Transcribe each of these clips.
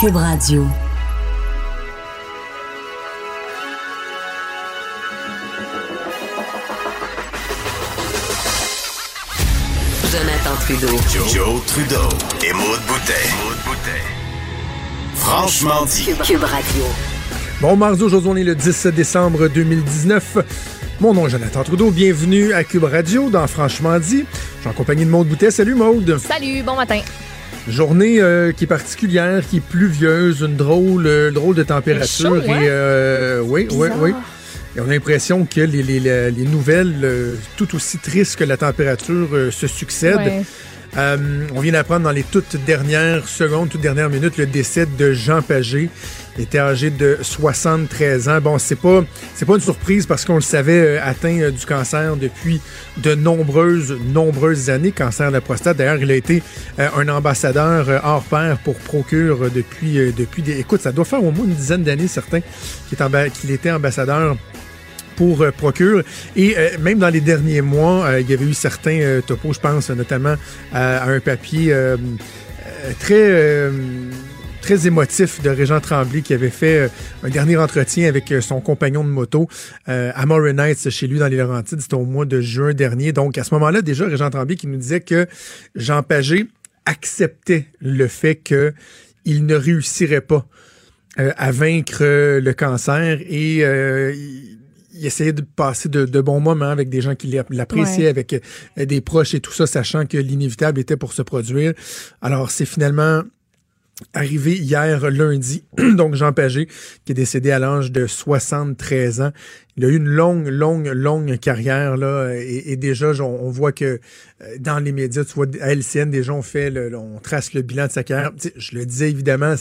Cube Radio. Jonathan Trudeau. Joe, Trudeau et Maude Boutet. Franchement dit. Cube, Cube Radio. Bon, mardi, aujourd'hui, on est le 10 décembre 2019. Mon nom est Jonathan Trudeau. Bienvenue à Cube Radio dans Franchement dit. Je suis en compagnie de Maude Boutet. Salut Maude. Salut, bon matin. Journée euh, qui est particulière, qui est pluvieuse, une drôle, euh, drôle de température. chaud, hein? Et euh, oui, oui, Bizarre. oui. Et on a l'impression que les, les- les- les nouvelles, tout aussi tristes que la température, se succèdent. Ouais. Euh, on vient d'apprendre dans les toutes dernières secondes, toutes dernières minutes, le décès de Jean Pagé. Il était âgé de 73 ans. Bon, c'est pas c'est pas une surprise parce qu'on le savait euh, atteint euh, du cancer depuis de nombreuses nombreuses années, cancer de la prostate. D'ailleurs, il a été euh, un ambassadeur hors pair pour Procure depuis depuis des écoute, ça doit faire au moins une dizaine d'années certains qu'il était ambassadeur pour Procure. Et même dans les derniers mois, il y avait eu certains topos, je pense notamment à, un papier très... très émotif de Régent Tremblay qui avait fait euh, un dernier entretien avec euh, son compagnon de moto à Morin Heights chez lui dans les Laurentides. C'était au mois de juin dernier. Donc à ce moment-là, déjà, Régent Tremblay qui nous disait que Jean Pagé acceptait le fait que il ne réussirait pas euh, à vaincre euh, le cancer et euh, il, il essayait de passer de, de bons moments avec des gens qui l'app- l'appréciaient, Ouais. avec des proches et tout ça, sachant que l'inévitable était pour se produire. Alors c'est finalement arrivé hier lundi, donc Jean Pagé, qui est décédé à l'âge de 73 ans. Il a eu une longue, longue, longue carrière là, et, et déjà on, on voit que euh, dans les médias, tu vois, à LCN, déjà on fait, le, on trace le bilan de sa carrière. Tu sais, je le disais évidemment,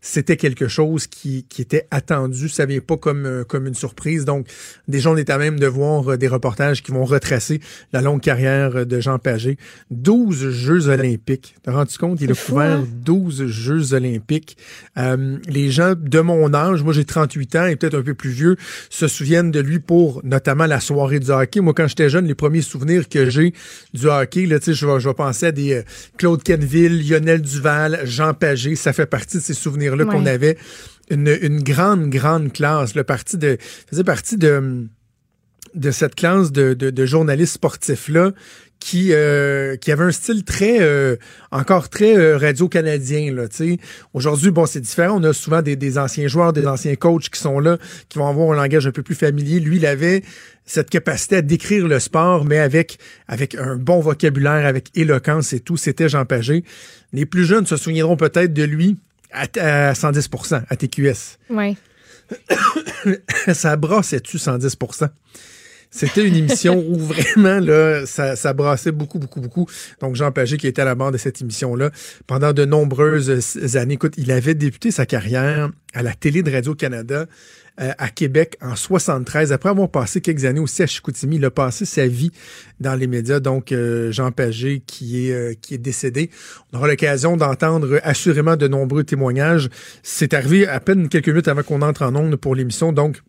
c'était quelque chose qui, qui était attendu, ça vient pas comme euh, comme une surprise. Donc déjà on est à même de voir euh, des reportages qui vont retracer la longue carrière de Jean Pagé. 12 Jeux olympiques. T'as rendu compte, il a couvert hein? 12 Jeux olympiques. Euh, les gens de mon âge, moi j'ai 38 ans et peut-être un peu plus vieux, se souviennent de lui pour notamment la soirée du hockey. Moi, quand j'étais jeune, les premiers souvenirs que j'ai du hockey, là, tu sais, je vais, je vais penser à des euh, Claude Kenville, Lionel Duval, Jean Pagé. Ça fait partie de ces souvenirs-là Ouais. qu'on avait. Une, une grande, grande classe. Le parti de faisait partie de de cette classe de, de, de journalistes sportifs-là qui, euh, qui avait un style très, euh, encore très euh, radio-canadien. Là, tu. Aujourd'hui, bon, c'est différent. On a souvent des, des anciens joueurs, des anciens coachs qui sont là, qui vont avoir un langage un peu plus familier. Lui, il avait cette capacité à décrire le sport, mais avec, avec un bon vocabulaire, avec éloquence et tout. C'était Jean Pagé. Les plus jeunes se souviendront peut-être de lui à, à 110% à TQS. Ouais. ça brassait-tu 110 c'était une émission où vraiment là, ça, ça brassait beaucoup, beaucoup, beaucoup. Donc Jean Pagé qui était à la barre de cette émission-là pendant de nombreuses années. Écoute, il avait débuté sa carrière à la télé de Radio-Canada euh, à Québec en 73. Après avoir passé quelques années aussi à Chicoutimi, il a passé sa vie dans les médias. Donc euh, Jean Pagé qui est, euh, qui est décédé. On aura l'occasion d'entendre assurément de nombreux témoignages. C'est arrivé à peine quelques minutes avant qu'on entre en ondes pour l'émission. Donc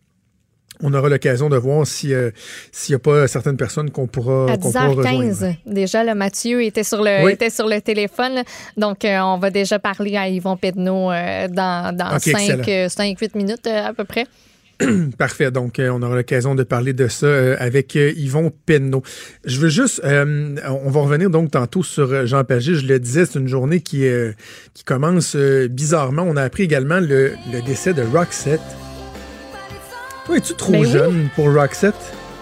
on aura l'occasion de voir euh, s'il n'y a pas certaines personnes qu'on pourra, À qu'on pourra rejoindre. 10h15, déjà, le Mathieu était sur le, Oui. était sur le téléphone. Donc, euh, on va déjà parler à Yvon Pedneau euh, dans, dans Ok, excellent. 5-8 minutes à peu près. Parfait. Donc, on aura l'occasion de parler de ça avec Yvon Penneau. Je veux juste, euh, on va revenir donc tantôt sur Jean Pagé. Je le disais, c'est une journée qui, euh, qui commence euh, bizarrement. On a appris également le, le décès de Roxette. Toi, es-tu trop Ben oui. jeune pour Roxette?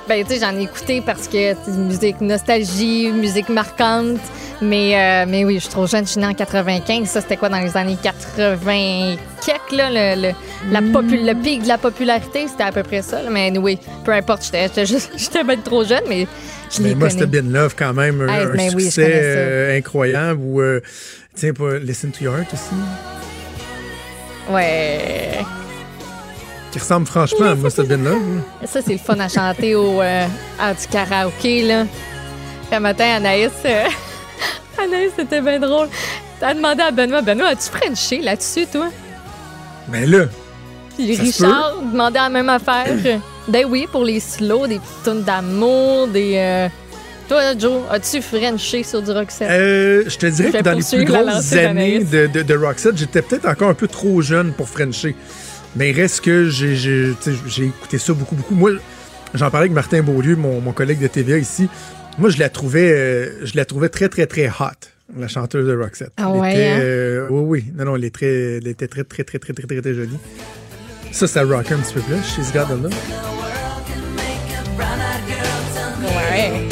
Ben, tu sais, j'en ai écouté parce que c'est musique nostalgie, musique marquante. Mais, euh, mais oui, je suis trop jeune, je suis née en 95. Ça, c'était quoi dans les années 80 quelques, là? Le, le, la popu- le pic de la popularité, c'était à peu près ça. là. Mais oui, peu importe, j'étais juste, j'étais trop jeune, mais je les Ben, moi, c'était Ben Love quand même, un, Hey, un ben succès euh, incroyable. Ou, euh, tiens, pas Listen to Your Heart aussi, Ouais. Qui ressemble franchement à moi, Ben Love. hein. Ça, c'est le fun à chanter au, euh, à du karaoké, là. Le matin, Anaïs, euh, Anaïs, c'était bien drôle. T'as demandé à Benoît, Benoît, as-tu Frenché là-dessus, toi? Mais là, Puis Richard demandait la même affaire. ben oui, pour les slows, des petites tunes d'amour, des... euh, Toi, Joe, as-tu Frenché sur du Roxette? Euh, je te dirais Je que dans les plus grosses années de, de, de Roxette, j'étais peut-être encore un peu trop jeune pour Frencher. Mais il reste que j'ai- écouté ça beaucoup, beaucoup. Moi, j'en parlais avec Martin Beaulieu, mon, mon collègue de TVA ici. Moi, je la trouvais, euh, je la trouvais très, très, très hot, la chanteuse de Roxette. Ah Elle ouais, était, hein? euh, oui, oui. Non, non, elle, est très, elle était très, très, très, très, très, très, très jolie. Ça, ça rock un petit peu plus. She's got the look. Ouais.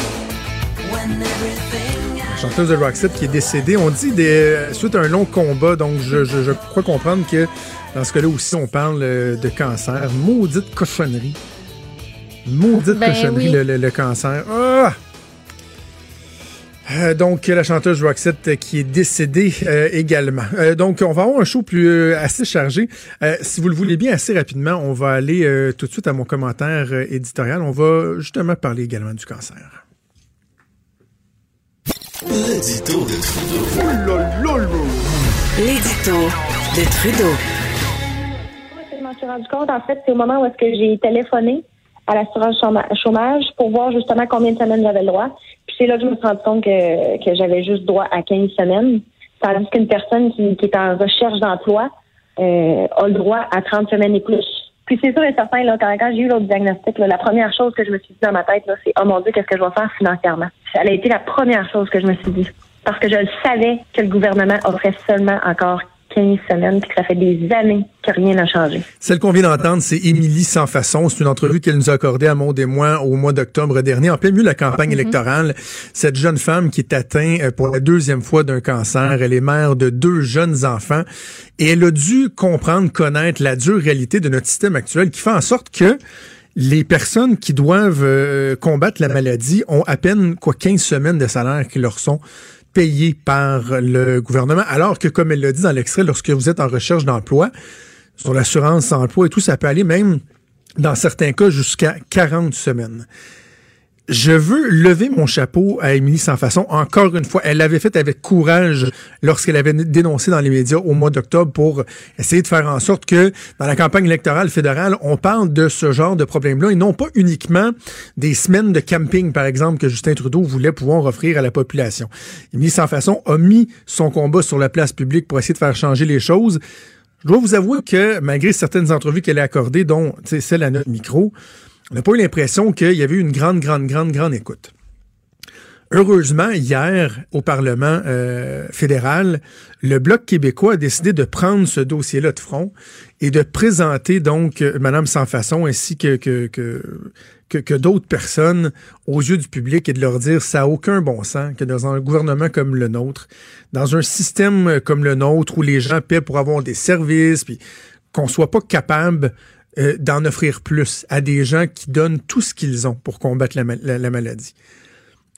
La chanteuse de Roxette qui est décédée. On dit des, suite à un long combat, donc je, je- je crois comprendre que dans ce cas-là aussi, on parle euh, de cancer. Maudite cochonnerie. Maudite Ben cochonnerie, oui. le, le- le cancer. Ah! Euh, donc, la chanteuse Roxette euh, qui est décédée euh, également. Euh, donc, on va avoir un show plus euh, assez chargé. Euh, si vous le voulez bien, assez rapidement, on va aller euh, tout de suite à mon commentaire euh, éditorial. On va justement parler également du cancer. L'édito de Trudeau. L'édito de Trudeau. Rendu compte, en fait, c'est au moment où est-ce que j'ai téléphoné à l'assurance chôma- chômage pour voir justement combien de semaines j'avais le droit. Puis c'est là que je me suis rendu compte que, j'avais juste droit à 15 semaines, tandis qu'une personne qui, est en recherche d'emploi euh, a le droit à 30 semaines et plus. Puis c'est sûr et certain, là, quand, j'ai eu l'autre diagnostic, là, la première chose que je me suis dit dans ma tête, c'est « Oh mon Dieu, qu'est-ce que je vais faire financièrement? » Ça a été la première chose que je me suis dit. Parce que je savais que le gouvernement offrait seulement encore 15 semaines, puis que ça fait des années que rien n'a changé. Celle qu'on vient d'entendre, c'est Émilie Sans Façon. C'est une entrevue qu'elle nous a accordée à Maud et moi au mois d'octobre dernier, en plein milieu de la campagne électorale. Cette jeune femme qui est atteinte euh, pour la deuxième fois d'un cancer, elle est mère de deux jeunes enfants et elle a dû comprendre, connaître la dure réalité de notre système actuel qui fait en sorte que les personnes qui doivent euh, combattre la maladie ont à peine quoi 15 semaines de salaire qui leur sont payés par le gouvernement, alors que, comme elle l'a dit dans l'extrait, lorsque vous êtes en recherche d'emploi, sur l'assurance emploi et tout, ça peut aller même, dans certains cas, jusqu'à 40 semaines. Je veux lever mon chapeau à Émilie Sans Façon. Encore une fois, elle l'avait fait avec courage lorsqu'elle avait dénoncé dans les médias au mois d'octobre pour essayer de faire en sorte que dans la campagne électorale fédérale, on parle de ce genre de problème-là et non pas uniquement des semaines de camping, par exemple, que Justin Trudeau voulait pouvoir offrir à la population. Émilie Sans Façon a mis son combat sur la place publique pour essayer de faire changer les choses. Je dois vous avouer que malgré certaines entrevues qu'elle a accordées, dont celle à notre micro, on n'a pas eu l'impression qu'il y avait eu une grande, grande, grande, grande écoute. Heureusement, hier, au Parlement euh, fédéral, le Bloc québécois a décidé de prendre ce dossier-là de front et de présenter donc euh, Madame Sans Façon ainsi que, d'autres personnes aux yeux du public et de leur dire ça n'a aucun bon sens que dans un gouvernement comme le nôtre, dans un système comme le nôtre où les gens paient pour avoir des services, puis qu'on soit pas capable euh, d'en offrir plus à des gens qui donnent tout ce qu'ils ont pour combattre la, ma- la- la maladie.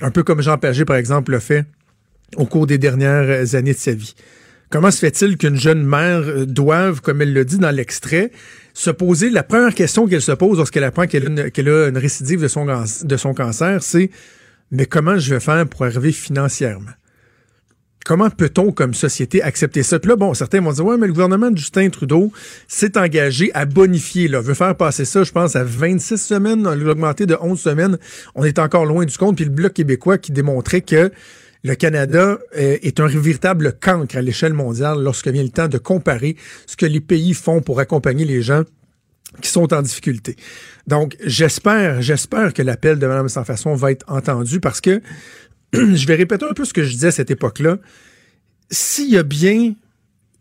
Un peu comme Jean Pagé, par exemple, l'a fait au cours des dernières années de sa vie. Comment se fait-il qu'une jeune mère euh, doive, comme elle le dit dans l'extrait, se poser la première question qu'elle se pose lorsqu'elle apprend qu'elle a, une- récidive de son cancer, c'est mais comment je vais faire pour arriver financièrement? Comment peut-on, comme société, accepter ça? Puis là, bon, certains vont dire, ouais, mais le gouvernement de Justin Trudeau s'est engagé à bonifier, là, veut faire passer ça, je pense, à 26 semaines, on l'a augmenté de 11 semaines. On est encore loin du compte. Puis le Bloc québécois qui démontrait que le Canada euh, est un véritable cancre à l'échelle mondiale lorsque vient le temps de comparer ce que les pays font pour accompagner les gens qui sont en difficulté. Donc, j'espère, j'espère que l'appel de Mme Sans Façon va être entendu parce que je vais répéter un peu ce que je disais à cette époque-là. S'il y a bien,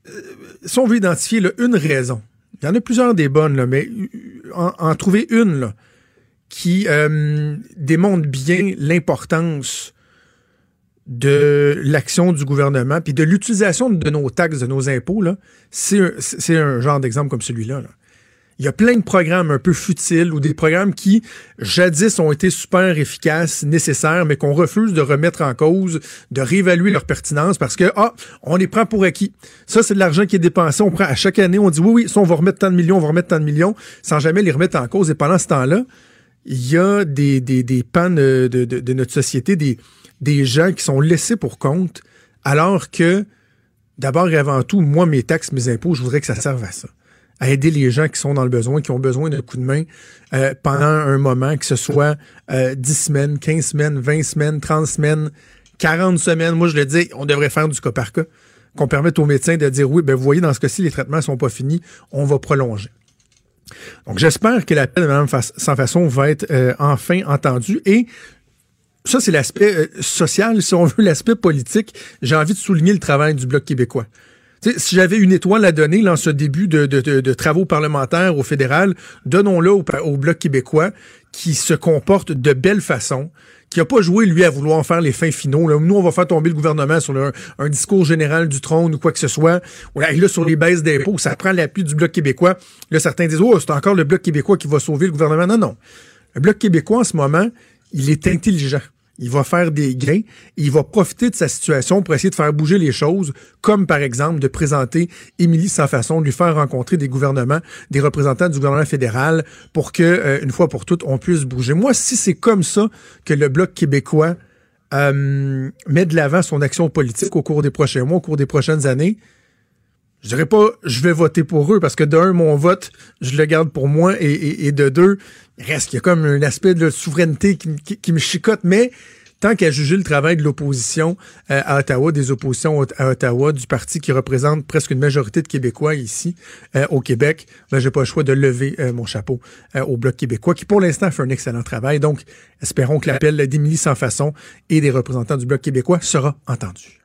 euh, si on veut identifier une raison, il y en a plusieurs des bonnes, mais euh, en, trouver une qui euh, démontre bien l'importance de l'action du gouvernement, puis de l'utilisation de nos taxes, de nos impôts, c'est un, genre d'exemple comme celui-là. Là. Il y a plein de programmes un peu futiles ou des programmes qui, jadis, ont été super efficaces, nécessaires, mais qu'on refuse de remettre en cause, de réévaluer leur pertinence parce que, ah, on les prend pour acquis. Ça, c'est de l'argent qui est dépensé. On prend à chaque année, on dit oui, oui, ça, on va remettre tant de millions, on va remettre tant de millions, sans jamais les remettre en cause. Et pendant ce temps-là, il y a des, des, de, de, de notre société, des, des gens qui sont laissés pour compte, alors que, d'abord et avant tout, moi, mes taxes, mes impôts, je voudrais que ça serve à ça à aider les gens qui sont dans le besoin, qui ont besoin d'un coup de main euh, pendant un moment, que ce soit euh, 10 semaines, 15 semaines, 20 semaines, 30 semaines, 40 semaines. Moi, je le dis, on devrait faire du cas par cas, qu'on permette aux médecins de dire oui, ben vous voyez, dans ce cas-ci, les traitements sont pas finis, on va prolonger. Donc, j'espère que l'appel de Mme Sans Façon va être euh, enfin entendu et ça, c'est l'aspect euh, social. Si on veut l'aspect politique, j'ai envie de souligner le travail du Bloc québécois si j'avais une étoile à donner dans ce début de, travaux parlementaires au fédéral, donnons-le au, Bloc québécois qui se comporte de belle façon, qui n'a pas joué, lui, à vouloir faire les fins finaux. Là. Nous, on va faire tomber le gouvernement sur un discours général du trône ou quoi que ce soit. Et là, sur les baisses d'impôts, ça prend l'appui du Bloc québécois. Là, certains disent, oh, c'est encore le Bloc québécois qui va sauver le gouvernement. Non, non. Le Bloc québécois, en ce moment, il est intelligent. Il va faire des gains. il va profiter de sa situation pour essayer de faire bouger les choses, comme par exemple de présenter Émilie sans façon, de lui faire rencontrer des gouvernements, des représentants du gouvernement fédéral, pour que euh, une fois pour toutes on puisse bouger. Moi, si c'est comme ça que le bloc québécois euh, met de l'avant son action politique au cours des prochains mois, au cours des prochaines années, je dirais pas je vais voter pour eux parce que d'un, mon vote, je le garde pour moi et, de deux, reste qu'il y a comme un aspect de souveraineté qui, me chicote, mais tant qu'à juger le travail de l'opposition euh, à Ottawa, des oppositions à Ottawa, du parti qui représente presque une majorité de Québécois ici euh, au Québec, ben, j'ai pas le choix de lever euh, mon chapeau au Bloc québécois, qui pour l'instant fait un excellent travail. Donc, espérons que l'appel d'Émilie Sans Façon et des représentants du Bloc québécois sera entendu.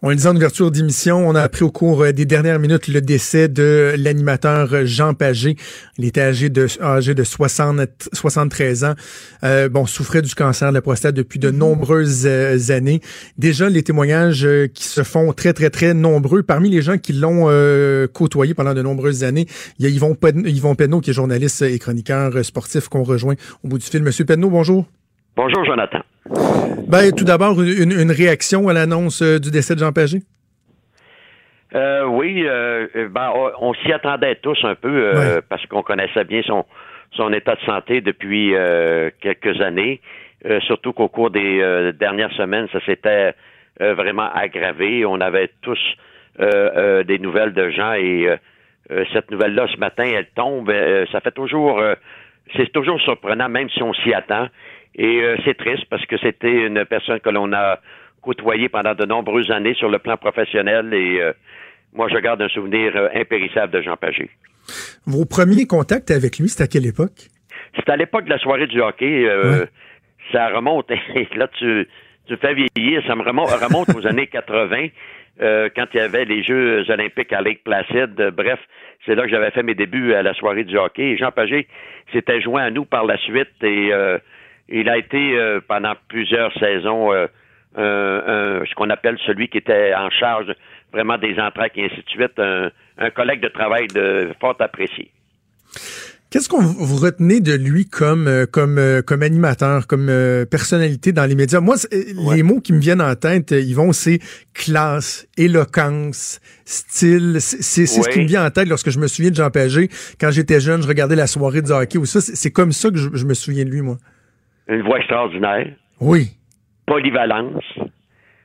On le disait en ouverture d'émission, on a appris au cours euh, des dernières minutes le décès de l'animateur Jean Pagé. Il était âgé de, âgé de 60, 73 ans. Euh, bon, souffrait du cancer de la prostate depuis de nombreuses euh, années. Déjà, les témoignages qui se font très, très, très nombreux. Parmi les gens qui l'ont côtoyé pendant de nombreuses années, il y a Yvon, Yvon Penneau, qui est journaliste et chroniqueur sportif qu'on rejoint au bout du fil. Monsieur Penneau, bonjour. Bonjour, Jonathan. Ben, tout d'abord, une, réaction à l'annonce euh, du décès de Jean Pagé? Euh, oui, euh, ben, on, s'y attendait tous un peu parce qu'on connaissait bien son, son état de santé depuis quelques années. surtout qu'au cours des dernières semaines, ça s'était vraiment aggravé. On avait tous des nouvelles de Jean et cette nouvelle-là, ce matin, elle tombe. ça fait toujours, c'est toujours surprenant, même si on s'y attend. Et euh, c'est triste parce que c'était une personne que l'on a côtoyée pendant de nombreuses années sur le plan professionnel et euh, moi, je garde un souvenir euh, impérissable de Jean Pagé. Vos premiers contacts avec lui, c'était à quelle époque? C'était à l'époque de la soirée du hockey. Ça remonte, là, tu, tu fais vieillir, ça me remonte, remonte aux années 80. quand il y avait les Jeux olympiques à Lake Placid. bref, c'est là que j'avais fait mes débuts à la soirée du hockey. Jean Pagé s'était joint à nous par la suite et il a été euh, pendant plusieurs saisons euh, ce qu'on appelle celui qui était en charge vraiment des entraques et ainsi de suite, un, collègue de travail de fort apprécié. Qu'est-ce qu'on vous retenez de lui comme euh, comme comme animateur, comme personnalité dans les médias? Moi, les mots qui me viennent en tête, ils vont c'est classe, éloquence, style. C'est ce qui me vient en tête lorsque je me souviens de Jean Pagé. Quand j'étais jeune, je regardais la soirée de hockey ou ça. C'est comme ça que je me souviens de lui, moi une voix extraordinaire. Oui. Polyvalence.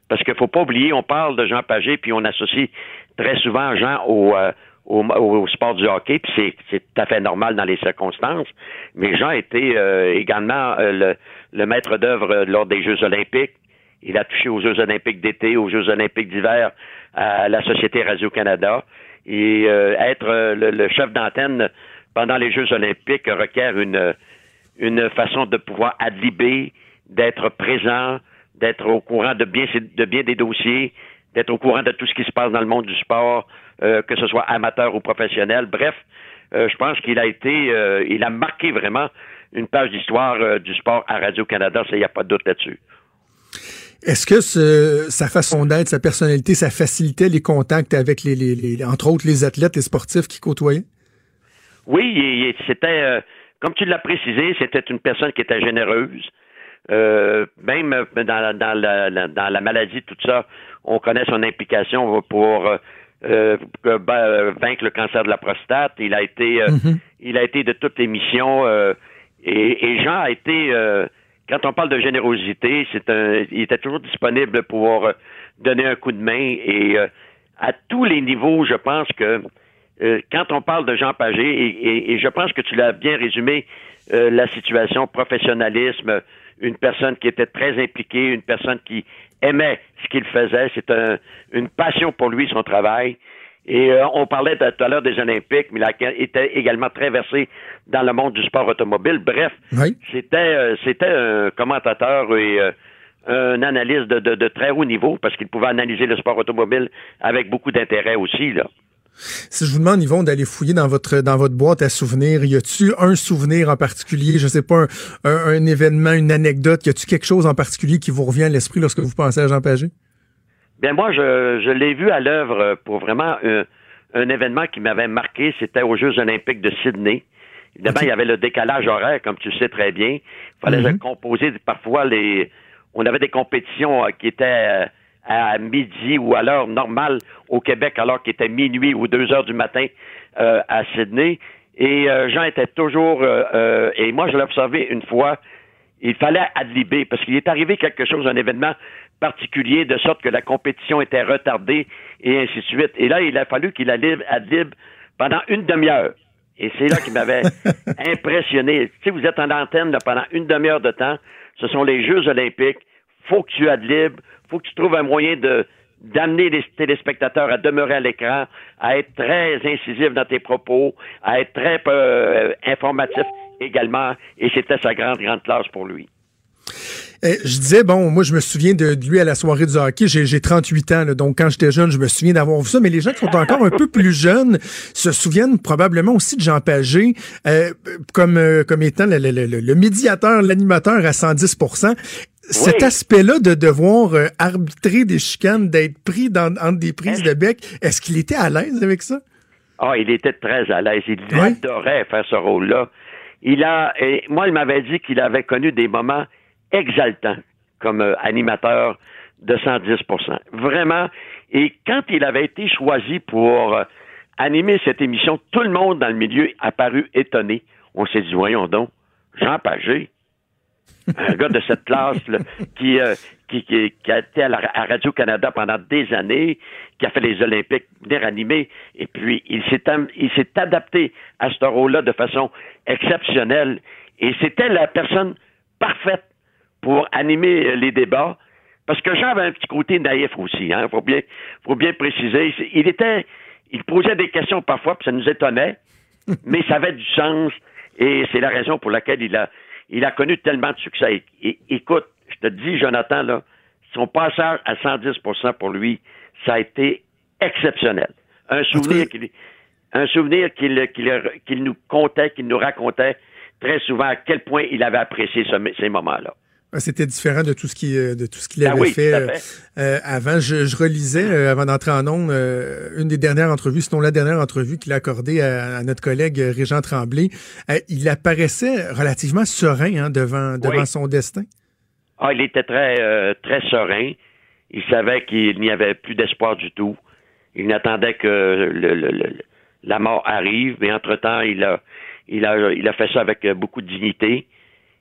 Parce qu'il faut pas oublier, on parle de Jean Pagé, puis on associe très souvent Jean au, euh, au, sport du hockey, puis c'est tout à fait normal dans les circonstances. Mais Jean était euh, également euh, le, maître d'œuvre lors des Jeux olympiques. Il a touché aux Jeux olympiques d'été, aux Jeux olympiques d'hiver, à la Société Radio-Canada. Et être le, le, chef d'antenne pendant les Jeux olympiques requiert une une façon de pouvoir adliber, d'être présent, d'être au courant de bien, de bien des dossiers, d'être au courant de tout ce qui se passe dans le monde du sport, euh, que ce soit amateur ou professionnel. Bref, euh, je pense qu'il a été, euh, il a marqué vraiment une page d'histoire du sport à Radio-Canada, il n'y a pas de doute là-dessus. Est-ce que sa façon d'être, sa personnalité, ça facilitait les contacts avec les, les, entre autres les athlètes, les sportifs qui côtoyaient? Oui, c'était comme tu l'as précisé, c'était une personne qui était généreuse. Euh, même dans, dans, la, dans la maladie, tout ça, on connaît son implication pour euh, euh, ben, vaincre le cancer de la prostate. Il a été, mm-hmm. il a été de toutes les missions. Et, et, Jean a été, quand on parle de générosité, c'est un, il était toujours disponible pour donner un coup de main. Et à tous les niveaux, je pense que quand on parle de Jean Pagé, et, et je pense que tu l'as bien résumé, la situation professionnalisme, une personne qui était très impliquée, une personne qui aimait ce qu'il faisait. C'est une passion pour lui, son travail. Et euh, on parlait tout à l'heure des Olympiques, mais il était également très versé dans le monde du sport automobile. Bref, c'était euh, c'était un commentateur et euh, un analyste de, de, très haut niveau parce qu'il pouvait analyser le sport automobile avec beaucoup d'intérêt aussi. Là. Si je vous demande, Yvon, d'aller fouiller dans votre dans votre boîte à souvenirs, y a-tu un souvenir en particulier, je sais pas, un, événement, une anecdote, y a-tu quelque chose en particulier qui vous revient à l'esprit lorsque vous pensez à Jean Pagé? Bien, moi, je, je l'ai vu à l'œuvre pour vraiment un, événement qui m'avait marqué. C'était aux Jeux olympiques de Sydney. Évidemment, il y avait le décalage horaire, comme tu sais très bien. Il fallait mm-hmm. composer parfois les... On avait des compétitions euh, qui étaient... À midi ou à l'heure normale au Québec, alors qu'il était minuit ou deux heures du matin euh, à Sydney. Et euh, Jean était toujours, euh, et moi je l'ai observé une fois, il fallait adliber, parce qu'il est arrivé quelque chose, un événement particulier, de sorte que la compétition était retardée, et ainsi de suite. Et là, il a fallu qu'il adlibe pendant une demi-heure. Et c'est là qu'il m'avait impressionné. Tu sais, vous êtes en antenne pendant une demi-heure de temps. Ce sont les Jeux olympiques. Faut que tu adlibes faut que tu trouves un moyen de d'amener les téléspectateurs à demeurer à l'écran, à être très incisif dans tes propos, à être très euh, informatif également, et c'était sa grande, grande classe pour lui. Eh, je disais, bon, moi, je me souviens de, lui à la soirée du hockey. J'ai 38 ans, donc quand j'étais jeune, je me souviens d'avoir vu ça. Mais les gens qui sont encore un peu plus jeunes se souviennent probablement aussi de Jean Pagé euh, comme, euh, comme étant le, médiateur, l'animateur à 110 cet aspect-là de devoir euh, arbitrer des chicanes, d'être pris dans, entre des prises de bec, est-ce qu'il était à l'aise avec ça? Ah, il était très à l'aise. Il adorait faire ce rôle-là. Il a, et moi, il m'avait dit qu'il avait connu des moments exaltants comme euh, animateur de 110% Vraiment. Et quand il avait été choisi pour euh, animer cette émission, tout le monde dans le milieu a paru étonné. On s'est dit, voyons donc, Jean Pagé, un gars de cette classe qui, euh, qui, qui, a été à, Radio-Canada pendant des années, qui a fait les Olympiques, venir animer, et puis il s'est, il s'est adapté à ce rôle-là de façon exceptionnelle, et c'était la personne parfaite pour animer les débats, parce que Jean avait un petit côté naïf aussi, il hein, faut, bien, faut bien préciser. Il était, il posait des questions parfois, puis ça nous étonnait, mais ça avait du sens, et c'est la raison pour laquelle il a il a connu tellement de succès. écoute, je te dis, Jonathan, là, son passage à 110% pour lui, ça a été exceptionnel. Un souvenir qu'il un souvenir qu'il nous contait, qu'il nous racontait très souvent à quel point il avait apprécié ces moments-là. Ah, c'était différent de tout ce qui euh, de tout ce qu'il ben avait fait, euh, euh, avant. Je, relisais avant d'entrer en ondes une des dernières entrevues, sinon la dernière entrevue qu'il a accordée à, notre collègue Régent Tremblay. il apparaissait relativement serein hein, devant devant son destin. Ah, il était très très serein. Il savait qu'il n'y avait plus d'espoir du tout. Il n'attendait que le, la mort arrive, mais entre temps, il a il a il a fait ça avec beaucoup de dignité.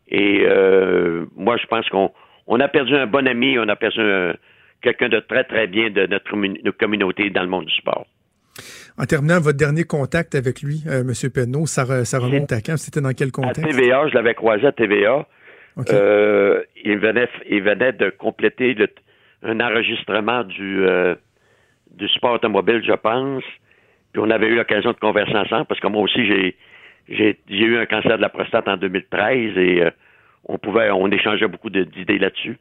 Et euh, moi, je pense qu'on on a perdu un bon ami, on a perdu quelqu'un de très, très bien de notre, communauté dans le monde du sport. En terminant, votre dernier contact avec lui, euh, M. Penneau, ça, ça remonte à quand? C'était dans quel contexte? À TVA, je l'avais croisé à TVA. Euh, il, venait, il venait de compléter un enregistrement du, du sport automobile, je pense. Puis on avait eu l'occasion de converser ensemble parce que moi aussi, j'ai j'ai eu un cancer de la prostate en 2013 et euh, on pouvait, on échangeait beaucoup d'idées là-dessus.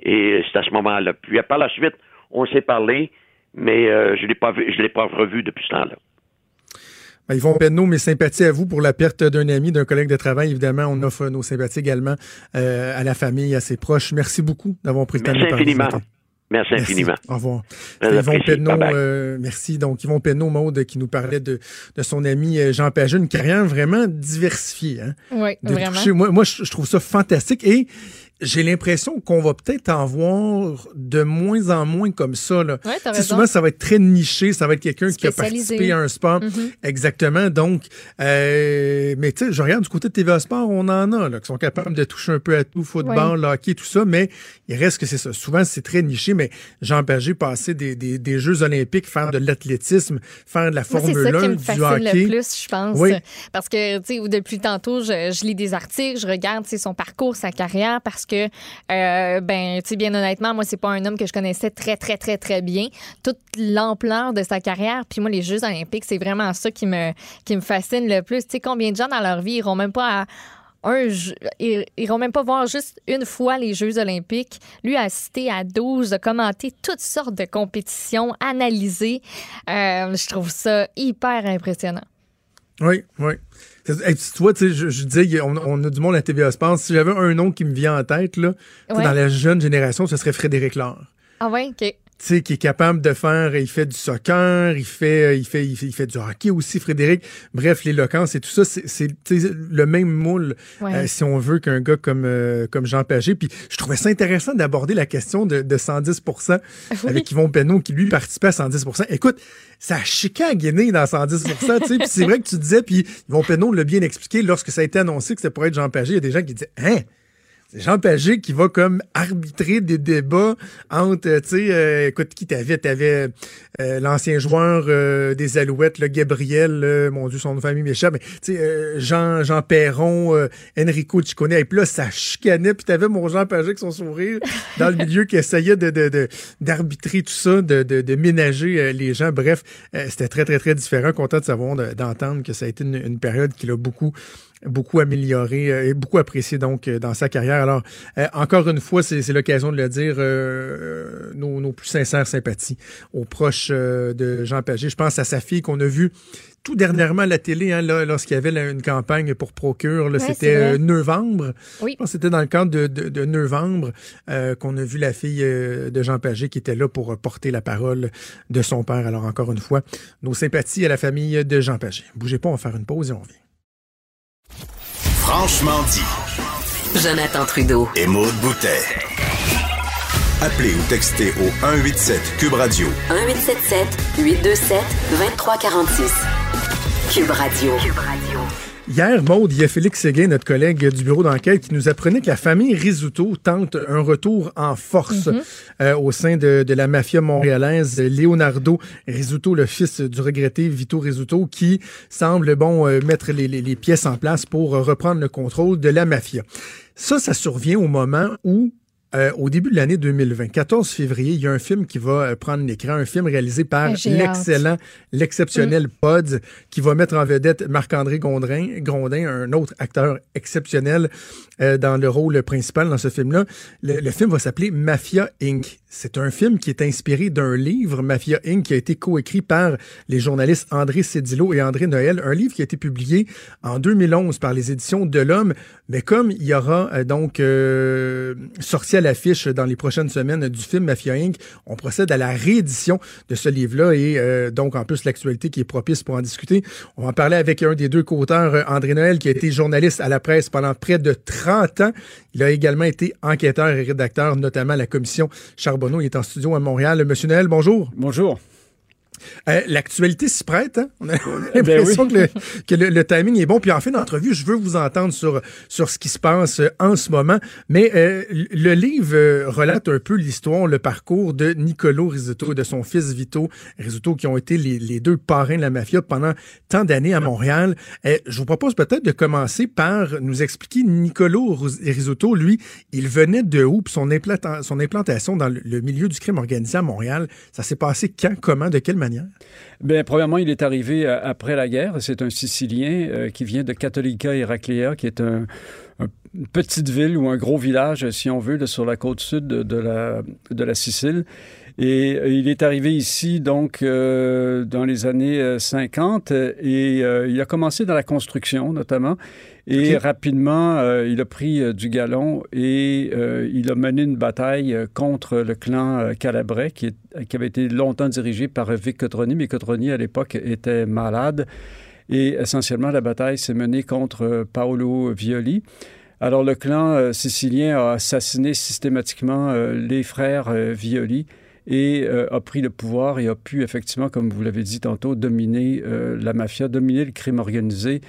Et c'est à ce moment-là. Puis par la suite, on s'est parlé, mais euh, je l'ai pas vu, je l'ai pas revu depuis ce temps-là. Ben, Yvon Penneau, mes sympathies à vous pour la perte d'un ami, d'un collègue de travail. Évidemment, on offre nos sympathies également euh, à la famille, à ses proches. Merci beaucoup d'avoir pris le temps de parler. infiniment. Merci infiniment. Au revoir. Yvon Penneau, euh, merci. Donc, Yvon Penneau, Maude, qui nous parlait de, de son ami euh, Jean Paget, une carrière vraiment diversifiée. Hein? Oui, vraiment. moi, moi je trouve ça fantastique. Et j'ai l'impression qu'on va peut-être en voir de moins en moins comme ça. Là. Ouais, t'as souvent, ça va être très niché, ça va être quelqu'un qui a participé à un sport. Mhm. Exactement. Donc, euh, mais tu sais, je regarde du côté de TVA Sport, on en a là, qui sont capables de toucher un peu à tout, football, hockey, tout ça, mais il reste que c'est ça. Souvent, c'est très niché, mais Jean Pagé passé des, des, des Jeux olympiques, faire de l'athlétisme, faire de la Moi, c'est Formule ça 1, qui me du fascine hockey. le plus, je pense. Oui. Parce que, tu sais, depuis tantôt, je, je lis des articles, je regarde son parcours, sa carrière, parce que, euh, ben, tu sais, bien honnêtement, moi, c'est pas un homme que je connaissais très, très, très, très bien. Toute l'ampleur de sa carrière, puis moi, les Jeux olympiques, c'est vraiment ça qui me, qui me fascine le plus. Tu sais, combien de gens dans leur vie iront même pas à un ils iront même pas voir juste une fois les Jeux olympiques. Lui a assisté à 12, a commenté toutes sortes de compétitions, analysé. Euh, je trouve ça hyper impressionnant. Oui, oui. Hey, tu vois, tu sais, je, je disais, on, on a du monde à TVA Sport. Si j'avais un nom qui me vient en tête, là, Ouais. dans la jeune génération, ce serait Frédéric Laure. Ah ouais, OK. Tu sais, qui est capable de faire, il fait du soccer, il fait, euh, il fait, il fait, il fait du hockey aussi, Frédéric. Bref, l'éloquence et tout ça, c'est, le même moule, Ouais. euh, si on veut, qu'un gars comme, euh, comme Jean Pagé. Puis je trouvais ça intéressant d'aborder la question de, de 110% avec Yvon Penneau, qui lui participait à 110% Écoute, ça a chiqué à Guinée dans 110% tu sais. Puis c'est vrai que tu disais, puis Yvon Penneau l'a bien expliqué, lorsque ça a été annoncé que c'était pour être Jean Pagé, il y a des gens qui disaient, hein? Jean Pagé qui va comme arbitrer des débats entre, euh, tu sais, euh, écoute, qui t'avais? T'avais euh, l'ancien joueur euh, des Alouettes, le Gabriel, mon Dieu, son famille m'échappe, mais tu sais, euh, Jean, Jean Perron, Enrico Ciccone, et puis là, ça chicanait, puis t'avais mon Jean Pagé avec son sourire dans le milieu qui essayait de, de, d'arbitrer tout ça, de, de, de ménager les gens. Bref, c'était très, très, très différent. Content de savoir, de- d'entendre que ça a été une, une période qu'il a beaucoup beaucoup amélioré euh, et beaucoup apprécié donc euh, dans sa carrière. Alors, euh, encore une fois, c'est l'occasion de le dire, euh, nos, nos plus sincères sympathies aux proches de Jean Pagé. Je pense à sa fille qu'on a vue tout dernièrement à la télé, hein, lorsqu'il y avait là, une campagne pour Procure. Ouais, c'était euh, novembre. Oui. C'était dans le cadre de, de, de novembre euh, qu'on a vu la fille euh, de Jean Pagé qui était là pour porter la parole de son père. Alors, encore une fois, nos sympathies à la famille de Jean Pagé. Bougez pas, on va faire une pause et on revient. Franchement dit. Jonathan Trudeau. Et Maude Boutet. Appelez ou textez au 187 Cube Radio 1877 827 2346. Cube Radio. Cube Radio. Hier, Maude, il y a Félix Séguin, notre collègue du bureau d'enquête, qui nous apprenait que la famille Risuto tente un retour en force euh, au sein de, de la mafia montréalaise. Leonardo Risuto, le fils du regretté Vito Risuto, qui semble bon euh, mettre les, les- les pièces en place pour reprendre le contrôle de la mafia. Ça, ça survient au moment où euh, au début de l'année 2020, 14 février, il y a un film qui va euh, prendre l'écran, un film réalisé par hâte. l'excellent, l'exceptionnel Pods, qui va mettre en vedette Marc-André Gondrin, Grondin, un autre acteur exceptionnel euh, dans le rôle principal dans ce film-là. Le, le film va s'appeler Mafia Inc. C'est un film qui est inspiré d'un livre, Mafia Inc., qui a été coécrit par les journalistes André Cédillo et André Noël, un livre qui a été publié en 2011 par les éditions de l'Homme. Mais comme il y aura euh, donc euh, sorti à l'affiche dans les prochaines semaines du film Mafia Inc., on procède à la réédition de ce livre-là et euh, donc en plus l'actualité qui est propice pour en discuter. On va en parler avec un des deux co-auteurs, euh, André Noël, qui a été journaliste à la presse pendant près de 30 ans. Il a également été enquêteur et rédacteur, notamment à la commission Charbonneau. Il est en studio à Montréal. Monsieur Noël, bonjour. Bonjour. Euh, L'actualité s'y prête, hein? On a, Ben l'impression oui. que, le, que le- le timing est bon. Puis en fin d'entrevue, je veux vous entendre sur, sur ce qui se passe euh, en ce moment. Mais euh, le livre relate un peu l'histoire, le parcours de Nicolo Rizzuto et de son fils Vito Rizzuto, qui ont été les, les deux parrains de la mafia pendant tant d'années à Montréal. Euh, je vous propose peut-être de commencer par nous expliquer Nicolo Rizzuto, lui, il venait de où? Puis son, implanta- son implantation dans le, le milieu du crime organisé à Montréal, ça s'est passé quand, comment, de quelle manière? Bien, premièrement, il est arrivé euh, après la guerre. C'est un Sicilien euh, qui vient de Cattolica Heraclea, qui est un, un- une petite ville ou un gros village, si on veut, sur la côte sud de, la, Sicile. Et euh, il est arrivé ici, donc, dans les années euh, 50, euh, et il a commencé dans la construction, notamment. Et rapidement, euh, il a pris euh, du galon et euh, il a mené une bataille contre le clan Calabrais, qui, est- qui avait été longtemps dirigé par Vic Cotroni, mais Cotroni, à l'époque, était malade. Et essentiellement, la bataille s'est menée contre Paolo Violi. Alors, le clan sicilien a assassiné systématiquement les frères Violi et a pris le pouvoir et a pu effectivement, comme vous l'avez dit tantôt, dominer la mafia, dominer le crime organisé,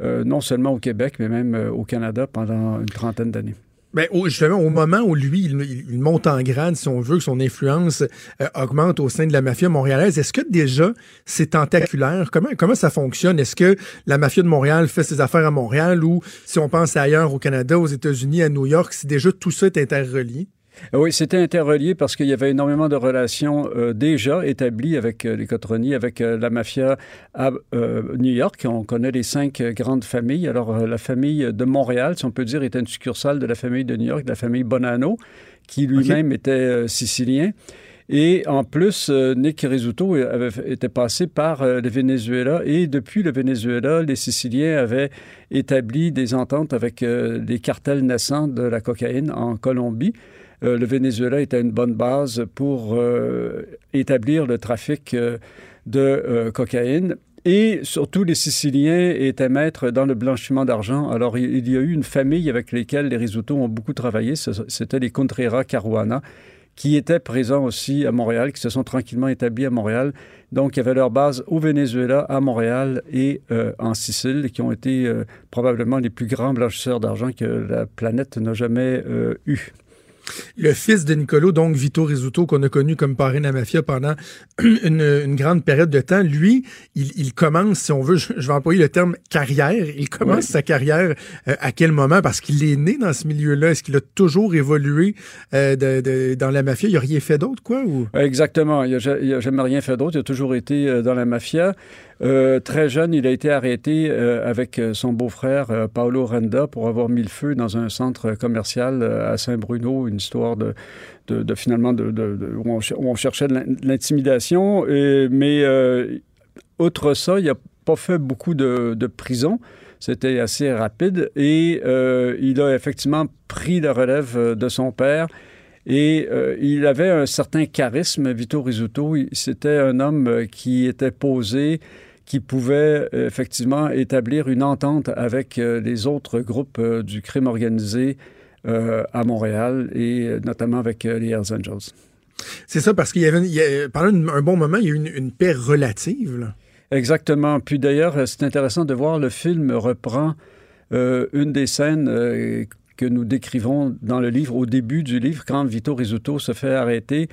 non seulement au Québec, mais même au Canada pendant une trentaine d'années. Ben, justement, au moment où lui, il, monte en grade, si on veut, que son influence euh, augmente au sein de la mafia montréalaise, est-ce que déjà c'est tentaculaire? Comment, comment ça fonctionne? Est-ce que la mafia de Montréal fait ses affaires à Montréal ou si on pense ailleurs au Canada, aux États-Unis, à New York, si déjà tout ça est interrelié? Oui, c'était interrelié parce qu'il y avait énormément de relations euh, déjà établies avec euh, les Cotroni, avec euh, la mafia à New York. On connaît les cinq grandes familles. Alors, la famille de Montréal, si on peut dire, était une succursale de la famille de New York, de la famille Bonanno, qui lui-même était sicilien. Et en plus, Nick Rizzuto avait, était passé par le Venezuela et depuis le Venezuela, les Siciliens avaient établi des ententes avec des cartels naissants de la cocaïne en Colombie. Euh, le Venezuela était une bonne base pour euh, établir le trafic euh, de cocaïne. Et surtout, les Siciliens étaient maîtres dans le blanchiment d'argent. Alors, il y a eu une famille avec lesquelles les Risotto ont beaucoup travaillé. C'était les Contreras Caruana, qui étaient présents aussi à Montréal, qui se sont tranquillement établis à Montréal. Donc, il y avait leur base au Venezuela, à Montréal et en Sicile, qui ont été probablement les plus grands blanchisseurs d'argent que la planète n'a jamais eu. Le fils de Nicolo, donc Vito Rizzuto, qu'on a connu comme parrain de la mafia pendant une, grande période de temps, lui, il, commence, si on veut, je, vais employer le terme carrière, il commence sa carrière euh, à quel moment? Parce qu'il est né dans ce milieu-là. Est-ce qu'il a toujours évolué euh, dans la mafia? Il n'a rien fait d'autre, quoi? Ou? Exactement. Il n'a jamais rien fait d'autre. Il a toujours été euh, dans la mafia. Euh, très jeune, il a été arrêté euh, avec euh, son beau-frère Paolo Renda pour avoir mis le feu dans un centre commercial à Saint-Bruno, une histoire de, finalement de, où, on, cherchait l'intimidation. Mais outre ça, il n'a pas fait beaucoup de, prison. C'était assez rapide et il a effectivement pris la relève de son père. Et il avait un certain charisme, Vito Rizzuto. C'était un homme qui était posé, qui pouvait euh, effectivement établir une entente avec euh, les autres groupes euh, du crime organisé à Montréal et notamment avec les Hells Angels. C'est ça, parce qu'il y avait, pendant un bon moment, il y a eu une, paix relative. Exactement. Puis d'ailleurs, c'est intéressant de voir, le film reprend une des scènes que nous décrivons dans le livre, au début du livre, quand Vito Rizzuto se fait arrêter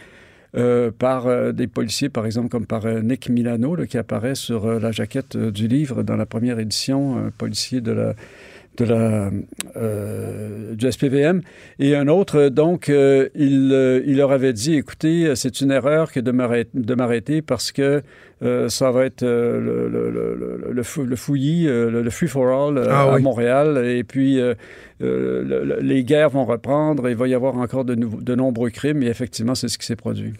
euh, par euh, des policiers, par exemple, comme par euh, Nick Milano, qui apparaît sur la jaquette du livre dans la première édition, un policier de la de la, du SPVM. Et un autre, donc, il, il, leur avait dit, écoutez, c'est une erreur que de m'arrêter parce que ça va être le, le, le, le, fouillis, le, free for all ah à Montréal. Et puis, les guerres vont reprendre. Il va y avoir encore de, de nombreux crimes. Et effectivement, c'est ce qui s'est produit.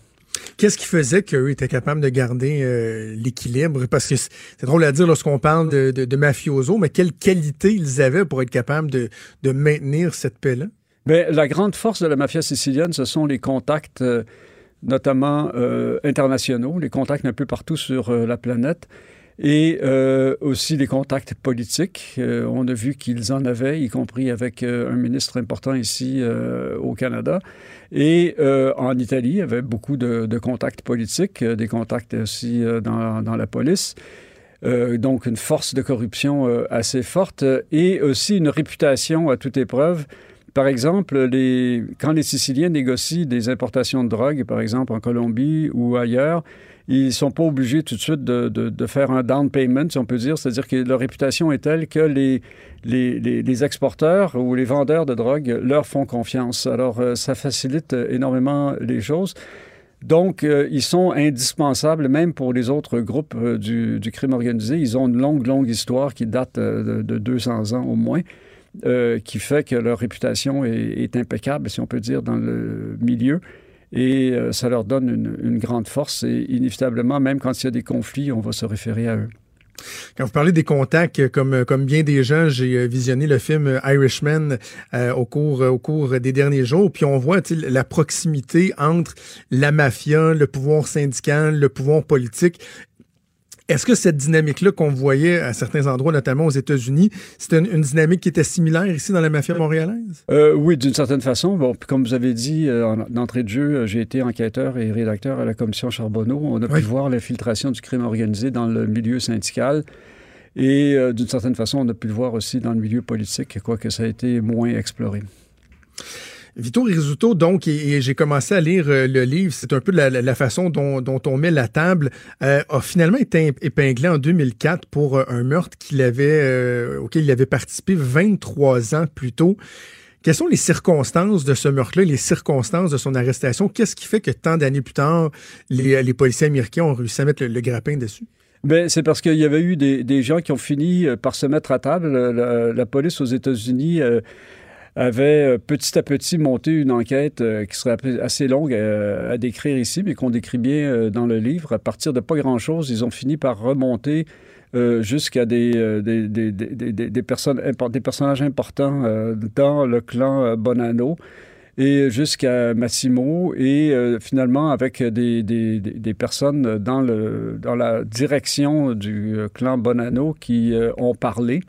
Qu'est-ce qui faisait qu'eux étaient capables de garder euh, l'équilibre? Parce que c'est drôle à dire lorsqu'on parle de, de, mafioso, mais quelle qualité ils avaient pour être capables de, maintenir cette paix-là? Bien, la grande force de la mafia sicilienne, ce sont les contacts, euh, notamment euh, internationaux, les contacts un peu partout sur la planète et euh, aussi les contacts politiques. Euh, on a vu qu'ils en avaient, y compris avec euh, un ministre important ici au Canada. Et en Italie, il y avait beaucoup de, contacts politiques, des contacts aussi dans, la police. donc une force de corruption assez forte et aussi une réputation à toute épreuve. Par exemple, quand les Siciliens négocient des importations de drogue, par exemple en Colombie ou ailleurs, ils sont pas obligés tout de suite de, faire un down payment, si on peut dire. C'est-à-dire que leur réputation est telle que les, les, les, exporteurs ou les vendeurs de drogue leur font confiance. Alors, euh, ça facilite énormément les choses. Donc, euh, ils sont indispensables même pour les autres groupes euh, du, du, crime organisé. Ils ont une longue, longue histoire qui date de, de 200 ans au moins. qui fait que leur réputation est, impeccable, si on peut dire, dans le milieu et euh, ça leur donne une, grande force et inévitablement, même quand il y a des conflits, on va se référer à eux. Quand vous parlez des contacts, comme, bien des gens, j'ai euh, visionné le film Irishman euh, au cours des derniers jours, puis on voit la proximité entre la mafia, le pouvoir syndical, le pouvoir politique Est-ce que cette dynamique-là qu'on voyait à certains endroits, notamment aux États-Unis, c'était une, dynamique qui était similaire ici dans la mafia montréalaise? Euh, oui, d'une certaine façon. Bon, comme vous avez dit, euh, en entrée de jeu, j'ai été enquêteur et rédacteur à la commission Charbonneau. On a pu voir l'infiltration du crime organisé dans le milieu syndical. Et d'une certaine façon, on a pu le voir aussi dans le milieu politique, quoique ça a été moins exploré. Vito Rizzuto, donc, et, j'ai commencé à lire euh, le livre, c'est un peu la, façon dont, on met la table, euh, a finalement été épinglé en 2004 pour euh, un meurtre auquel il avait participé 23 ans plus tôt. Quelles sont les circonstances de ce meurtre-là, les circonstances de son arrestation? Qu'est-ce qui fait que tant d'années plus tard, les, policiers américains ont réussi à mettre le, grappin dessus? Ben, c'est parce qu'il y avait eu des, gens qui ont fini par se mettre à table. La, police aux États-Unis avait euh, petit à petit monté une enquête euh, qui serait assez longue à, décrire ici, mais qu'on décrit bien euh, dans le livre. À partir de pas grand-chose, ils ont fini par remonter jusqu'à des, des, des, des, personnes, des personnages importants dans le clan Bonanno et jusqu'à Massimo et finalement avec des, des, des, personnes dans, le, dans la direction du clan Bonanno qui ont parlé.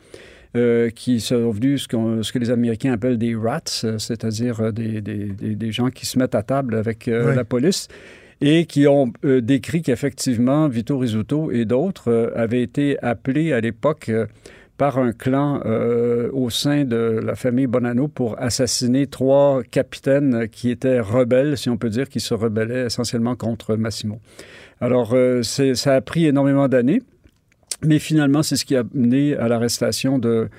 Euh, qui sont venus ce, ce, que les Américains appellent des rats, euh, c'est-à-dire euh, des, des, des, gens qui se mettent à table avec la police et qui ont décrit qu'effectivement Vito Rizzuto et d'autres avaient été appelés à l'époque par un clan au sein de la famille Bonanno pour assassiner trois capitaines qui étaient rebelles, si on peut dire, qui se rebellaient essentiellement contre Massimo. Alors, ça a pris énormément d'années. Mais finalement, c'est ce qui a mené à l'arrestation de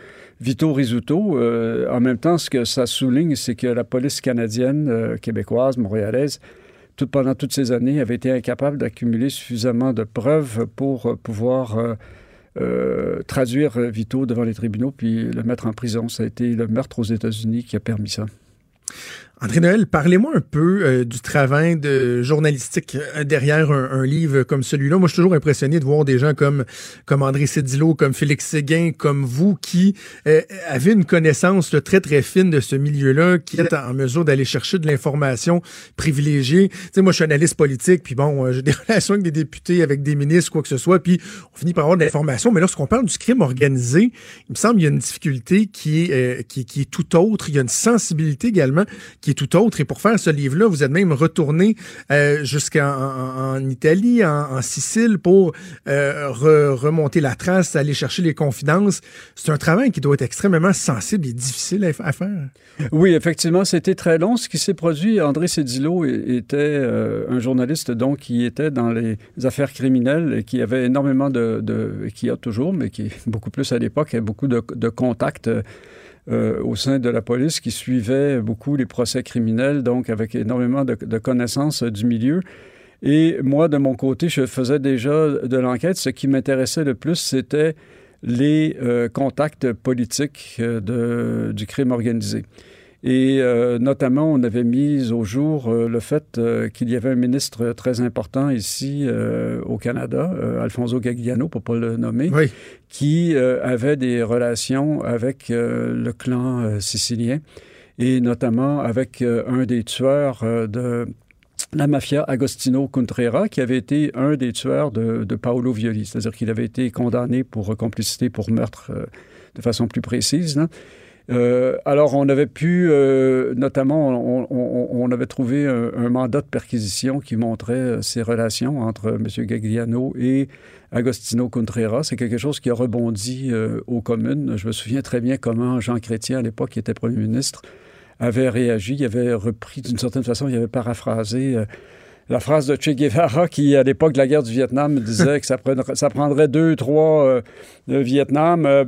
Vito Rizzuto. Euh, en même temps, ce que ça souligne, c'est que la police canadienne, euh, québécoise, montréalaise, tout, pendant toutes ces années, avait été incapable d'accumuler suffisamment de preuves pour euh, pouvoir traduire Vito devant les tribunaux puis le mettre en prison. Ça a été le meurtre aux États-Unis qui a permis ça. André Noël, parlez-moi un peu euh, du travail de journalistique euh, derrière un, livre comme celui-là. Moi, je suis toujours impressionné de voir des gens comme, comme André Cédillo, comme Félix Séguin, comme vous, qui euh, avez une connaissance très, très fine de ce milieu-là, qui est en mesure d'aller chercher de l'information privilégiée. Tu sais, moi, je suis analyste politique, puis bon, j'ai des relations avec des députés, avec des ministres, quoi que ce soit, puis on finit par avoir de l'information. Mais lorsqu'on parle du crime organisé, il me semble qu'il y a une difficulté qui est, qui est tout autre. Il y a une sensibilité également qui tout autre. Et pour faire ce livre-là, vous êtes même retourné euh, jusqu'en Italie, en, Sicile, pour euh, remonter la trace, aller chercher les confidences. C'est un travail qui doit être extrêmement sensible et difficile à, faire. Oui, effectivement, c'était très long. Ce qui s'est produit, André Cédillo était euh, un journaliste donc qui était dans les affaires criminelles et qui avait énormément de, qui a toujours, mais qui beaucoup plus à l'époque, a beaucoup de, de contacts euh, au sein de la police qui suivait beaucoup les procès criminels, donc avec énormément de, connaissances du milieu. Et moi, de mon côté, je faisais déjà de l'enquête. Ce qui m'intéressait le plus, c'était les euh, contacts politiques euh, de, du crime organisé. Et euh, notamment, on avait mis au jour euh, le fait euh, qu'il y avait un ministre très important ici au Canada, Alfonso Gagliano, pour ne pas le nommer, qui avait des relations avec le clan sicilien et notamment avec un des tueurs de la mafia Agostino Contrera, qui avait été un des tueurs de, de Paolo Violi, c'est-à-dire qu'il avait été condamné pour complicité pour meurtre de façon plus précise. Là. Euh, alors, on avait pu, euh, notamment, on, avait trouvé un, mandat de perquisition qui montrait euh, ces relations entre M. Gagliano et Agostino Contreras. C'est quelque chose qui a rebondi aux communes. Je me souviens très bien comment Jean Chrétien, à l'époque, qui était premier ministre, avait réagi. Il avait repris, d'une certaine façon, il avait paraphrasé la phrase de Che Guevara qui, à l'époque de la guerre du Vietnam, disait que ça, prendrait, ça prendrait deux, trois euh, Vietnam. Euh,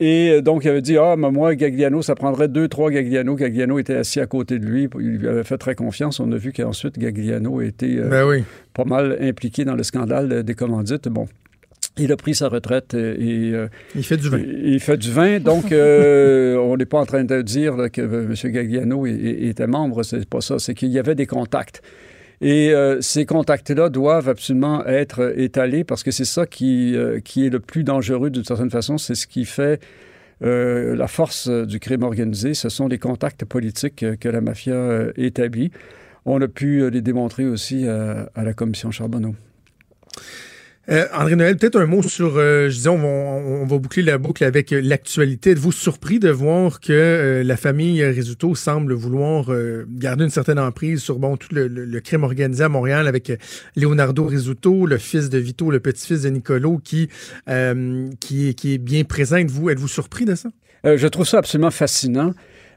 et, donc, il avait dit, ah, mais moi, Gagliano, ça prendrait deux, trois Gagliano. Gagliano était assis à côté de lui. Il lui avait fait très confiance. On a vu qu'ensuite, Gagliano était euh, ben pas mal impliqué dans le scandale des commandites. Bon, il a pris sa retraite et, il fait du vin. Il fait du vin, donc on n'est pas en train de dire que M. Gagliano était membre, c'est pas ça. C'est qu'il y avait des contacts. Et euh, ces contacts-là doivent absolument être étalés parce que c'est ça qui, euh, qui est le plus dangereux d'une certaine façon. C'est ce qui fait euh, la force du crime organisé. Ce sont les contacts politiques que la mafia établit. On a pu les démontrer aussi à la commission Charbonneau. Euh, André Noël, peut-être un mot sur, euh, je disais, on va, on va, boucler la boucle avec euh, l'actualité. Êtes-vous surpris de voir que la famille Risuto semble vouloir garder une certaine emprise sur bon tout le, crime organisé à Montréal avec Leonardo Risuto, le fils de Vito, le petit-fils de Nicolo, qui, qui, qui est bien présent. Êtes-vous êtes surpris de ça? je trouve ça absolument fascinant.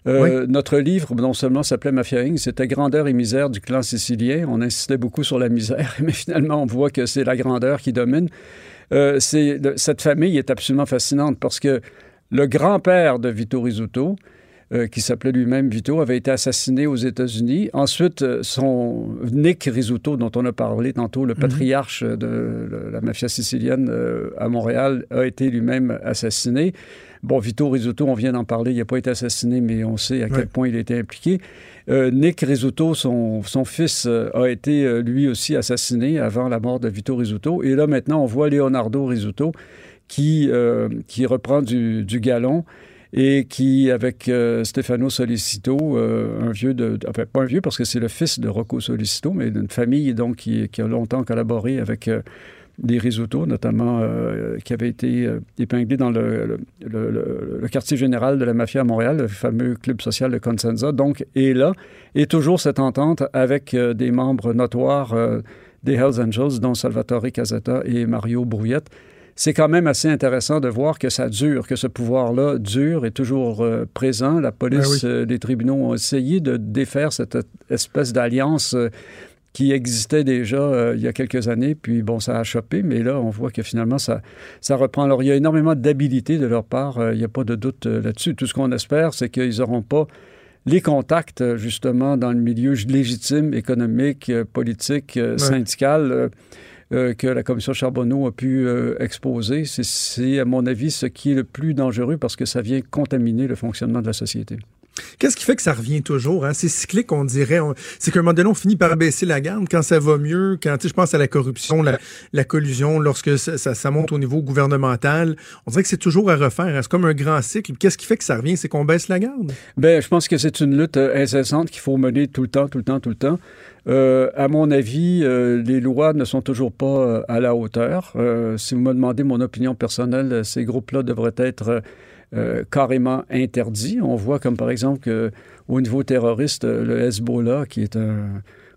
Euh, notre livre, non seulement s'appelait Mafia Inc., c'était Grandeur et misère du clan sicilien. On insistait beaucoup sur la misère, mais finalement, on voit que c'est la grandeur qui domine. Euh, cette famille est absolument fascinante parce que le grand-père de Vito Rizzuto, euh, qui s'appelait lui-même Vito, avait été assassiné aux États-Unis. Ensuite, son Nick Rizzuto, dont on a parlé tantôt, le mhm. patriarche de la mafia sicilienne à Montréal, a été lui-même assassiné. Bon, Vito Rizzuto, on vient d'en parler, il n'a pas été assassiné, mais on sait à quel point il a été impliqué. Euh, Nick Rizzuto, son, fils, euh, a été euh, lui aussi assassiné avant la mort de Vito Rizzuto. Et là, maintenant, on voit Leonardo Rizzuto qui, qui reprend du, galon et qui, avec Stefano Solicito, un vieux de, enfin pas un vieux parce que c'est le fils de Rocco Solicito, mais d'une famille donc qui, qui, a longtemps collaboré avec des risottos, notamment euh, qui avaient été euh, épinglés dans le, quartier général de la mafia à Montréal, le fameux club social de Consenza, donc est là. Et toujours cette entente avec euh, des membres notoires des Hells Angels, dont Salvatore Casetta et Mario Brouillette. C'est quand même assez intéressant de voir que ça dure, que ce pouvoir-là dure, est toujours présent. La police, les tribunaux ont essayé de défaire cette espèce d'alliance qui existait déjà euh, il y a quelques années, puis bon, ça a chopé, mais là, on voit que finalement, ça, ça reprend. Alors, il y a énormément d'habilité de leur part, euh, il n'y a pas de doute euh, là-dessus. Tout ce qu'on espère, c'est qu'ils n'auront pas les contacts, justement, dans le milieu légitime, économique, politique, syndical. que la commission Charbonneau a pu exposer. C'est, à mon avis, ce qui est le plus dangereux parce que ça vient contaminer le fonctionnement de la société. Qu'est-ce qui fait que ça revient toujours? Hein? C'est cyclique, on dirait. C'est qu'à un moment donné, on finit par baisser la garde quand ça va mieux, quand je pense à la corruption, la, collusion, lorsque ça, monte au niveau gouvernemental. On dirait que c'est toujours à refaire. Hein? C'est comme un grand cycle. Qu'est-ce qui fait que ça revient? C'est qu'on baisse la garde? Bien, je pense que c'est une lutte euh, incessante qu'il faut mener tout le temps, tout le temps, tout le temps. Euh, à mon avis, euh, les lois ne sont toujours pas à la hauteur. si vous me demandez mon opinion personnelle, ces groupes-là devraient être euh, carrément interdit. On voit comme par exemple qu'au niveau terroriste, le Hezbollah, qui est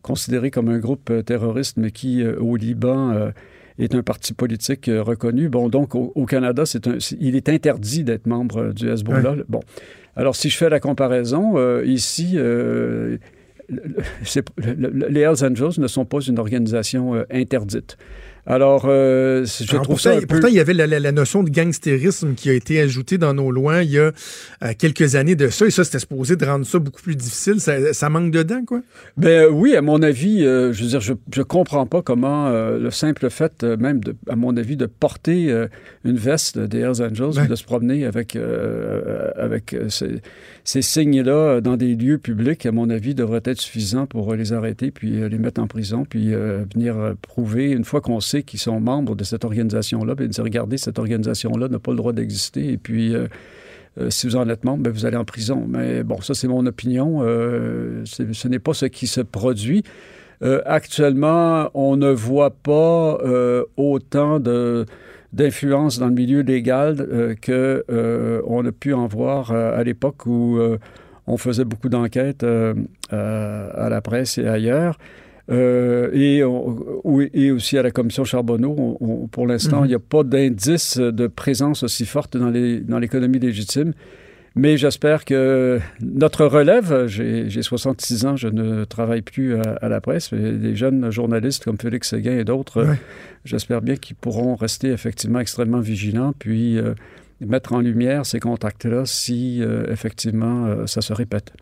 considéré comme un groupe euh, terroriste, mais qui, euh, au Liban, est un parti politique reconnu. Bon, donc au, Canada, c'est il est interdit d'être membre du Hezbollah. Bon, alors si je fais la comparaison, ici, les Hells Angels ne sont pas une organisation interdite. Alors, euh, je trouve pourtant, ça Pourtant, il y avait la, notion de gangstérisme qui a été ajoutée dans nos lois il y a euh, quelques années de ça, et ça, c'était supposé de rendre ça beaucoup plus difficile. Ça, manque dedans, quoi? Ben oui, à mon avis, euh, je veux dire, je, je comprends pas comment le simple fait, même, de, à mon avis, de porter une veste des Hells Angels, de se promener avec, avec ces, ces signes-là dans des lieux publics, à mon avis, devrait être suffisant pour les arrêter, puis les mettre en prison, puis venir prouver, une fois qu'on sait qu'ils sont membres de cette organisation-là, puis dire, regardez, cette organisation-là n'a pas le droit d'exister, et puis... Euh, euh, si vous en êtes membre, ben, vous allez en prison. Mais bon, ça, c'est mon opinion. Euh, ce n'est pas ce qui se produit. actuellement, on ne voit pas autant de d'influence dans le milieu légal que on a pu en voir à l'époque où on faisait beaucoup d'enquêtes à la presse et ailleurs. Euh, et, et, aussi à la commission Charbonneau, pour l'instant, mhm. il n'y a pas d'indice de présence aussi forte dans l'économie dans légitime. Mais j'espère que notre relève, j'ai 66 ans, je ne travaille plus à, la presse, mais des jeunes journalistes comme Félix Séguin et d'autres, j'espère bien qu'ils pourront rester effectivement extrêmement vigilants, puis euh, mettre en lumière ces contacts-là si euh, effectivement ça se répète.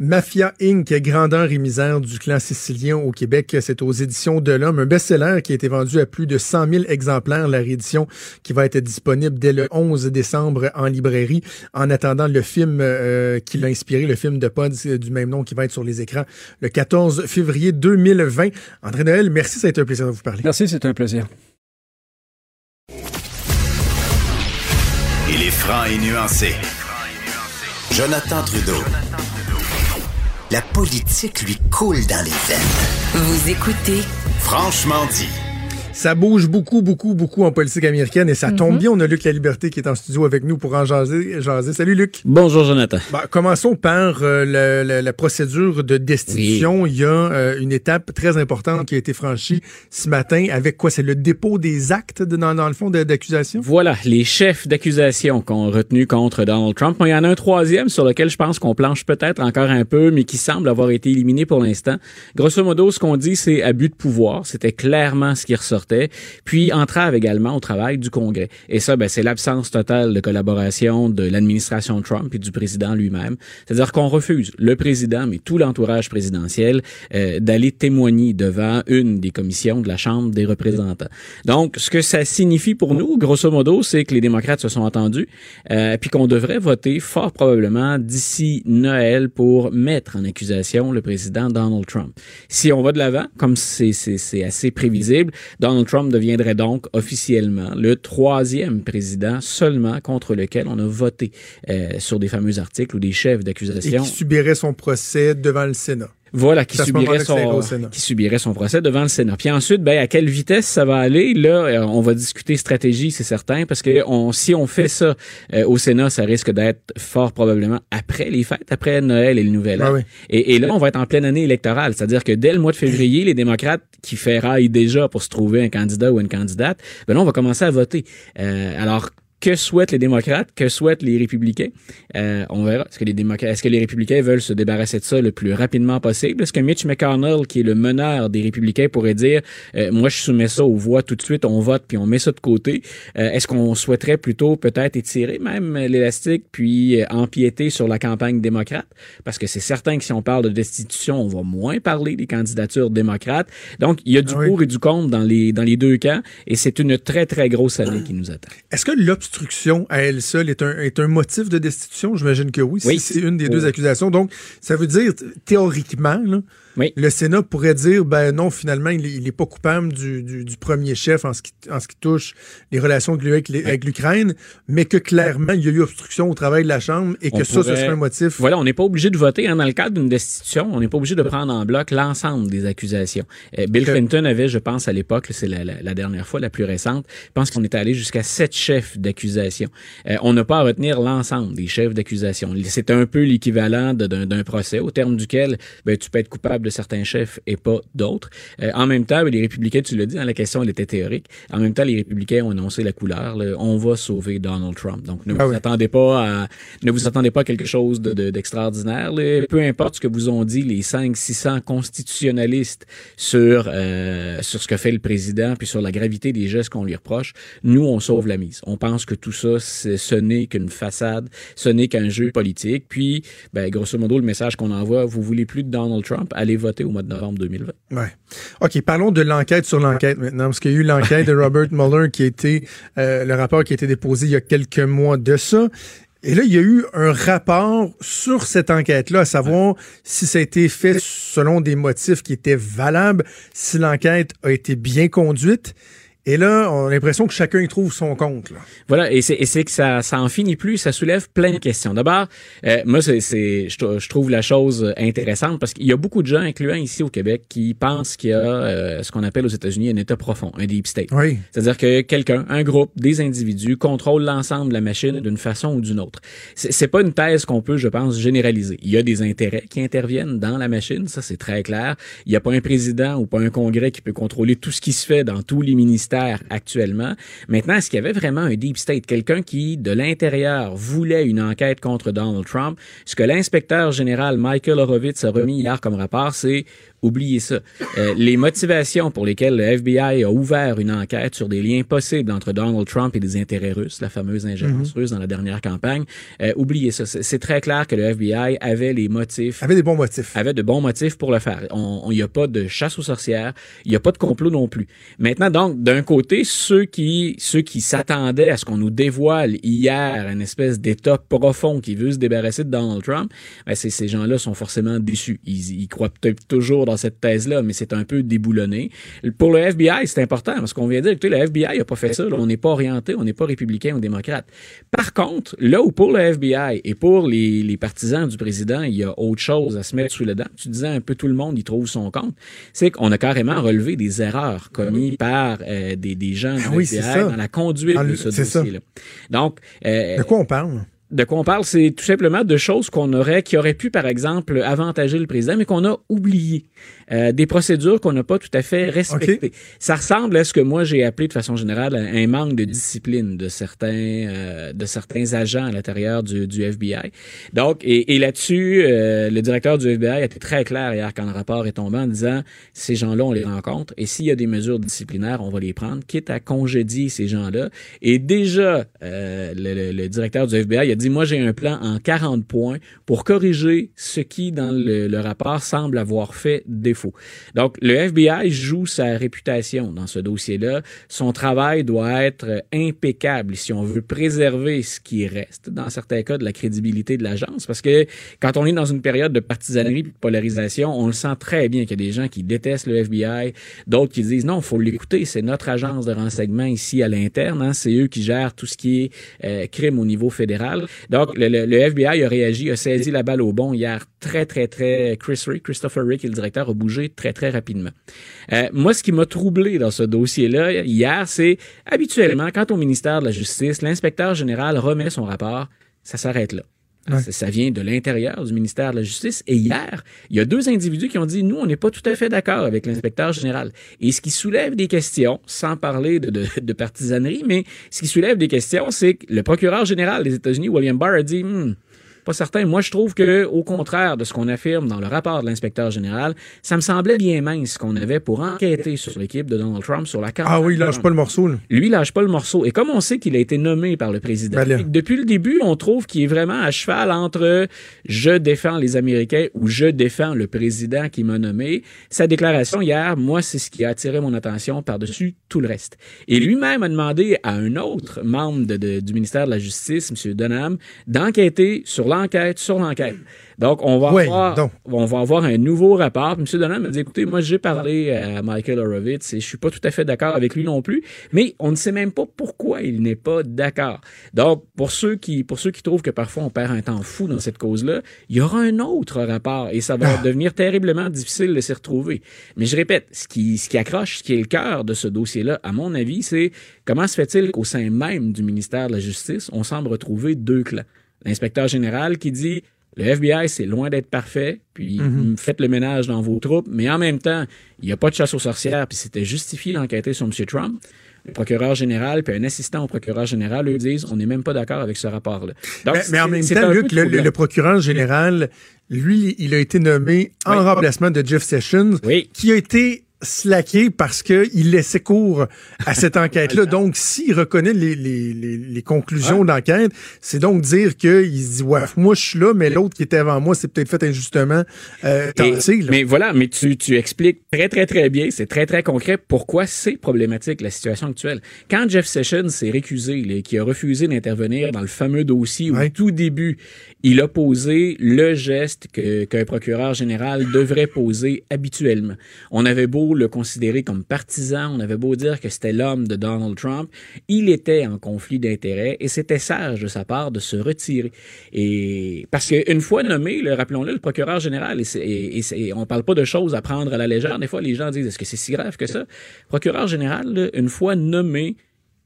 Mafia Inc., grandeur et misère du clan sicilien au Québec, c'est aux éditions de l'Homme, un best-seller qui a été vendu à plus de 100 000 exemplaires, la réédition qui va être disponible dès le 11 décembre en librairie, en attendant le film euh, qui l'a inspiré, le film de Pod du même nom qui va être sur les écrans le 14 février 2020. André Noël, merci, ça a été un plaisir de vous parler. Merci, c'est un plaisir. Il est franc et nuancé. Jonathan Trudeau. La politique lui coule dans les veines. Vous écoutez Franchement dit. Ça bouge beaucoup, beaucoup, beaucoup en politique américaine et ça tombe Mhm. bien. On a Luc La Liberté qui est en studio avec nous pour en jaser. jaser. Salut Luc. Bonjour Jonathan. Bah, commençons par euh, le- le- la procédure de destitution. Il y a euh, une étape très importante qui a été franchie ce matin avec quoi? C'est le dépôt des actes de- dans, dans le fond de- d'accusation? Voilà, les chefs d'accusation qu'on a retenus contre Donald Trump. Il y en a un troisième sur lequel je pense qu'on planche peut-être encore un peu, mais qui semble avoir été éliminé pour l'instant. Grosso modo, ce qu'on dit, c'est abus de pouvoir. C'était clairement ce qui ressortait. Puis entrave également au travail du Congrès. Et ça, ben, c'est l'absence totale de collaboration de l'administration Trump et du président lui-même. C'est-à-dire qu'on refuse, le président, mais tout l'entourage présidentiel, euh, d'aller témoigner devant une des commissions de la Chambre des représentants. Donc, ce que ça signifie pour nous, grosso modo, c'est que les démocrates se sont entendus, euh, puis qu'on devrait voter fort probablement d'ici Noël pour mettre en accusation le président Donald Trump. Si on va de l'avant, comme c'est assez prévisible, Trump deviendrait donc officiellement le troisième président seulement contre lequel on a voté euh, sur des fameux articles ou des chefs Et d'accusation. qui subirait son procès devant le Sénat. Voilà, qui subirait, son, qui subirait son procès devant le Sénat. Puis ensuite, ben, à quelle vitesse ça va aller? Là, euh, on va discuter stratégie, c'est certain, parce que on, si on fait ça euh, au Sénat, ça risque d'être fort probablement après les fêtes, après Noël et le Nouvel An. Ah oui. Et, et là, on va être en pleine année électorale. C'est-à-dire que dès le mois de février, les démocrates qui ferraillent déjà pour se trouver un candidat ou une candidate, ben là, on va commencer à voter. Euh, alors, que souhaitent les démocrates, que souhaitent les républicains. Euh, on verra. Est-ce que les démocrates, est-ce que les républicains veulent se débarrasser de ça le plus rapidement possible? Est-ce que Mitch McConnell, qui est le meneur des républicains, pourrait dire, euh, moi, je soumets ça aux voix tout de suite, on vote, puis on met ça de côté. Euh, est-ce qu'on souhaiterait plutôt peut-être étirer même l'élastique, puis euh, empiéter sur la campagne démocrate? Parce que c'est certain que si on parle de destitution, on va moins parler des candidatures démocrates. Donc, il y a du Ah oui. pour et du contre dans les, dans les deux camps, et c'est une très, très grosse année qui nous attend. Est-ce que l'obstruction à elle seule est un, est un motif de destitution? J'imagine que oui. Oui. Si c'est une des deux accusations. Donc, ça veut dire, théoriquement, là, Oui. le Sénat pourrait dire, ben non, finalement, il est, il est pas coupable du, du, du premier chef en ce, qui, en ce qui touche les relations eues avec, l'Ukraine, mais que clairement, il y a eu obstruction au travail de la Chambre et que On ça, ce pourrait- serait un motif. Voilà, on n'est pas obligé de voter hein, dans le cadre d'une destitution. On n'est pas obligé de prendre en bloc l'ensemble des accusations. Euh, Bill Que- Clinton avait, je pense, à l'époque, c'est la, la- la dernière fois, la plus récente, je pense qu'on est allé jusqu'à sept chefs d'accusation. Euh, on n'a pas à retenir l'ensemble des chefs d'accusation. C'est un peu l'équivalent d'un procès au terme duquel ben, tu peux être coupable de certains chefs et pas d'autres. Euh, en même temps, ben, les républicains, tu l'as dit, dans la question, elle était théorique. En même temps, les républicains ont annoncé la couleur. là, on va sauver Donald Trump. Donc, ne Ah vous oui. attendez pas à, ne vous attendez pas à quelque chose de- de- d'extraordinaire. Peu importe ce que vous ont dit les 5 600 constitutionnalistes sur euh, sur ce que fait le président puis sur la gravité des gestes qu'on lui reproche, nous on sauve la mise. On pense que tout ça ce n'est qu'une façade, ce n'est qu'un jeu politique. Puis ben grosso modo le message qu'on envoie, vous voulez plus de Donald Trump, allez voter au mois de novembre 2020. Ouais. OK, parlons de l'enquête sur l'enquête maintenant, parce qu'il y a eu l'enquête de Robert Mueller qui a été, euh, le rapport qui a été déposé il y a quelques mois de ça. Et là, il y a eu un rapport sur cette enquête-là, à savoir si ça a été fait selon des motifs qui étaient valables, si l'enquête a été bien conduite. Et là, on a l'impression que chacun y trouve son compte. Là. Voilà, et c'est, que ça, ça en finit plus, ça soulève plein de questions. D'abord, euh, moi, c'est, je, trou- je trouve la chose intéressante parce qu'il y a beaucoup de gens, incluant ici au Québec, qui pensent qu'il y a euh, ce qu'on appelle aux États-Unis un État profond, un deep state. Oui. C'est-à-dire que quelqu'un, un groupe, des individus contrôlent l'ensemble de la machine d'une façon ou d'une autre. C'est pas une thèse qu'on peut, je pense, généraliser. Il y a des intérêts qui interviennent dans la machine, ça c'est très clair. Il n'y a pas un président ou pas un congrès qui peut contrôler tout ce qui se fait dans tous les ministères actuellement. Maintenant, est-ce qu'il y avait vraiment un deep state, quelqu'un qui, de l'intérieur, voulait une enquête contre Donald Trump? Ce que l'inspecteur général Michael Horowitz a remis hier comme rapport, c'est Oubliez ça. Euh, les motivations pour lesquelles le FBI a ouvert une enquête sur des liens possibles entre Donald Trump et des intérêts russes, la fameuse ingérence russe dans la dernière campagne, euh, oubliez ça. C'est très clair que le FBI avait les motifs Avait des bons motifs. avait de bons motifs pour le faire. Il n'y a pas de chasse aux sorcières, il n'y a pas de complot non plus. Maintenant, donc, d'un côté, ceux qui ceux qui s'attendaient à ce qu'on nous dévoile hier une espèce d'état profond qui veut se débarrasser de Donald Trump, ben, ces gens-là sont forcément déçus. Ils, ils croient peut-être toujours dans cette thèse-là, mais c'est un peu déboulonné. Pour le FBI, c'est important parce qu'on vient dire, écoutez, le FBI n'a pas fait ça. on n'est pas orienté, on n'est pas républicain ou démocrate. Par contre, là où pour le FBI et pour les, les partisans du président, il y a autre chose à se mettre sous le dent, tu disais un peu tout le monde y trouve son compte, c'est qu'on a carrément relevé des erreurs commises par euh, euh, des, des gens Ah oui, c'est FBI ça. dans la conduite Dans de ce dossier-là. Donc, euh, De quoi on parle? de quoi on parle, c'est tout simplement de choses qu'on aurait, qui auraient pu, par exemple, avantager le président, mais qu'on a oublié. Euh, des procédures qu'on n'a pas tout à fait respectées. Ça ressemble à ce que moi j'ai appelé de façon générale un manque de discipline de certains euh, de certains agents à l'intérieur du, du FBI. Donc, et, et là-dessus, euh, le directeur du FBI a été très clair hier quand le rapport est tombé en disant ces gens-là, on les rencontre et s'il y a des mesures disciplinaires, on va les prendre, quitte à congédier ces gens-là. Et déjà, euh, le, le- le directeur du FBI a dit moi j'ai un plan en 40 points pour corriger ce qui dans le, le rapport semble avoir fait défaut. Donc le FBI joue sa réputation dans ce dossier-là. Son travail doit être impeccable si on veut préserver ce qui reste dans certains cas de la crédibilité de l'agence parce que quand on est dans une période de partisanerie et de polarisation, on le sent très bien qu'il y a des gens qui détestent le FBI, d'autres qui disent non, faut l'écouter, c'est notre agence de renseignement ici à l'interne, hein, c'est eux qui gèrent tout ce qui est euh, crime au niveau fédéral. Donc le, le- le FBI a réagi, a saisi la balle au bon hier très très très Chris Rick, Christopher Rick, est le directeur, a bougé très très rapidement. Euh, moi, ce qui m'a troublé dans ce dossier-là hier, c'est habituellement quand au ministère de la Justice, l'inspecteur général remet son rapport, ça s'arrête là. Ouais. Ça, ça vient de l'intérieur du ministère de la Justice. Et hier, il y a deux individus qui ont dit, nous, on n'est pas tout à fait d'accord avec l'inspecteur général. Et ce qui soulève des questions, sans parler de, de, de partisanerie, mais ce qui soulève des questions, c'est que le procureur général des États-Unis, William Barr, a dit, Hmm, pas certain. Moi, je trouve que, au contraire de ce qu'on affirme dans le rapport de l'inspecteur général, ça me semblait bien mince ce qu'on avait pour enquêter sur l'équipe de Donald Trump, sur la campagne. Ah oui, de lâche Trump. pas le morceau. Là. Lui, il lâche pas le morceau. Et comme on sait qu'il a été nommé par le président, Ben depuis le début, on trouve qu'il est vraiment à cheval entre je défends les Américains ou je défends le président qui m'a nommé. Sa déclaration hier, moi, c'est ce qui a attiré mon attention par-dessus tout le reste. Et lui-même a demandé à un autre membre de- de- du ministère de la Justice, M. Dunham, d'enquêter sur l'enquête, sur l'enquête. Donc, on va, Ouais, avoir, donc. on va avoir un nouveau rapport. Puis M. Donald m'a dit, écoutez, moi, j'ai parlé à Michael Horowitz et je suis pas tout à fait d'accord avec lui non plus, mais on ne sait même pas pourquoi il n'est pas d'accord. Donc, pour ceux qui, pour ceux qui trouvent que parfois on perd un temps fou dans cette cause-là, il y aura un autre rapport et ça va devenir terriblement difficile de s'y retrouver. Mais je répète, ce qui, ce qui accroche, ce qui est le cœur de ce dossier-là, à mon avis, c'est comment se fait-il qu'au sein même du ministère de la Justice, on semble retrouver deux clans? L'inspecteur général qui dit le FBI, c'est loin d'être parfait, puis faites le ménage dans vos troupes, mais en même temps, il n'y a pas de chasse aux sorcières, puis c'était justifié d'enquêter sur M. Trump. Le procureur général puis un assistant au procureur général, eux disent, on n'est même pas d'accord avec ce rapport-là. Donc, Mais, mais en même temps, Luc, le, procureur général, lui, il a été nommé en Oui. remplacement de Jeff Sessions, Oui. qui a été slacké parce qu'il laissait cours à cette enquête-là. donc, s'il reconnaît les, les, les, les conclusions d'enquête, c'est donc dire qu'il se dit, ouais, moi, je suis là, mais l'autre qui était avant moi, c'est peut-être fait injustement euh, Et- mais voilà, mais tu, tu expliques très, très, très bien, c'est très, très concret pourquoi c'est problématique la situation actuelle. Quand Jeff Sessions s'est récusé, là, qui a refusé d'intervenir dans le fameux dossier Ouais. au tout début, il a posé le geste qu'un procureur général devrait poser habituellement. On avait beau le considérer comme partisan, on avait beau dire que c'était l'homme de Donald Trump, il était en conflit d'intérêts et c'était sage de sa part de se retirer. Et parce qu'une fois nommé, le- rappelons-le, le procureur général, et, on parle pas de choses à prendre à la légère. Des fois, les gens disent est-ce que c'est si grave que ça? Procureur général, une fois nommé,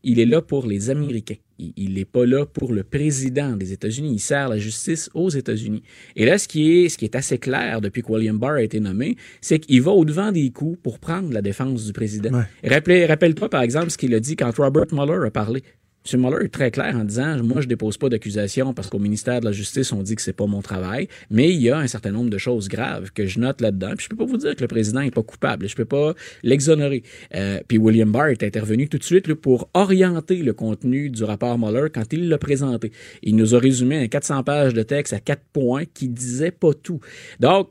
il est là pour les Américains. Il n'est pas là pour le président des États-Unis. Il sert la justice aux États-Unis. Et là, ce qui est, ce qui est assez clair depuis que William Barr a été nommé, c'est qu'il va au-devant des coups pour prendre la défense du président. Ouais. Rappelez- Rappelle-toi, par exemple, ce qu'il a dit quand Robert Mueller a parlé. M. Mueller est très clair en disant Moi, je dépose pas d'accusation parce qu'au ministère de la Justice, on dit que c'est pas mon travail, mais il y a un certain nombre de choses graves que je note là-dedans. Puis je peux pas vous dire que le président est pas coupable. Je peux pas l'exonérer. Euh, puis William Barr est intervenu tout de suite là, pour orienter le contenu du rapport Mueller quand il l'a présenté. Il nous a résumé un 400 pages de texte à quatre points qui disait pas tout. Donc,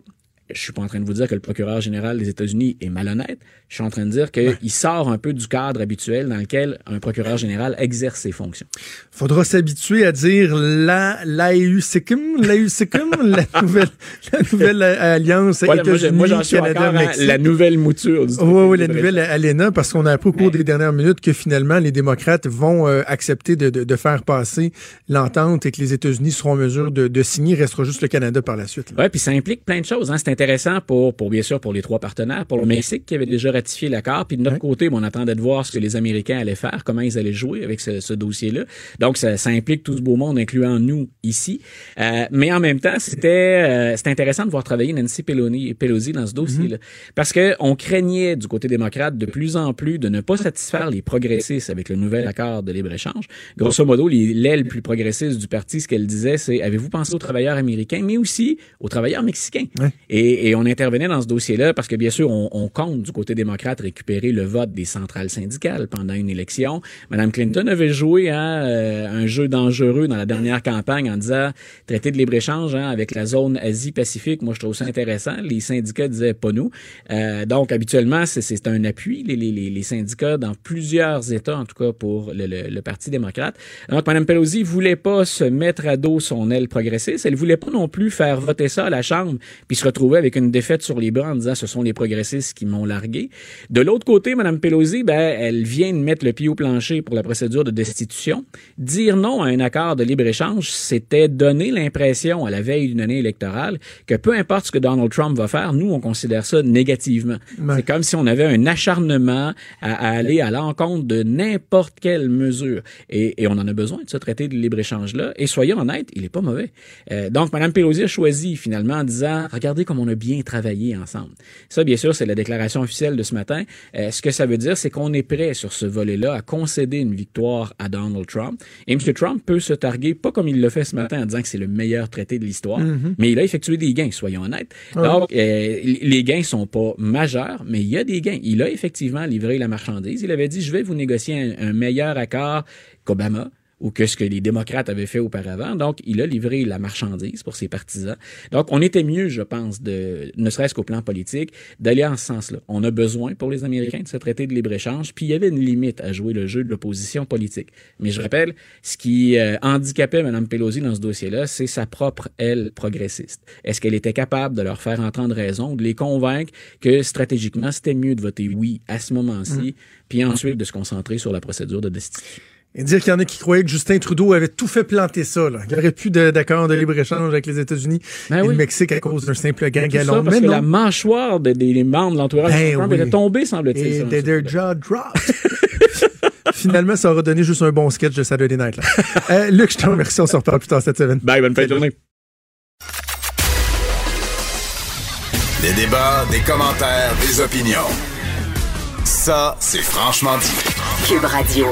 je suis pas en train de vous dire que le procureur général des États-Unis est malhonnête. Je suis en train de dire qu'il sort un peu du cadre habituel dans lequel un procureur général exerce ses fonctions. Faudra s'habituer à dire la l'AEUCICM, l'AEUCICM, la nouvelle, la nouvelle alliance Voilà, États-Unis, moi, j'en suis Canada, Mexique. la nouvelle mouture du Oui, oui, la nouvelle ALENA, parce qu'on a appris au cours des dernières minutes que finalement, les démocrates vont euh, accepter de, de- de faire passer l'entente et que les États-Unis seront en mesure de, de signer. Il restera juste le Canada par la suite. Oui, puis ça implique plein de choses. Hein. C'est intéressant pour, pour, bien sûr, pour les trois partenaires, pour le Mexique qui avait déjà ratifié l'accord, puis de notre côté, on attendait de voir ce que les Américains allaient faire, comment ils allaient jouer avec ce, ce dossier-là. Donc, ça, ça, implique tout ce beau monde, incluant nous ici. Euh, mais en même temps, c'était euh, c'était intéressant de voir travailler Nancy Pelosi, Pelosi dans ce dossier-là, mm-hmm. parce que on craignait du côté démocrate de plus en plus de ne pas satisfaire les progressistes avec le nouvel accord de libre-échange. Grosso modo, l'aile plus progressiste du parti, ce qu'elle disait, c'est avez-vous pensé aux travailleurs américains, mais aussi aux travailleurs mexicains? Et, et, on intervenait dans ce dossier-là parce que bien sûr, on, compte du côté démocrate récupérer le vote des centrales syndicales pendant une élection. Madame Clinton avait joué à euh, un jeu dangereux dans la dernière campagne en disant traité de libre-échange hein, avec la zone Asie-Pacifique. Moi, je trouve ça intéressant. Les syndicats disaient pas nous. Euh, donc, habituellement, c'est un appui, les, syndicats, dans plusieurs États, en tout cas pour le Parti démocrate. Donc, Mme Pelosi voulait pas se mettre à dos son aile progressiste. Elle voulait pas non plus faire voter ça à la Chambre puis se retrouver avec une défaite sur les bras en disant ce sont les progressistes qui m'ont largué. De l'autre côté, Mme Pelosi, ben, elle vient de mettre le pied au plancher pour la procédure de destitution. Dire non à un accord de libre-échange, c'était donner l'impression à la veille d'une année électorale que peu importe ce que Donald Trump va faire, nous, on considère ça négativement. C'est comme si on avait un acharnement à, à aller à l'encontre de n'importe quelle mesure. Et, et, on en a besoin de ce traité de libre-échange-là. Et soyons honnêtes, il est pas mauvais. Euh, donc, Mme Pelosi a choisi finalement en disant, regardez comme on a bien travaillé ensemble. Ça, bien sûr, c'est la déclaration officielle de ce matin. Euh, ce que ça veut dire, c'est qu'on est prêt sur ce volet-là à concéder une victoire à Donald Trump. Et M. Trump peut se targuer, pas comme il l'a fait ce matin en disant que c'est le meilleur traité de l'histoire, mm-hmm. mais il a effectué des gains, soyons honnêtes. Donc, euh, les gains sont pas majeurs, mais il y a des gains. Il a effectivement livré la marchandise. Il avait dit, je vais vous négocier un, un meilleur accord qu'Obama ou que ce que les démocrates avaient fait auparavant. Donc, il a livré la marchandise pour ses partisans. Donc, on était mieux, je pense, de, ne serait-ce qu'au plan politique, d'aller en ce sens-là. On a besoin pour les Américains de se traiter de libre-échange, puis il y avait une limite à jouer le jeu de l'opposition politique. Mais je rappelle, ce qui euh, handicapait Mme Pelosi dans ce dossier-là, c'est sa propre aile progressiste. Est-ce qu'elle était capable de leur faire entendre raison, de les convaincre que stratégiquement, c'était mieux de voter oui à ce moment-ci, mmh. puis ensuite de se concentrer sur la procédure de destitution? Et dire qu'il y en a qui croyaient que Justin Trudeau avait tout fait planter ça. Là. Il n'y aurait plus d'accord de, libre-échange avec les États-Unis ben et le Mexique à cause d'un simple gang galon. parce que la mâchoire des membres de l'entourage ben de Trump était tombée, semble-t-il. Et their jaw dropped. Finalement, ça aura donné juste un bon sketch de Saturday Night. Là. euh, Luc, je te remercie. On se reparle plus tard cette semaine. Bye, bonne fin de journée. Des débats, des commentaires, des opinions. Ça, c'est franchement dit. Cube Radio.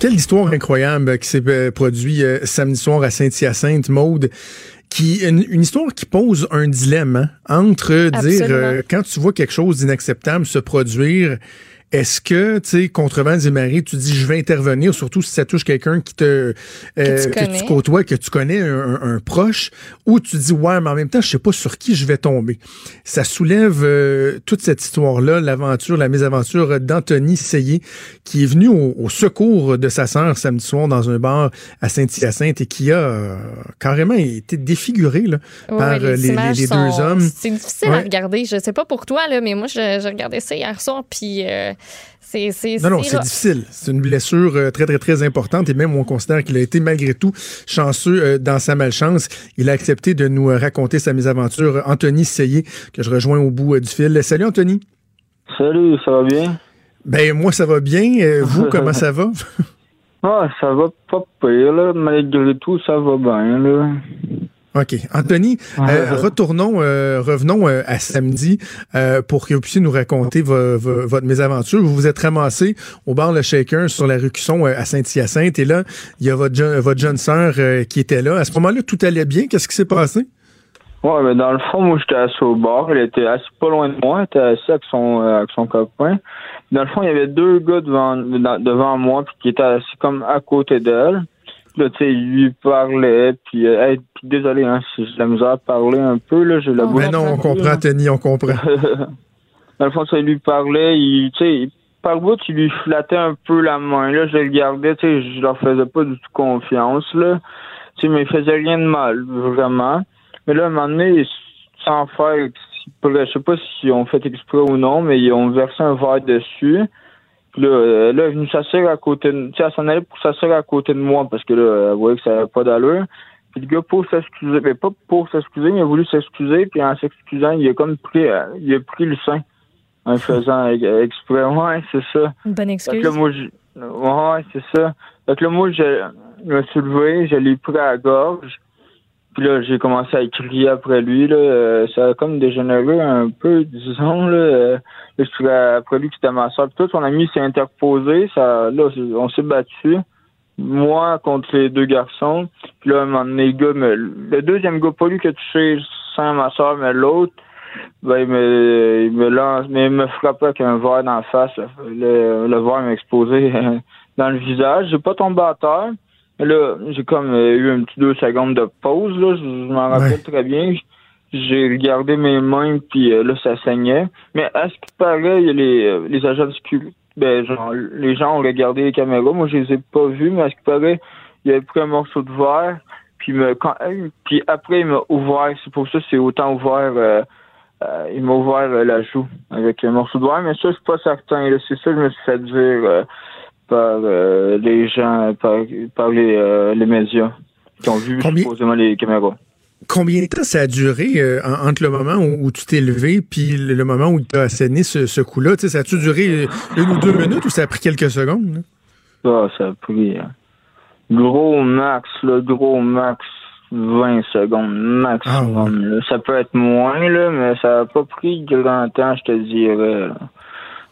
Quelle histoire incroyable qui s'est euh, produite euh, samedi soir à Saint-Hyacinthe, Maude qui une, une, histoire qui pose un dilemme hein, entre dire euh, quand tu vois quelque chose d'inacceptable se produire est-ce que, tu sais, contre vents et marées, tu dis je vais intervenir, surtout si ça touche quelqu'un qui te euh, que, tu que, tu côtoies, que tu connais, un, un, proche, ou tu dis ouais, mais en même temps, je sais pas sur qui je vais tomber. Ça soulève euh, toute cette histoire-là, l'aventure, la mésaventure d'Anthony Seyé, qui est venu au, au, secours de sa sœur samedi soir dans un bar à Saint-Hyacinthe et qui a euh, carrément été défiguré là, par les, les, les, deux hommes. C'est difficile ouais. à regarder. Je sais pas pour toi là, mais moi, je, je regardais ça hier soir, puis c'est, c'est, non, non, c'est difficile. C'est une blessure euh, très, très, très importante et même on considère qu'il a été malgré tout chanceux euh, dans sa malchance. Il a accepté de nous euh, raconter sa mésaventure. Anthony Seyé, que je rejoins au bout du fil. Salut Anthony. Salut, ça va bien? Ben, moi, ça va bien. Vous, comment ça va? ah, ça va pas pire, là. Malgré tout, ça va bien, là. OK. Anthony, euh, retournons, euh, revenons euh, à samedi euh, pour que vous puissiez nous raconter vo, vo, votre mésaventure. Vous vous êtes ramassé au bar Le Shaker sur la rue Cusson à Saint-Hyacinthe et là, il y a votre, votre jeune sœur qui était là. À ce moment-là, tout allait bien? Qu'est-ce qui s'est passé? Ouais, mais dans le fond, moi, j'étais assis au bar. Elle était assis pas loin de moi. Elle était assis avec son, avec son copain. Dans le fond, il y avait deux gars devant, devant moi puis qui étaient assis comme à côté d'elle. Là, tu sais, il lui parlait, puis, euh, hey, puis désolé, hein, si j'ai la misère à parler un peu, là, j'ai la. Mais non, on comprend, Tony, on comprend. Dans le fond, ça, il lui parlait, il, tu sais, par bout, il lui flattait un peu la main, là, je le gardais, tu sais, je leur faisais pas du tout confiance, là. Tu sais, mais il faisait rien de mal, vraiment. Mais là, à un moment donné, sans faire, je sais pas si on fait exprès ou non, mais ils ont versé un verre dessus. Là, euh, là, elle est venue s'asseoir à côté de... Tu sais, elle s'en allait pour s'asseoir à côté de moi parce que là, elle voyait que ça n'avait pas d'allure. Puis le gars, pour s'excuser, mais pas pour s'excuser, il a voulu s'excuser, puis en s'excusant, il a comme pris, euh, il a pris le sein en faisant exprès. Ouais, c'est ça. Une bonne excuse. Là, moi, je... Ouais, c'est ça. Donc là, moi, je, je me suis levé, je l'ai pris à la gorge. Puis là, j'ai commencé à crier après lui. Là. Euh, ça a comme dégénéré un peu, disons. Là. Euh, je suis après lui, qui était ma soeur. Puis tout, son ami s'est interposé. Ça, là, on s'est battu. Moi contre les deux garçons. Puis là, un moment donné, le gars, me, le deuxième gars, pas lui qui a touché sans ma soeur, mais l'autre, ben, il me, il me lance, mais il me frappe avec un verre dans la face. Le, le verre m'a explosé dans le visage. J'ai pas tombé à terre. Là, j'ai comme euh, eu un petit deux secondes de pause, là. Je, m'en rappelle très bien. J'ai regardé mes mains, puis euh, là, ça saignait. Mais à ce qui paraît, les, euh, les agents de sécurité, ben, genre, les gens ont regardé les caméras. Moi, je les ai pas vus, mais à ce qui paraît, il avait pris un morceau de verre, puis, me, quand, puis après, il m'a ouvert. C'est pour ça c'est autant ouvert... il m'a ouvert la joue avec un morceau de verre, mais ça, je suis pas certain. C'est ça que je me suis fait dire par euh, les gens, par, par les, euh, les, médias qui ont vu Combien... supposément les caméras. Combien de temps ça a duré euh, entre le moment où, tu t'es levé puis le, moment où tu as asséné ce, ce coup-là? Ça a-tu duré une ou deux minutes ou ça a pris quelques secondes? Ah, ça a pris gros max, le gros max 20 secondes maximum. Ah, ça peut être moins, là, mais ça n'a pas pris grand temps, je te dirais.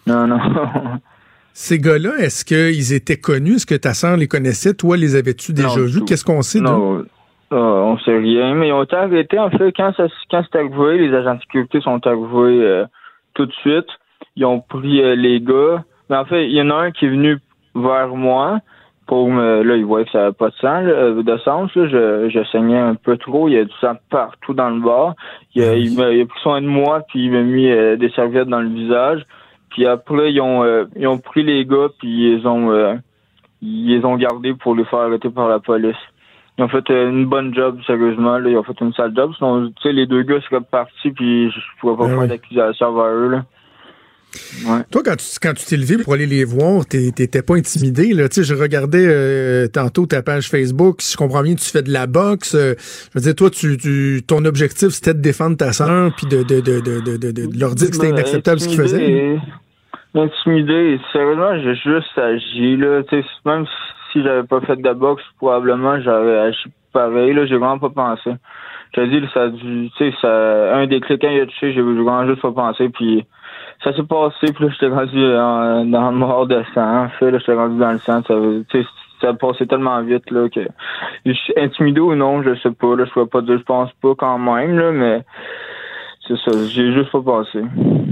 Non, non. Ces gars-là, est-ce qu'ils étaient connus? Est-ce que ta sœur les connaissait? Toi, les avais-tu déjà vus? Qu'est-ce qu'on sait non. Ah, on sait rien, mais ils ont été arrêtés. En fait, quand, ça, quand c'est arrivé, les agents de sécurité sont arrivés euh, tout de suite. Ils ont pris euh, les gars. Mais en fait, il y en a un qui est venu vers moi pour me. Là, il voyait que ça n'avait pas de sang, euh, de sens. Là. Je, je saignais un peu trop. Il y a du sang partout dans le bas. Il a, il, a, il a pris soin de moi, puis il m'a mis des serviettes dans le visage. Puis après, ils ont, euh, ils ont pris les gars, puis ils ont, euh, ils les ont gardés pour les faire arrêter par la police. Ils ont fait euh, une bonne job, sérieusement. Là. Ils ont fait une sale job. Sinon, tu sais, les deux gars seraient partis, puis je pourrais pas ben faire d'accusation vers eux. Là. Ouais. Toi, quand tu quand tu t'es levé pour aller les voir, t'étais pas intimidé. Là. Je regardais tantôt ta page Facebook. Si je comprends bien, tu fais de la boxe. je veux dire, toi, tu, tu ton objectif, c'était de défendre ta soeur puis de, de, de, de, de, de, leur dire que c'était inacceptable ce qu'ils faisaient intimidé. Sérieusement, j'ai juste agi, là. sais même si j'avais pas fait de boxe, probablement, j'aurais agi pareil, là. J'ai vraiment pas pensé. J'ai dit, ça a dû, tu sais, ça, un des clics, quand il a touché, j'ai vraiment juste pas pensé, puis ça s'est passé, puis là, j'étais rendu dans le mort de sang, en fait, là, j'étais rendu dans le sang, ça, tu sais, ça passé tellement vite, là, que, je suis intimidé ou non, je sais pas, là, je pourrais pas dire, je pense pas quand même, là, mais, c'est ça, j'ai juste pas passé.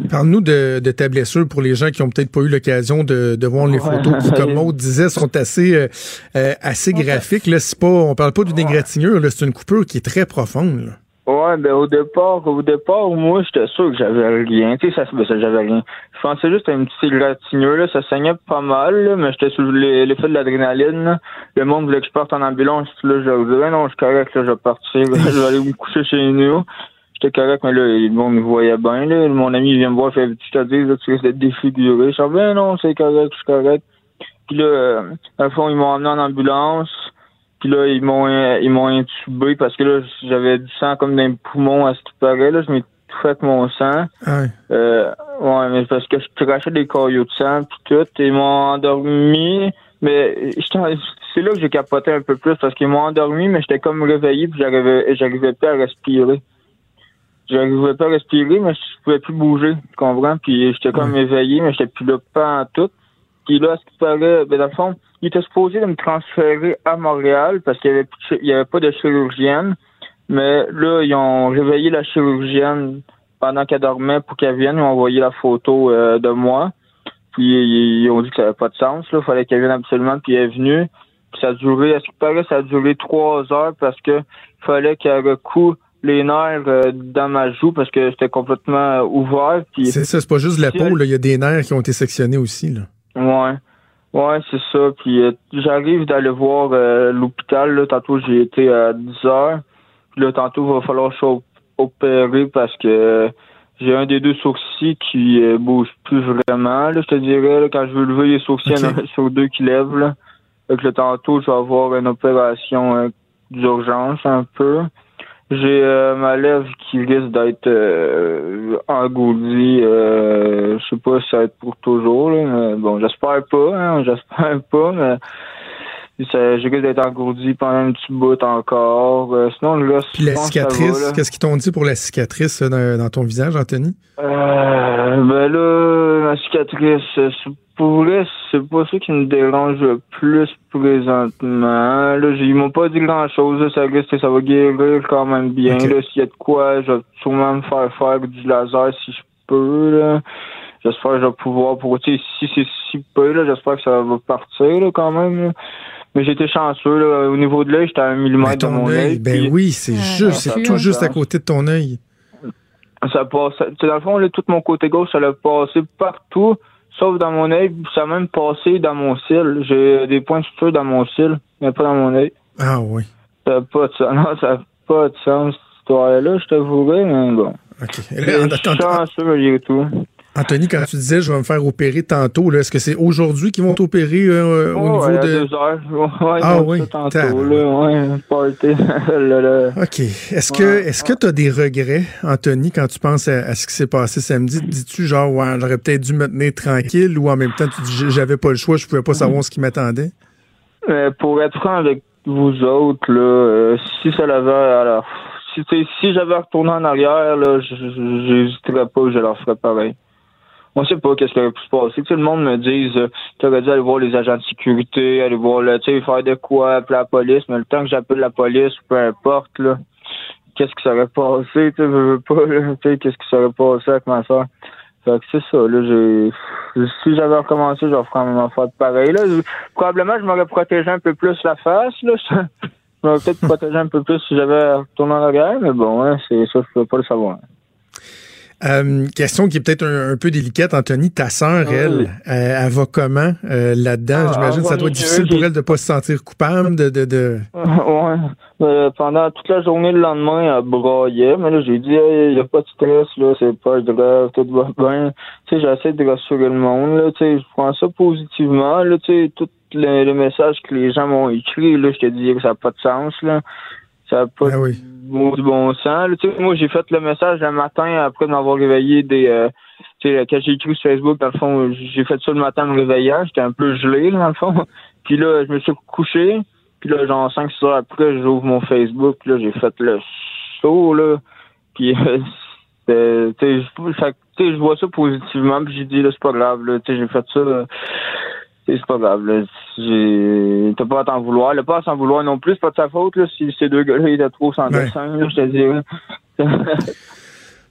Parle-nous de, de, ta blessure pour les gens qui ont peut-être pas eu l'occasion de, de voir les photos qui, comme Maud disait, sont assez euh, euh, assez graphiques. Là, c'est pas, on parle pas d'une égratignure, c'est une coupure qui est très profonde. Là. Ouais, ben au départ, au départ, moi j'étais sûr que j'avais rien. Tu sais, ça, ben, ça j'avais rien. Je pensais juste à une petite égratignure, là, ça saignait pas mal, mais j'étais sous l'effet de l'adrénaline. Le monde voulait que je parte en ambulance, là, je disais non, je suis correct, là, je vais partir, je vais aller me coucher chez nous j'étais correct, mais là, le monde me voyait bien. Là. Mon ami vient me voir, fait Tu te dis, là, tu risques d'être défiguré. Je dis ben non, c'est correct, je suis correct. Puis là, euh, à fond, ils m'ont emmené en ambulance. Puis là, ils m'ont ils m'ont intubé parce que là, j'avais du sang comme dans les poumons à ce qui paraît. Là, je m'ai tout fait mon sang. Ouais. Euh, ouais, mais parce que je crachais des caillots de sang puis tout. Et ils m'ont endormi. Mais c'est là que j'ai capoté un peu plus parce qu'ils m'ont endormi, mais j'étais comme réveillé puis j'arrivais j'arrivais pas à respirer j'arrivais pas à respirer, mais je pouvais plus bouger, tu comprends? Puis j'étais comme éveillé, mais j'étais plus là pas en tout. Puis là, ce qui paraît, ben dans le fond, il était supposé de me transférer à Montréal parce qu'il y avait, il y avait pas de chirurgienne. Mais là, ils ont réveillé la chirurgienne pendant qu'elle dormait pour qu'elle vienne. Ils ont envoyé la photo euh, de moi. Puis ils ont dit que ça n'avait pas de sens. Il fallait qu'elle vienne absolument. Puis elle est venue. Puis ça a duré, à ce qui paraît, ça a duré trois heures parce que fallait qu'elle recoue les nerfs euh, dans ma joue parce que c'était complètement ouvert. C'est ça, c'est pas juste la peau, il y a des nerfs qui ont été sectionnés aussi. Là. Ouais. Ouais, c'est ça. Puis euh, j'arrive d'aller voir euh, l'hôpital. Tantôt, j'ai été à 10 heures. Puis là, tantôt, il va falloir que opérer parce que j'ai un des deux sourcils qui bouge plus vraiment. Là, je te dirais, quand je veux lever les sourcils, il y en a sur deux qui lèvent. Là. Donc, le tantôt, je vais avoir une opération d'urgence un peu. J'ai euh, ma lèvre qui risque d'être euh, engourdie. Euh, je sais pas si ça va être pour toujours. Là, mais bon, j'espère pas. Hein, j'espère pas. Mais je risque d'être engourdi pendant un petit bout encore. Euh, sinon, là, Puis la cicatrice, qu'est-ce qu'ils t'ont dit pour la cicatrice euh, dans, dans ton visage, Anthony? Euh, ben là, la cicatrice, euh, pour vrai, c'est pas ça qui me dérange le plus présentement. Là, j'ai- ils m'ont pas dit grand chose. Ça risque que ça va guérir quand même bien. Là, s'il y a de quoi, je vais sûrement me faire faire du laser si je peux. Là. J'espère que je vais pouvoir pour si c'est si peu, là, j'espère que ça va partir là, quand même. là. Mais j'étais chanceux là. Au niveau de l'œil, j'étais à un millimètre de mon œil, ben puis- oui, c'est juste, c'est ben, tout ça. juste à côté de ton œil. Ça passe. Dans le fond, là, tout mon côté gauche, ça l'a passé partout, sauf dans mon œil. Ça a même passé dans mon cil. J'ai des points de suture dans mon cil, mais pas dans mon œil. Ah oui. Ça n'a pas de sens. Non, ça n'a pas de sens, cette histoire-là, je t'avouerai, mais bon. OK. Je Là, suis Ant- Ant- chanceux, malgré tout. Anthony, quand tu disais je vais me faire opérer tantôt, est-ce que c'est aujourd'hui qu'ils vont t'opérer euh, au niveau ouais, de. deux heures. Ouais, Ah oui, tantôt, là, ouais. Là, là. OK. Est-ce que est-ce que tu as des regrets, Anthony, quand tu penses à, à ce qui s'est passé samedi? Dis-tu genre ouais, j'aurais peut-être dû me tenir tranquille ou en même temps tu dis j'avais pas le choix, je pouvais pas savoir ce qui m'attendait? Euh, pour être franc avec vous autres, là, euh, si ça l'avait, alors, si, si j'avais retourné en arrière, là, j'hésiterais pas, je leur ferais pareil. On sait pas qu'est-ce qui aurait pu se passer. Tu sais, le monde me dit, euh, t'aurais dû aller voir les agents de sécurité, aller voir, là, tu sais, faire de quoi, appeler la police, mais le temps que j'appelle la police, peu importe, là, qu'est-ce qui serait passé, tu veux pas, tu sais, qu'est-ce qui serait passé avec ma soeur. Fait que c'est ça, là, j'ai, si j'avais recommencé, j'aurais fait même affaire pareil, là. Probablement, je m'aurais protégé un peu plus la face, là. Je m'aurais peut-être protégé un peu plus si j'avais retourné en arrière, mais bon, hein, c'est ça, je peux pas le savoir. Euh, question qui est peut-être un, un peu délicate, Anthony. Ta sœur, Ah elle, euh, elle va comment euh, là-dedans? Ah, J'imagine que ça doit être difficile pour elle de pas se sentir coupable, de, de, de... ouais. Euh, pendant toute la journée le lendemain, elle braillait, mais là, j'ai dit, il n'y a pas de stress, là, c'est pas grave, tout va bien. Tu sais, j'essaie de rassurer le monde, là, tu sais, je prends ça positivement, là, tu sais, tous les, les messages que les gens m'ont écrits, là, je te dis que ça n'a pas de sens, là. Ça n'a pas Ah oui. du bon sens. là. Moi, j'ai fait le message le matin après m'avoir réveillé des... euh, tu sais, quand j'ai écrit sur Facebook, dans le fond, j'ai fait ça le matin en me réveillant. J'étais un peu gelé, là, dans le fond. Puis là, je me suis couché. Puis là, genre 5-6 heures après, j'ouvre mon Facebook. Là, j'ai fait le saut, là. Puis, euh, tu sais, je- vois ça positivement. Puis j'ai dit, là, c'est pas grave, là. Tu sais, j'ai fait ça... sais, c'est pas grave. T'as pas à t'en vouloir. Le pas à s'en vouloir non plus, c'est pas de sa faute, là. Si ces deux gars-là étaient trop sans Ouais. dessin, là, je te dirais.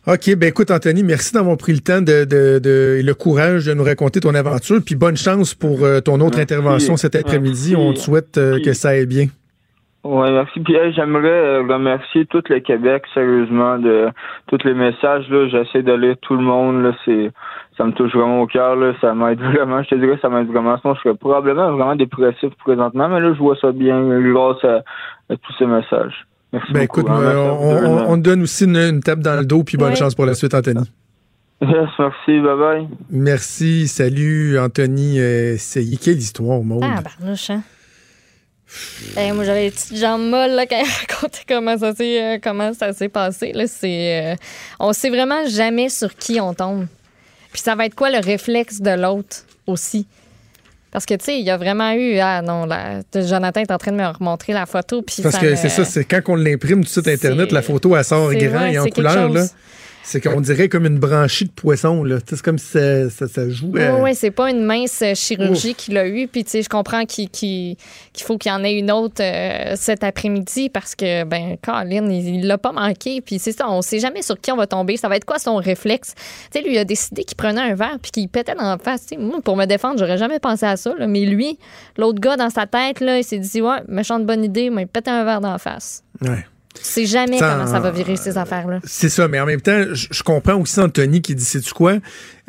OK, ben écoute, Anthony, merci d'avoir pris le temps de, de, de- et le courage de nous raconter ton aventure. Puis bonne chance pour euh, ton autre Merci. intervention cet après-midi. On te souhaite euh, que ça aille bien. Oui, merci. Puis hey, j'aimerais euh, remercier tout le Québec, sérieusement, de tous les messages. là. J'essaie de lire tout le monde. Là. C'est, ça me touche vraiment au cœur. Là. Ça m'aide vraiment. Je te dirais, ça m'aide vraiment. Sinon, je serais probablement vraiment dépressif présentement. Mais là, je vois ça bien grâce à, à tous ces messages. Merci Ben beaucoup. écoute, hein. euh, on, te donne aussi une, une tape dans le dos, puis bonne chance pour la suite, Anthony. Yes, merci. Bye-bye. Merci, salut Anthony. Euh, c'est quelle histoire, Maud? Ah, barnouche, hein? Eh, moi, j'avais les petites jambes molles là, quand elle racontait comment ça s'est, euh, comment ça s'est passé. Là, c'est, euh, on sait vraiment jamais sur qui on tombe. Puis ça va être quoi le réflexe de l'autre aussi? Parce que, tu sais, il y a vraiment eu. Ah non, là, Jonathan est en train de me remontrer la photo. Puis Parce ça que me- c'est ça, c'est quand on l'imprime du site Internet, la photo, elle sort grand et en couleur. Là. C'est qu'on dirait comme une branchie de poisson. Là. C'est comme si ça, ça, ça joue. Oui, ouais, c'est pas une mince euh, chirurgie qu'il a eue. Puis, tu sais, je comprends qu'il qu'il- qu'il faut qu'il y en ait une autre euh, cet après-midi parce que, ben, Colin, il il l'a pas manqué. Puis, c'est ça, on sait jamais sur qui on va tomber. Ça va être quoi son réflexe? Tu sais, lui, il a décidé qu'il prenait un verre puis qu'il pétait dans la face. Moi, pour me défendre, j'aurais jamais pensé à ça. là. Mais lui, l'autre gars dans sa tête, là, il s'est dit, ouais, méchante bonne idée, mais il pétait un verre dans la face. ouais. Tu sais jamais comment ça va virer ces affaires-là. C'est ça, mais en même temps, je, je comprends aussi Anthony qui dit, sais-tu quoi?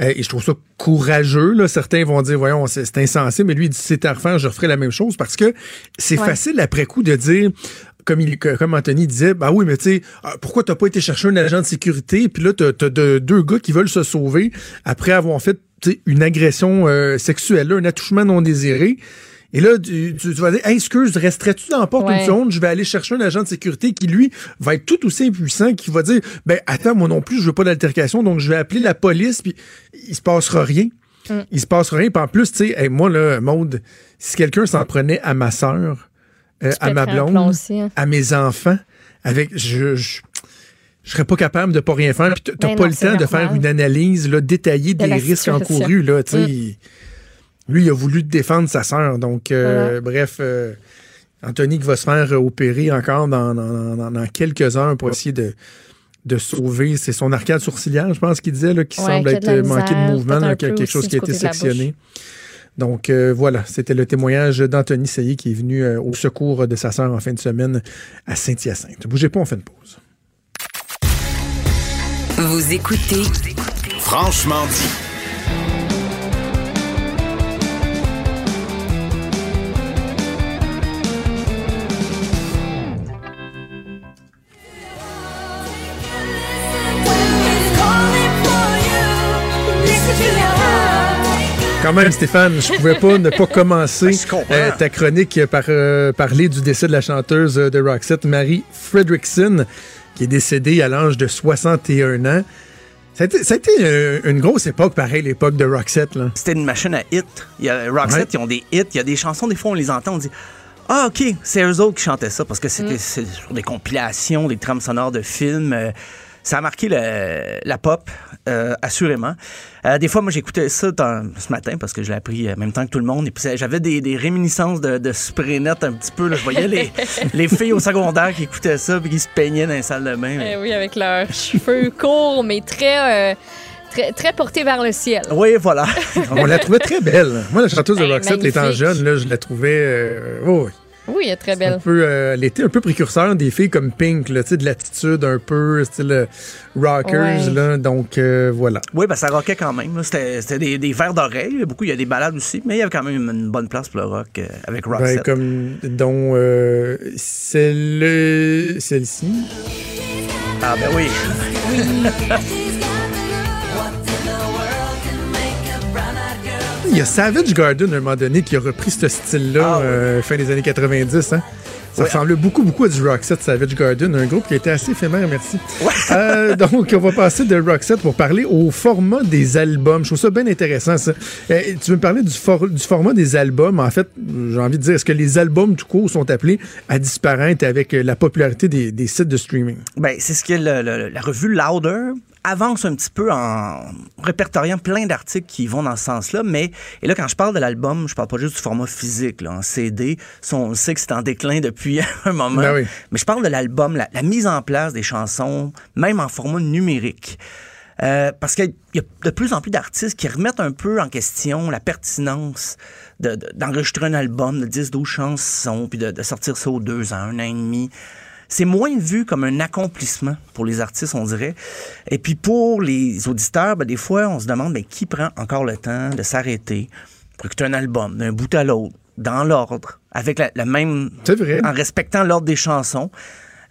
Euh, et je trouve ça courageux. Là. Certains vont dire, voyons, c'est c'est insensé, mais lui, il dit, c'était à refaire, je referais la même chose parce que c'est Ouais. facile après coup de dire, comme, il, comme Anthony disait, bah oui, mais tu sais, ah, pourquoi t'as pas été chercher un agent de sécurité? Puis là, t'as as de- deux gars qui veulent se sauver après avoir fait tu une agression euh, sexuelle, là, un attouchement non désiré. Et là, tu, vas dire, hey, excuse, resterais-tu dans la porte Ouais. une seconde? Je vais aller chercher un agent de sécurité qui, lui, va être tout aussi impuissant, qui va dire, ben, attends, moi non plus, je veux pas d'altercation, donc je vais appeler la police, puis il se passera rien. Mm. Il se passera rien. Puis en plus, tu sais, hey, moi, là, Maude, si quelqu'un s'en prenait à ma sœur, euh, à ma blonde, aussi, hein. à mes enfants, avec, je, je, je serais pas capable de pas rien faire. Puis t'as- Ben pas non, le temps de faire une analyse là, détaillée De des risques encourus. Là, tu sais. Mm. Lui, il a voulu défendre sa sœur. Donc, euh, Voilà. bref, euh, Anthony qui va se faire opérer encore dans, dans- dans- dans quelques heures pour essayer de, de sauver. C'est son arcade sourcilière, je pense qu'il disait, là, qui Ouais, semble être euh, manqué de mouvement, là, quelque chose qui a été sectionné. Donc euh, voilà, c'était le témoignage d'Anthony Saillé qui est venu euh, au secours de sa sœur en fin de semaine à Saint-Hyacinthe. Bougez pas, on fait une pause. Vous écoutez Franchement dit. Quand même, Stéphane, je pouvais pas ne pas commencer comprends. euh, ta chronique par euh, parler du décès de la chanteuse euh, de Roxette, Marie Fredrickson, qui est décédée à l'âge de 61 ans. Ça a été, ça a été, une grosse époque, pareil, l'époque de Roxette. Là. C'était une machine à hits. Il y a Roxette, Ouais. ils ont des hits. Il y a des chansons, des fois, on les entend, on dit Ah, OK, c'est eux autres qui chantaient ça parce que c'était c'est sur des compilations, des trames sonores de films. euh, ça a marqué le- la pop, euh, assurément. Euh, des fois, moi, j'écoutais ça dans- ce matin parce que je l'ai appris en même temps que tout le monde. Et puis, j'avais des, des réminiscences de, de un petit peu. là. Je voyais les, les filles au secondaire qui écoutaient ça puis qui se peignaient dans les salles de bain. Eh oui, avec leurs cheveux courts, mais très, euh, très, très portés vers le ciel. Oui, voilà. On la trouvait très belle. Moi, la chanteuse de Roxette, étant jeune, là, je la trouvais... euh, oh, oui. Oui, elle est très un belle. peu, euh, elle était un peu précurseur des filles comme Pink, là, tu sais, de l'attitude un peu, style euh, rockers, Ouais. là, donc euh, voilà. Oui, ben ça rockait quand même. C'était c'était des, des verres d'oreille. Beaucoup, il y a des balades aussi, mais il y avait quand même une bonne place pour le rock euh, avec Ben, Roxette. comme, dont euh, celle, celle-ci. Ah ben oui. Il y a Savage Garden, à un moment donné, qui a repris ce style-là, Ah euh, fin des années 90. Hein? Ça Oui. ressemblait beaucoup, beaucoup à du Roxette Savage Garden, un groupe qui était assez éphémère, merci. Euh, donc, on va passer de Roxette pour parler au format des albums. Je trouve ça bien intéressant, ça. Euh, tu veux me parler du, for- du format des albums? En fait, j'ai envie de dire, est-ce que les albums tout court sont appelés à disparaître avec la popularité des, des sites de streaming? Ben, c'est ce que le- le- la revue Louder avance un petit peu en répertoriant plein d'articles qui vont dans ce sens-là. Mais, et là, quand je parle de l'album, je parle pas juste du format physique, là, en CD. Ça, on sait que c'est en déclin depuis un moment. Ben oui. Mais je parle de l'album, la, la mise en place des chansons, même en format numérique. Euh, parce qu'il y a de plus en plus d'artistes qui remettent un peu en question la pertinence de- de- d'enregistrer un album de 10-12 chansons, puis de, de sortir ça aux deux ans, un an et demi. C'est moins vu comme un accomplissement pour les artistes, on dirait. Et puis pour les auditeurs, ben, des fois, on se demande ben, qui prend encore le temps de s'arrêter pour écouter un album d'un bout à l'autre, dans l'ordre, avec la, la même... C'est vrai. En respectant l'ordre des chansons.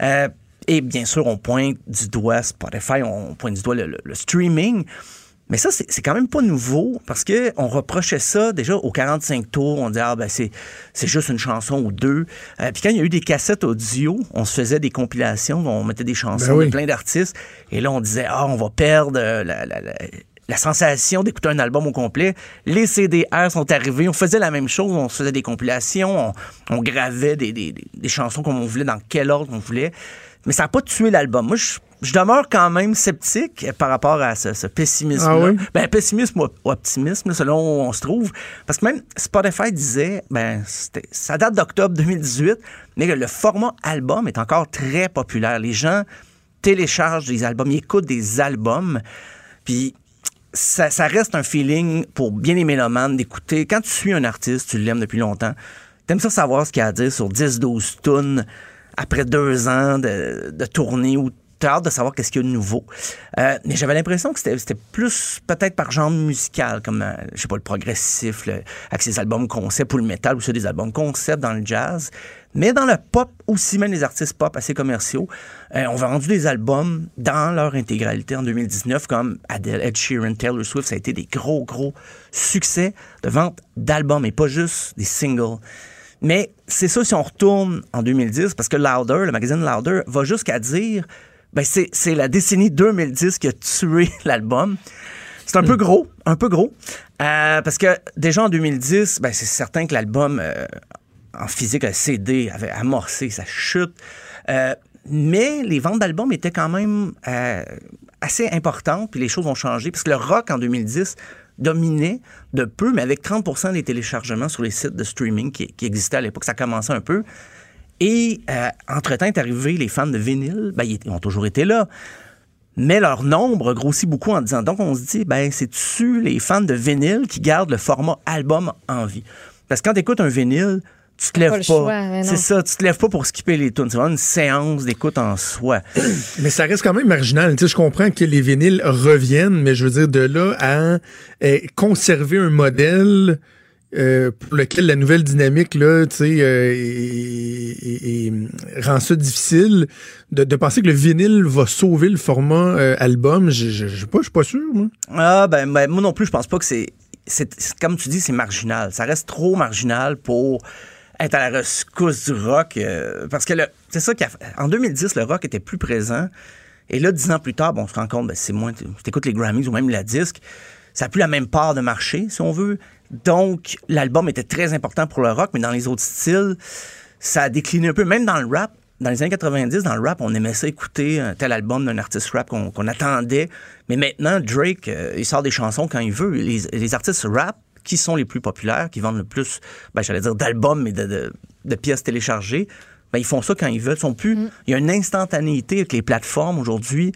Euh, et bien sûr, on pointe du doigt Spotify, on pointe du doigt le, le- le streaming. Mais ça, c'est quand même pas nouveau parce que on reprochait ça déjà aux 45 tours. On disait, ah, ben, c'est juste une chanson ou deux. Euh, puis quand il y a eu des cassettes audio, on se faisait des compilations, on mettait des chansons Ben oui. de plein d'artistes. Et là, on disait, ah, on va perdre euh, la, la- la- la sensation d'écouter un album au complet. Les CDR sont arrivés. On faisait la même chose. On se faisait des compilations. On, on gravait des, des- des- des chansons comme on voulait, dans quel ordre on voulait. Mais ça n'a pas tué l'album. Moi, je, je demeure quand même sceptique par rapport à ce, ce pessimisme-là. Ah oui? Ben, pessimisme ou ou optimisme, selon où on se trouve. Parce que même Spotify disait, ben, ça date d'octobre 2018, mais le format album est encore très populaire. Les gens téléchargent des albums, ils écoutent des albums. Puis ça, ça reste un feeling pour bien les mélomanes d'écouter. Quand tu suis un artiste, tu l'aimes depuis longtemps, t'aimes ça savoir ce qu'il a à dire sur 10-12 tunes après deux ans de, de tournée où t'as hâte de savoir qu'est-ce qu'il y a de nouveau. Euh, mais j'avais l'impression que c'était plus peut-être par genre musical, comme, euh, je sais pas, le progressif, avec ses albums concept ou le métal, ou ceux des albums concept dans le jazz. Mais dans le pop aussi, même les artistes pop assez commerciaux, euh, on vendu des albums dans leur intégralité en 2019, comme Adele, Ed Sheeran, Taylor Swift. Ça a été des gros, gros succès de vente d'albums et pas juste des singles. Mais c'est ça si on retourne en 2010, parce que Louder, le magazine Louder, va jusqu'à dire ben c'est, c'est la décennie 2010 qui a tué l'album. C'est un peu gros, un peu gros. Euh, parce que déjà en 2010, ben c'est certain que l'album euh, en physique, le CD, avait amorcé sa chute. Euh, mais les ventes d'albums étaient quand même assez importantes, puis les choses ont changé, parce que le rock en 2010 dominait de peu, mais avec 30% des téléchargements sur les sites de streaming qui, qui existaient à l'époque, ça commençait un peu. Et euh, entre-temps est arrivé les fans de vinyle, ben, ils, ont toujours été là. Mais leur nombre grossit beaucoup en disant. Donc, on se dit, ben, c'est-tu les fans de vinyle qui gardent le format album en vie? Parce que quand tu écoutes un vinyle, tu te lèves pas c'est ça, tu te lèves pas pour skipper les tunes. C'est vraiment une séance d'écoute en soi. Mais ça reste quand même marginal. Tu sais, je comprends que les vinyles reviennent, mais je veux dire, de là à euh, conserver un modèle euh, pour lequel la nouvelle dynamique là, euh, et- rend ça difficile, de, penser que le vinyle va sauver le format euh, album, je je- suis pas sûr. Moi. Ah, ben, ben, moi non plus, je pense pas que c'est. Comme tu dis, c'est marginal. Ça reste trop marginal pour être à la rescousse du rock. euh, parce que c'est ça qu'en 2010, le rock était plus présent. Et là, dix ans plus tard, bon, on se rend compte, ben, c'est moins. Tu écoutes les Grammys ou même la disque, ça n'a plus la même part de marché, si on veut. Donc, l'album était très important pour le rock, mais dans les autres styles, ça a décliné un peu. Même dans le rap, dans les années 90, dans le rap, on aimait ça écouter un tel album d'un artiste rap qu'on attendait. Mais maintenant, Drake, euh, il sort des chansons quand il veut. Les, les artistes rap, qui sont les plus populaires, qui vendent le plus, ben, j'allais dire d'albums, mais de, de- de pièces téléchargées, ben, ils font ça quand ils veulent. Ils sont plus, Il y a une instantanéité avec les plateformes aujourd'hui.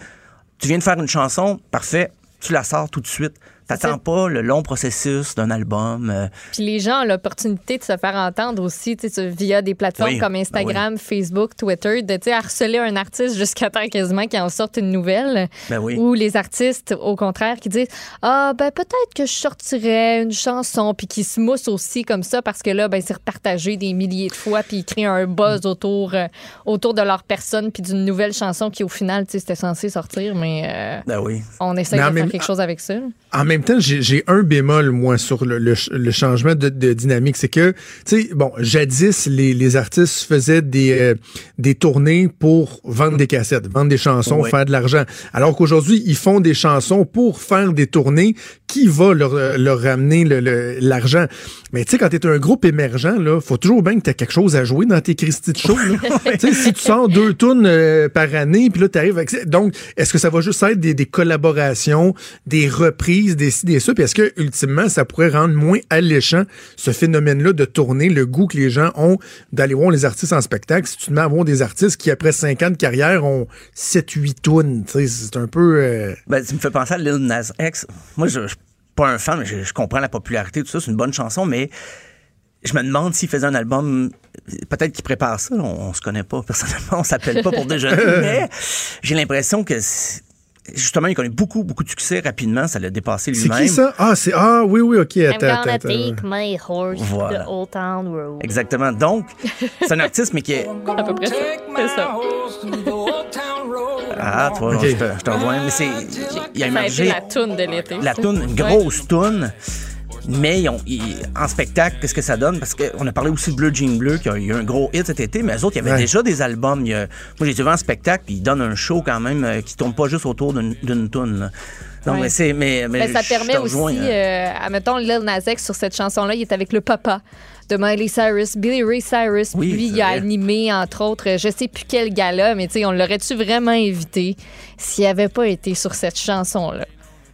Tu viens de faire une chanson, parfait, tu la sors tout de suite. T'attends pas le long processus d'un album. euh, Puis les gens ont l'opportunité de se faire entendre aussi tu sais, via des plateformes Oui, comme ben Instagram, Facebook, Twitter, de tu sais, harceler un artiste jusqu'à temps quasiment qu'il en sorte une nouvelle. Ben oui. Ou les artistes, au contraire, qui disent Ah, ben peut-être que je sortirais une chanson, puis qui se moussent aussi comme ça parce que là, ben c'est repartagé des milliers de fois, puis ils créent un buzz autour, euh, autour de leur personne, puis d'une nouvelle chanson qui, au final, tu sais, c'était censé sortir, mais euh, ben oui. on essaie Mais de faire même- quelque chose avec ça. En même temps, j'ai un bémol, moi, sur le, le le changement de, de dynamique. C'est que, tu sais, bon, jadis, les, les artistes faisaient des, euh, des tournées pour vendre des cassettes, vendre des chansons, faire de l'argent. Alors qu'aujourd'hui, ils font des chansons pour faire des tournées qui va leur, euh, leur ramener le- le- l'argent? Mais tu sais, quand t'es un groupe émergent, là, faut toujours bien que t'aies quelque chose à jouer dans tes Christy de show. là. tu sais, si tu sors deux tunes euh, par année, puis là, t'arrives avec... Donc, est-ce que ça va juste être des, des collaborations, des reprises, des ci, des ça? Puis est-ce que, ultimement, ça pourrait rendre moins alléchant ce phénomène-là de tourner, le goût que les gens ont d'aller voir les artistes en spectacle? Si tu te mets à voir des artistes qui, après cinq ans de carrière, ont 7-8 tunes, tu sais, c'est un peu... euh, Ben, tu me fais penser à Lil Nas X. Moi, je, je suis pas un fan, mais je, je comprends la popularité, tout ça, c'est une bonne chanson, mais je me demande s'il faisait un album. Peut-être qu'il prépare ça, on, on se connaît pas personnellement, on s'appelle pas pour déjeuner, mais j'ai l'impression que justement, il connaît beaucoup, beaucoup de succès rapidement, ça l'a dépassé C'est lui-même. qui ça? Ah, c'est... Ah, oui, oui, OK. I'm Attends, gonna attends, attends. take my horse Voilà. to the Old Town Road. Exactement. Donc, c'est un artiste, mais qui est. À peu près ça. C'est ça. Ah, toi, je, te, rejoins. Mais c'est. Il a émergé. la toune de l'été. la toune, une grosse toune. Mais ils ont- ils- en spectacle, qu'est-ce que ça donne? Parce qu'on a parlé aussi de Bleu Jean Bleu, qui a eu un gros hit cet été, mais eux autres, il y avait Ouais. déjà des albums. Il moi, j'ai vu en spectacle, puis ils donnent un show quand même euh, qui tourne pas juste autour d'une toune. Non, Ouais. mais c'est. Mais, mais Mais ça permet aussi, rejoins, hein. euh, admettons, Lil Nas X sur cette chanson-là, il est avec le papa de Miley Cyrus, Billy Ray Cyrus. Oui, puis lui, il a animé, entre autres, je sais plus quel gala, mais tu sais, on l'aurait-tu vraiment invité s'il avait pas été sur cette chanson-là?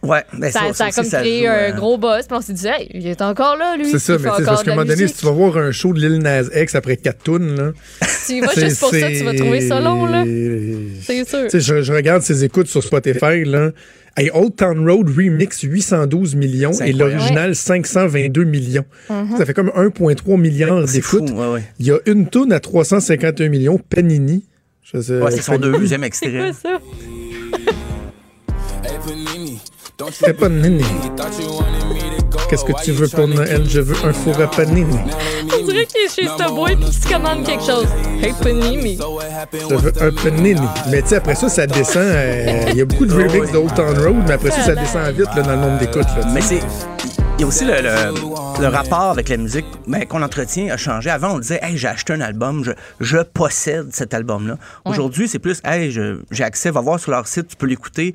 Ouais, mais Ça, ça a aussi, comme ça créé joue, un euh, gros buzz, puis on s'est dit, hey, il est encore là, lui. C'est ça, mais fait tu sais, encore parce qu'à un moment donné, si tu vas voir un show de Lil Nas X après 4 tunes, là. Tu y vas juste pour ça, tu vas trouver ça long, là. C'est C'est sûr. Tu sais, je, je regarde ses écoutes sur Spotify, là. Hey, Old Town Road Remix, 812 millions C'est et l'original, 522 millions. Ça fait comme 1,3 milliard C'est d'écoutes. ouais, ouais. Il y a une toune à 351 millions, Panini. Je sais- Ouais, c'est son deuxième extrait. C'est quoi ça? Fais pas de nini. Qu'est-ce que tu veux pour Noël? Je veux un four à panini. On dirait qu'il est chez Subway puis qu'il se commande quelque chose. Hey, panini. Je veux un panini. Mais tu sais, après ça, ça descend. euh, Il y a beaucoup de remix d'Old Town Road, mais après ça, ça descend vite là, dans le nombre d'écoutes. Mais c'est. Il y a aussi le, le- le rapport avec la musique ben, qu'on entretient a changé. Avant, on disait Hey, j'ai acheté un album, je, je possède cet album-là. Aujourd'hui, c'est plus Hey, je- j'ai accès, va voir sur leur site, tu peux l'écouter.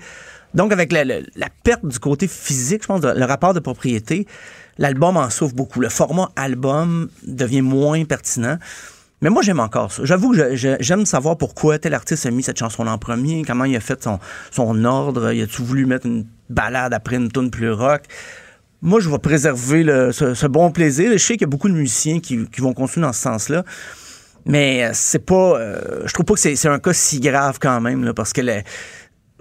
Donc, avec la, perte du côté physique, je pense, le rapport de propriété, l'album en souffre beaucoup. Le format album devient moins pertinent. Mais moi, j'aime encore ça. J'avoue que j'aime savoir pourquoi tel artiste a mis cette chanson-là en premier, comment il a fait son, son ordre, il a-tu voulu mettre une balade après une tune plus rock? Moi, je vais préserver ce, bon plaisir. Je sais qu'il y a beaucoup de musiciens qui, vont continuer dans ce sens-là. Mais euh, c'est pas. euh, je trouve pas que c'est un cas si grave quand même, là, parce que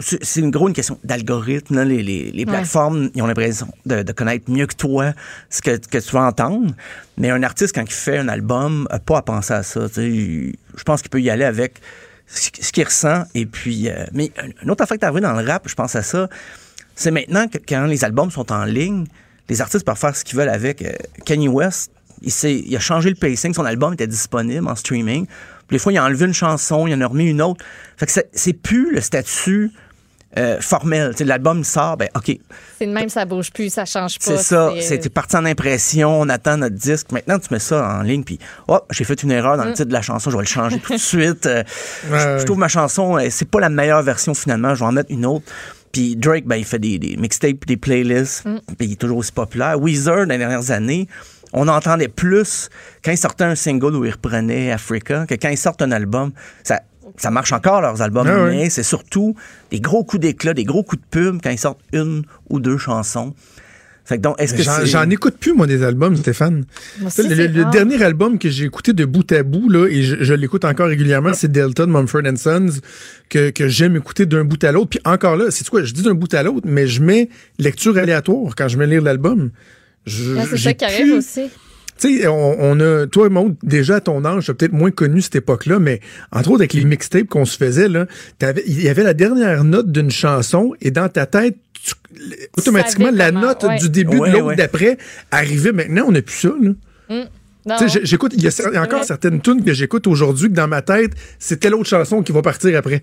c'est une grosse question d'algorithme. Les, les- les plateformes, ils ont l'impression de, de connaître mieux que toi ce que, que tu vas entendre. Mais un artiste, quand il fait un album, n'a pas à penser à ça. Il- Je pense qu'il peut y aller avec ce ce qu'il ressent. Et puis, euh, mais un- un autre affaire qui est arrivé dans le rap, je pense à ça, c'est maintenant que quand les albums sont en ligne, les artistes peuvent faire ce qu'ils veulent avec. Euh, Kanye West, il, il a changé le pacing, son album était disponible en streaming. Puis des fois, il a enlevé une chanson, il en a remis une autre. Fait que c'est plus le statut euh, formel. Tu sais, L'album sort, ben OK, C'est de même, ça bouge plus, ça change pas. c'est ça. C'est parti en impression, on attend notre disque. Maintenant, tu mets ça en ligne, puis oh, j'ai fait une erreur dans le titre de la chanson, je vais le changer tout de suite. Euh, je- Ouais, je, trouve ma chanson, euh, c'est pas la meilleure version finalement, je vais en mettre une autre. Puis Drake, ben, il fait des, des mixtapes, des playlists, puis il est toujours aussi populaire. Weezer, dans les dernières années, on entendait plus quand ils sortaient un single où ils reprenaient Africa que quand ils sortent un album. Ça, ça marche encore, leurs albums, Ah mais c'est surtout des gros coups d'éclat, des gros coups de pub quand ils sortent une ou deux chansons. Fait que donc, est-ce que J'en écoute plus, moi, des albums, Stéphane. Aussi, le, dernier album que j'ai écouté de bout à bout, là, et je, je l'écoute encore régulièrement, c'est Delta de Mumford Sons, que, que j'aime écouter d'un bout à l'autre. Puis encore là, c'est quoi, je dis d'un bout à l'autre, mais je mets lecture aléatoire quand je mets lire l'album. C'est j'ai ça qui arrive plus- aussi. Tu sais, on, on a, toi, Maud, déjà à ton âge, peut-être moins connu cette époque-là, mais entre autres avec les mixtapes qu'on se faisait, là, il y avait la dernière note d'une chanson et dans ta tête, tu- automatiquement, la comment, note ouais. du début Ouais, de l'autre ouais. d'après arrivait. Maintenant, on n'a plus ça, là. Non, Tu sais, j'ai- j'écoute, il y a encore certaines tunes que j'écoute aujourd'hui que dans ma tête, c'est telle autre chanson qui va partir après.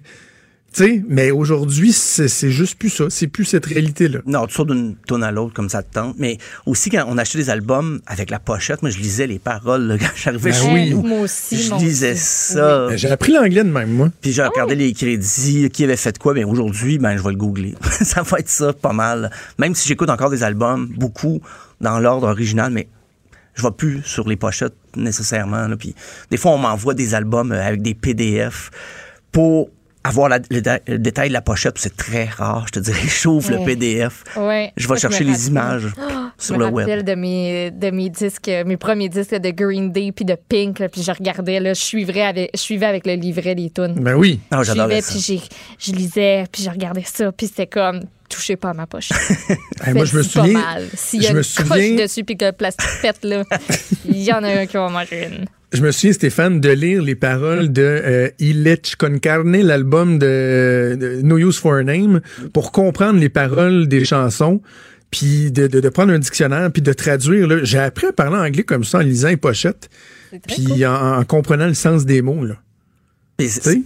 Tu sais, mais aujourd'hui, c'est juste plus ça. C'est plus cette réalité-là. Non, tu sors d'une tonne à l'autre comme ça te tente. Mais aussi, quand on achetait des albums avec la pochette, moi, je lisais les paroles là, quand j'arrivais Ben chez oui. nous. Moi aussi, Je lisais aussi. ça. J'ai appris l'anglais de même, moi. Puis j'ai Oh! regardé les crédits, qui avait fait quoi. Ben aujourd'hui, ben je vais le googler. ça va être ça, pas mal. Même si j'écoute encore des albums, beaucoup dans l'ordre original, mais je vais plus sur les pochettes nécessairement. là. Puis des fois, on m'envoie des albums euh, avec des PDF pour avoir la- le, le détail de la pochette. puis C'est très rare, je te dirais. J'ouvre le Ouais. PDF. Ouais. Je vais chercher me les images Je sur me le web. rappelle de mes, de mes disques, mes premiers disques de Green Day puis de Pink, là, puis je regardais, là, je suivais avec, je suivais avec le livret des tunes. Ben oui. Ah, je j'adorais ça. puis je lisais, puis je regardais ça, puis c'était comme, touchez pas à ma poche. Hey, moi, je me pas souviens. mal? S'il y a je me une souviens- coche dessus puis que le plastique pète, là, il y en a un qui va en manger une. Je me souviens, Stéphane, de lire les paroles de euh, con carne, l'album de, de No Use for a Name, pour comprendre les paroles des chansons, puis de, de- de prendre un dictionnaire, puis de traduire. là. J'ai appris à parler anglais comme ça en lisant les pochettes, puis cool. en, en comprenant le sens des mots. Là.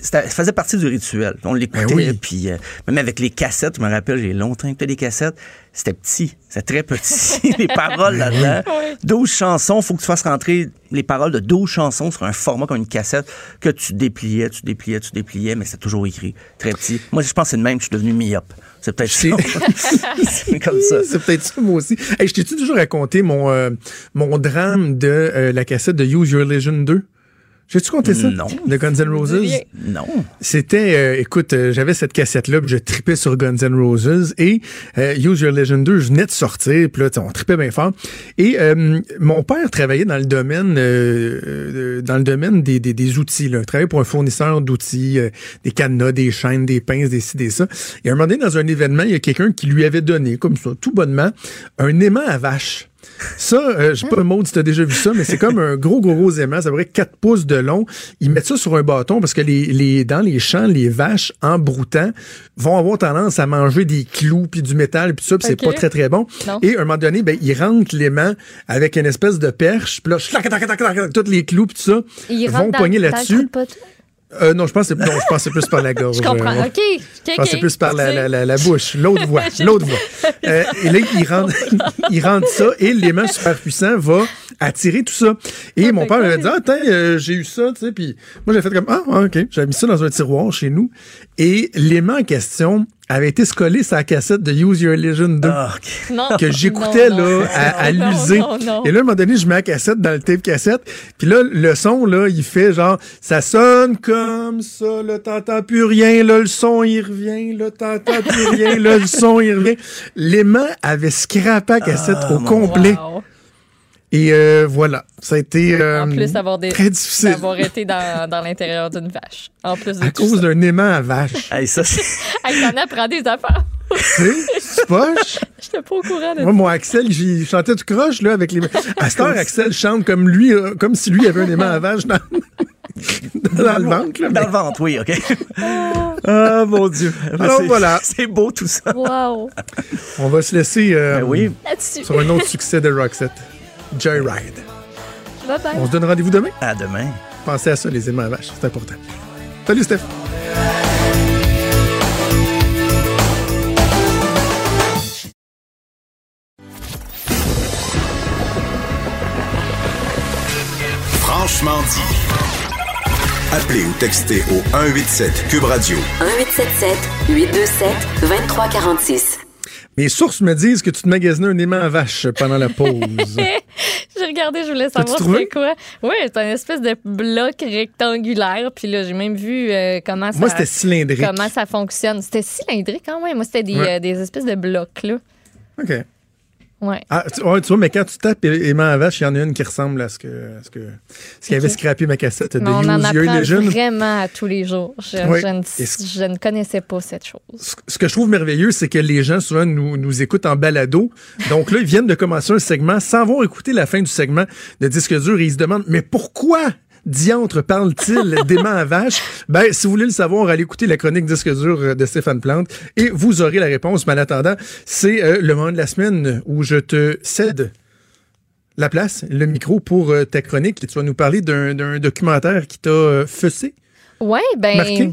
Ça faisait partie du rituel. On l'écoutait, Ben oui. puis euh, même avec les cassettes, je me rappelle, j'ai longtemps écouté des cassettes. C'était petit, c'était très petit, les paroles là-dedans. 12 chansons, faut que tu fasses rentrer les paroles de 12 chansons sur un format comme une cassette que tu dépliais, tu dépliais, tu dépliais, mais c'est toujours écrit, très petit. Moi, je pense que c'est le même, je suis devenu myope. C'est peut-être ça. c'est comme ça. C'est peut-être ça, moi aussi. Hey, je t'ai-tu toujours raconté mon, euh, mon drame de euh, la cassette de Use Your Legend 2? J'ai-tu compté ça? Non. De Guns N' Roses? Non. C'était, euh, écoute, euh, j'avais cette cassette-là, puis je tripais sur Guns N' Roses et euh, Use Your Legend 2, je venais de sortir, puis là, on tripait bien fort. Et euh, mon père travaillait dans le domaine, dans le domaine des, des, des outils. Là. Il travaillait pour un fournisseur d'outils, euh, des cadenas, des chaînes, des pinces, des ci, des ça. Et à un moment donné, dans un événement, il y a quelqu'un qui lui avait donné, comme ça, tout bonnement, un aimant à vache. Ça, euh, je sais pas, Maud, si t'as déjà vu ça, mais c'est comme un gros, gros, gros aimant, ça vrai 4 pouces de long. Ils mettent ça sur un bâton parce que les, les, dans les champs, les vaches, en broutant, vont avoir tendance à manger des clous puis du métal puis tout ça, puis c'est pas très, très bon. Non. Et à un moment donné, ben, ils rentrent l'aimant avec une espèce de perche, puis là, tous les clous puis tout ça, Il vont dans- pogner là-dessus. Euh, non, je pense que c'est- plus par la gorge. Je comprends. euh, OK. OK, je pense plus par la, la, la, la bouche, l'autre voix, l'autre voix. Euh, et là, il rentre, il rentre ça et l'aimant super puissant va attirer tout ça. Et mon père m'avait dit, ah, attends, euh, j'ai eu ça, tu sais, puis moi, j'ai fait comme, ah, OK. J'avais mis ça dans un tiroir chez nous. Et l'aimant en question avait été scollé sur la cassette de Use Your Illusion 2 Ah, ok. Non. que j'écoutais là non, à, l'user. Et là, à un moment donné, je mets la cassette dans le tape cassette. Puis là, le son, là, il fait genre, ça sonne comme ça, là, t'entends plus rien, là, le son, il revient, là, t'entends plus rien, là, le son, il revient. L'aimant avait scrappé la cassette Ah, au complet. Wow. Et euh, voilà, ça a été euh, En plus d'avoir des- très difficile d'avoir été dans, dans l'intérieur d'une vache. En plus de à tout cause d'un aimant à vache. Hey, ça, c'est- Hey, t'en apprends des affaires. tu sais, c'est poche. J'étais pas au courant de Moi, mon Axel, il chantait tout croche, là, avec les. À cette heure, Axel chante comme lui, euh, comme si lui avait un aimant à vache dans, dans le ventre, là. Dans mais- le ventre, oui, OK. Ah, mon Dieu. Alors, C'est- voilà. C'est beau tout ça. Wow. On va se laisser euh, Ben oui. Là-dessus. sur un autre succès de Roxette. Joyride. Bye bye. On se donne rendez-vous demain. À demain. Pensez à ça, les aimants à vache. C'est important. Salut, Steph. Franchement dit. Appelez ou textez au 187 Cube Radio 1877 827 2346. Mes sources me disent que tu te magasinais un aimant à vache pendant la pause. J'ai regardé, je voulais savoir c'était quoi. Oui, c'est un espèce de bloc rectangulaire. Puis là, j'ai même vu euh, comment ça Moi, c'était cylindrique. comment ça fonctionne. C'était cylindrique quand même. Moi, c'était des, Ouais. euh, des espèces de blocs, là. OK. Ouais. Ah, tu, ouais, tu vois, mais quand tu tapes aimant à vache, il y en a une qui ressemble à ce que ce que ce qui avait scrappé ma cassette de on en apprend vraiment à tous les jours. Je, ne, je ne connaissais pas cette chose. ce ce que je trouve merveilleux, c'est que les gens souvent nous, nous écoutent en balado. Donc là, ils viennent de commencer un segment sans avoir écouté la fin du segment de disque dur et ils se demandent mais pourquoi diantre parle-t-il d'aimant à vache? Ben, si vous voulez le savoir, allez écouter la chronique disque dur euh, de Stéphane Plante et vous aurez la réponse. Mais en attendant, c'est euh, le moment de la semaine où je te cède la place, le micro pour euh, ta chronique. Tu vas nous parler d'un d'un documentaire qui t'a euh, fessé. Ouais, ben. Marqué?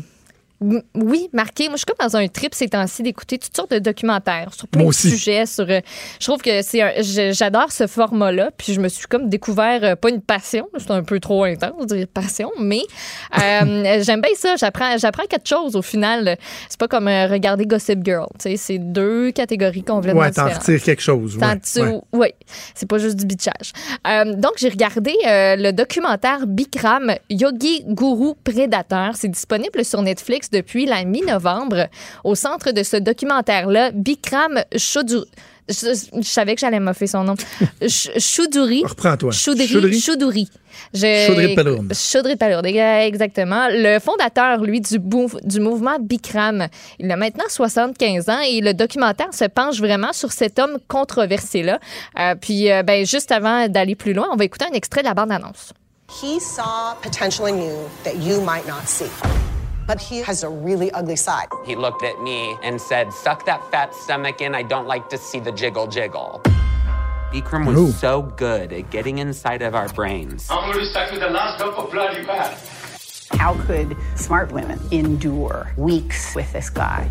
Oui, marqué. Moi, je suis comme dans un trip ces temps-ci d'écouter toutes sortes de documentaires sur plein Moi de aussi. sujets. Sur, euh, je trouve que c'est j'adore ce format-là. Puis je me suis comme découvert, euh, pas une passion, c'est un peu trop intense de dire passion, mais euh, j'aime bien ça. J'apprends, j'apprends quelque chose au final. C'est pas comme regarder Gossip Girl. tu sais, C'est deux catégories complètement Ouais, t'en différentes. retires quelque chose. T'en ouais, ouais. Oui, c'est pas juste du bitchage. Donc, j'ai regardé le documentaire Bikram, Yogi Guru Prédateur. C'est disponible sur Netflix depuis la mi-novembre. Au centre de ce documentaire-là, Bikram Choudhury. Je, je savais que j'allais moffer son nom. Ch- Choudhury. Reprends-toi. Choudhury. Choudhury. Chaudry de Palourde. Chaudry de Palourde, exactement. Le fondateur, lui, du mouvement Bikram, il a maintenant 75 ans et le documentaire se penche vraiment sur cet homme controversé-là. Euh, puis, euh, ben, juste avant d'aller plus loin, on va écouter un extrait de la bande-annonce. He saw potential in you that you might not see. But he has a really ugly side. He looked at me and said, Suck that fat stomach in. I don't like to see the jiggle jiggle. Bikram was Ooh. so good at getting inside of our brains. I'm gonna stuck with the last drop of blood you had. How could smart women endure weeks with this guy?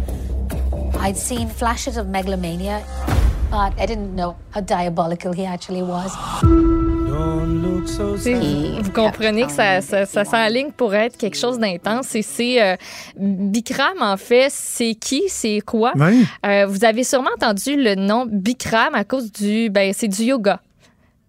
I'd seen flashes of megalomania, but I didn't know how diabolical he actually was. Vous comprenez que ça, ça, ça s'enligne pour être quelque chose d'intense. Et c'est euh, Bikram, en fait, c'est qui, c'est quoi? Euh, vous avez sûrement entendu le nom Bikram à cause du. Ben, c'est du yoga.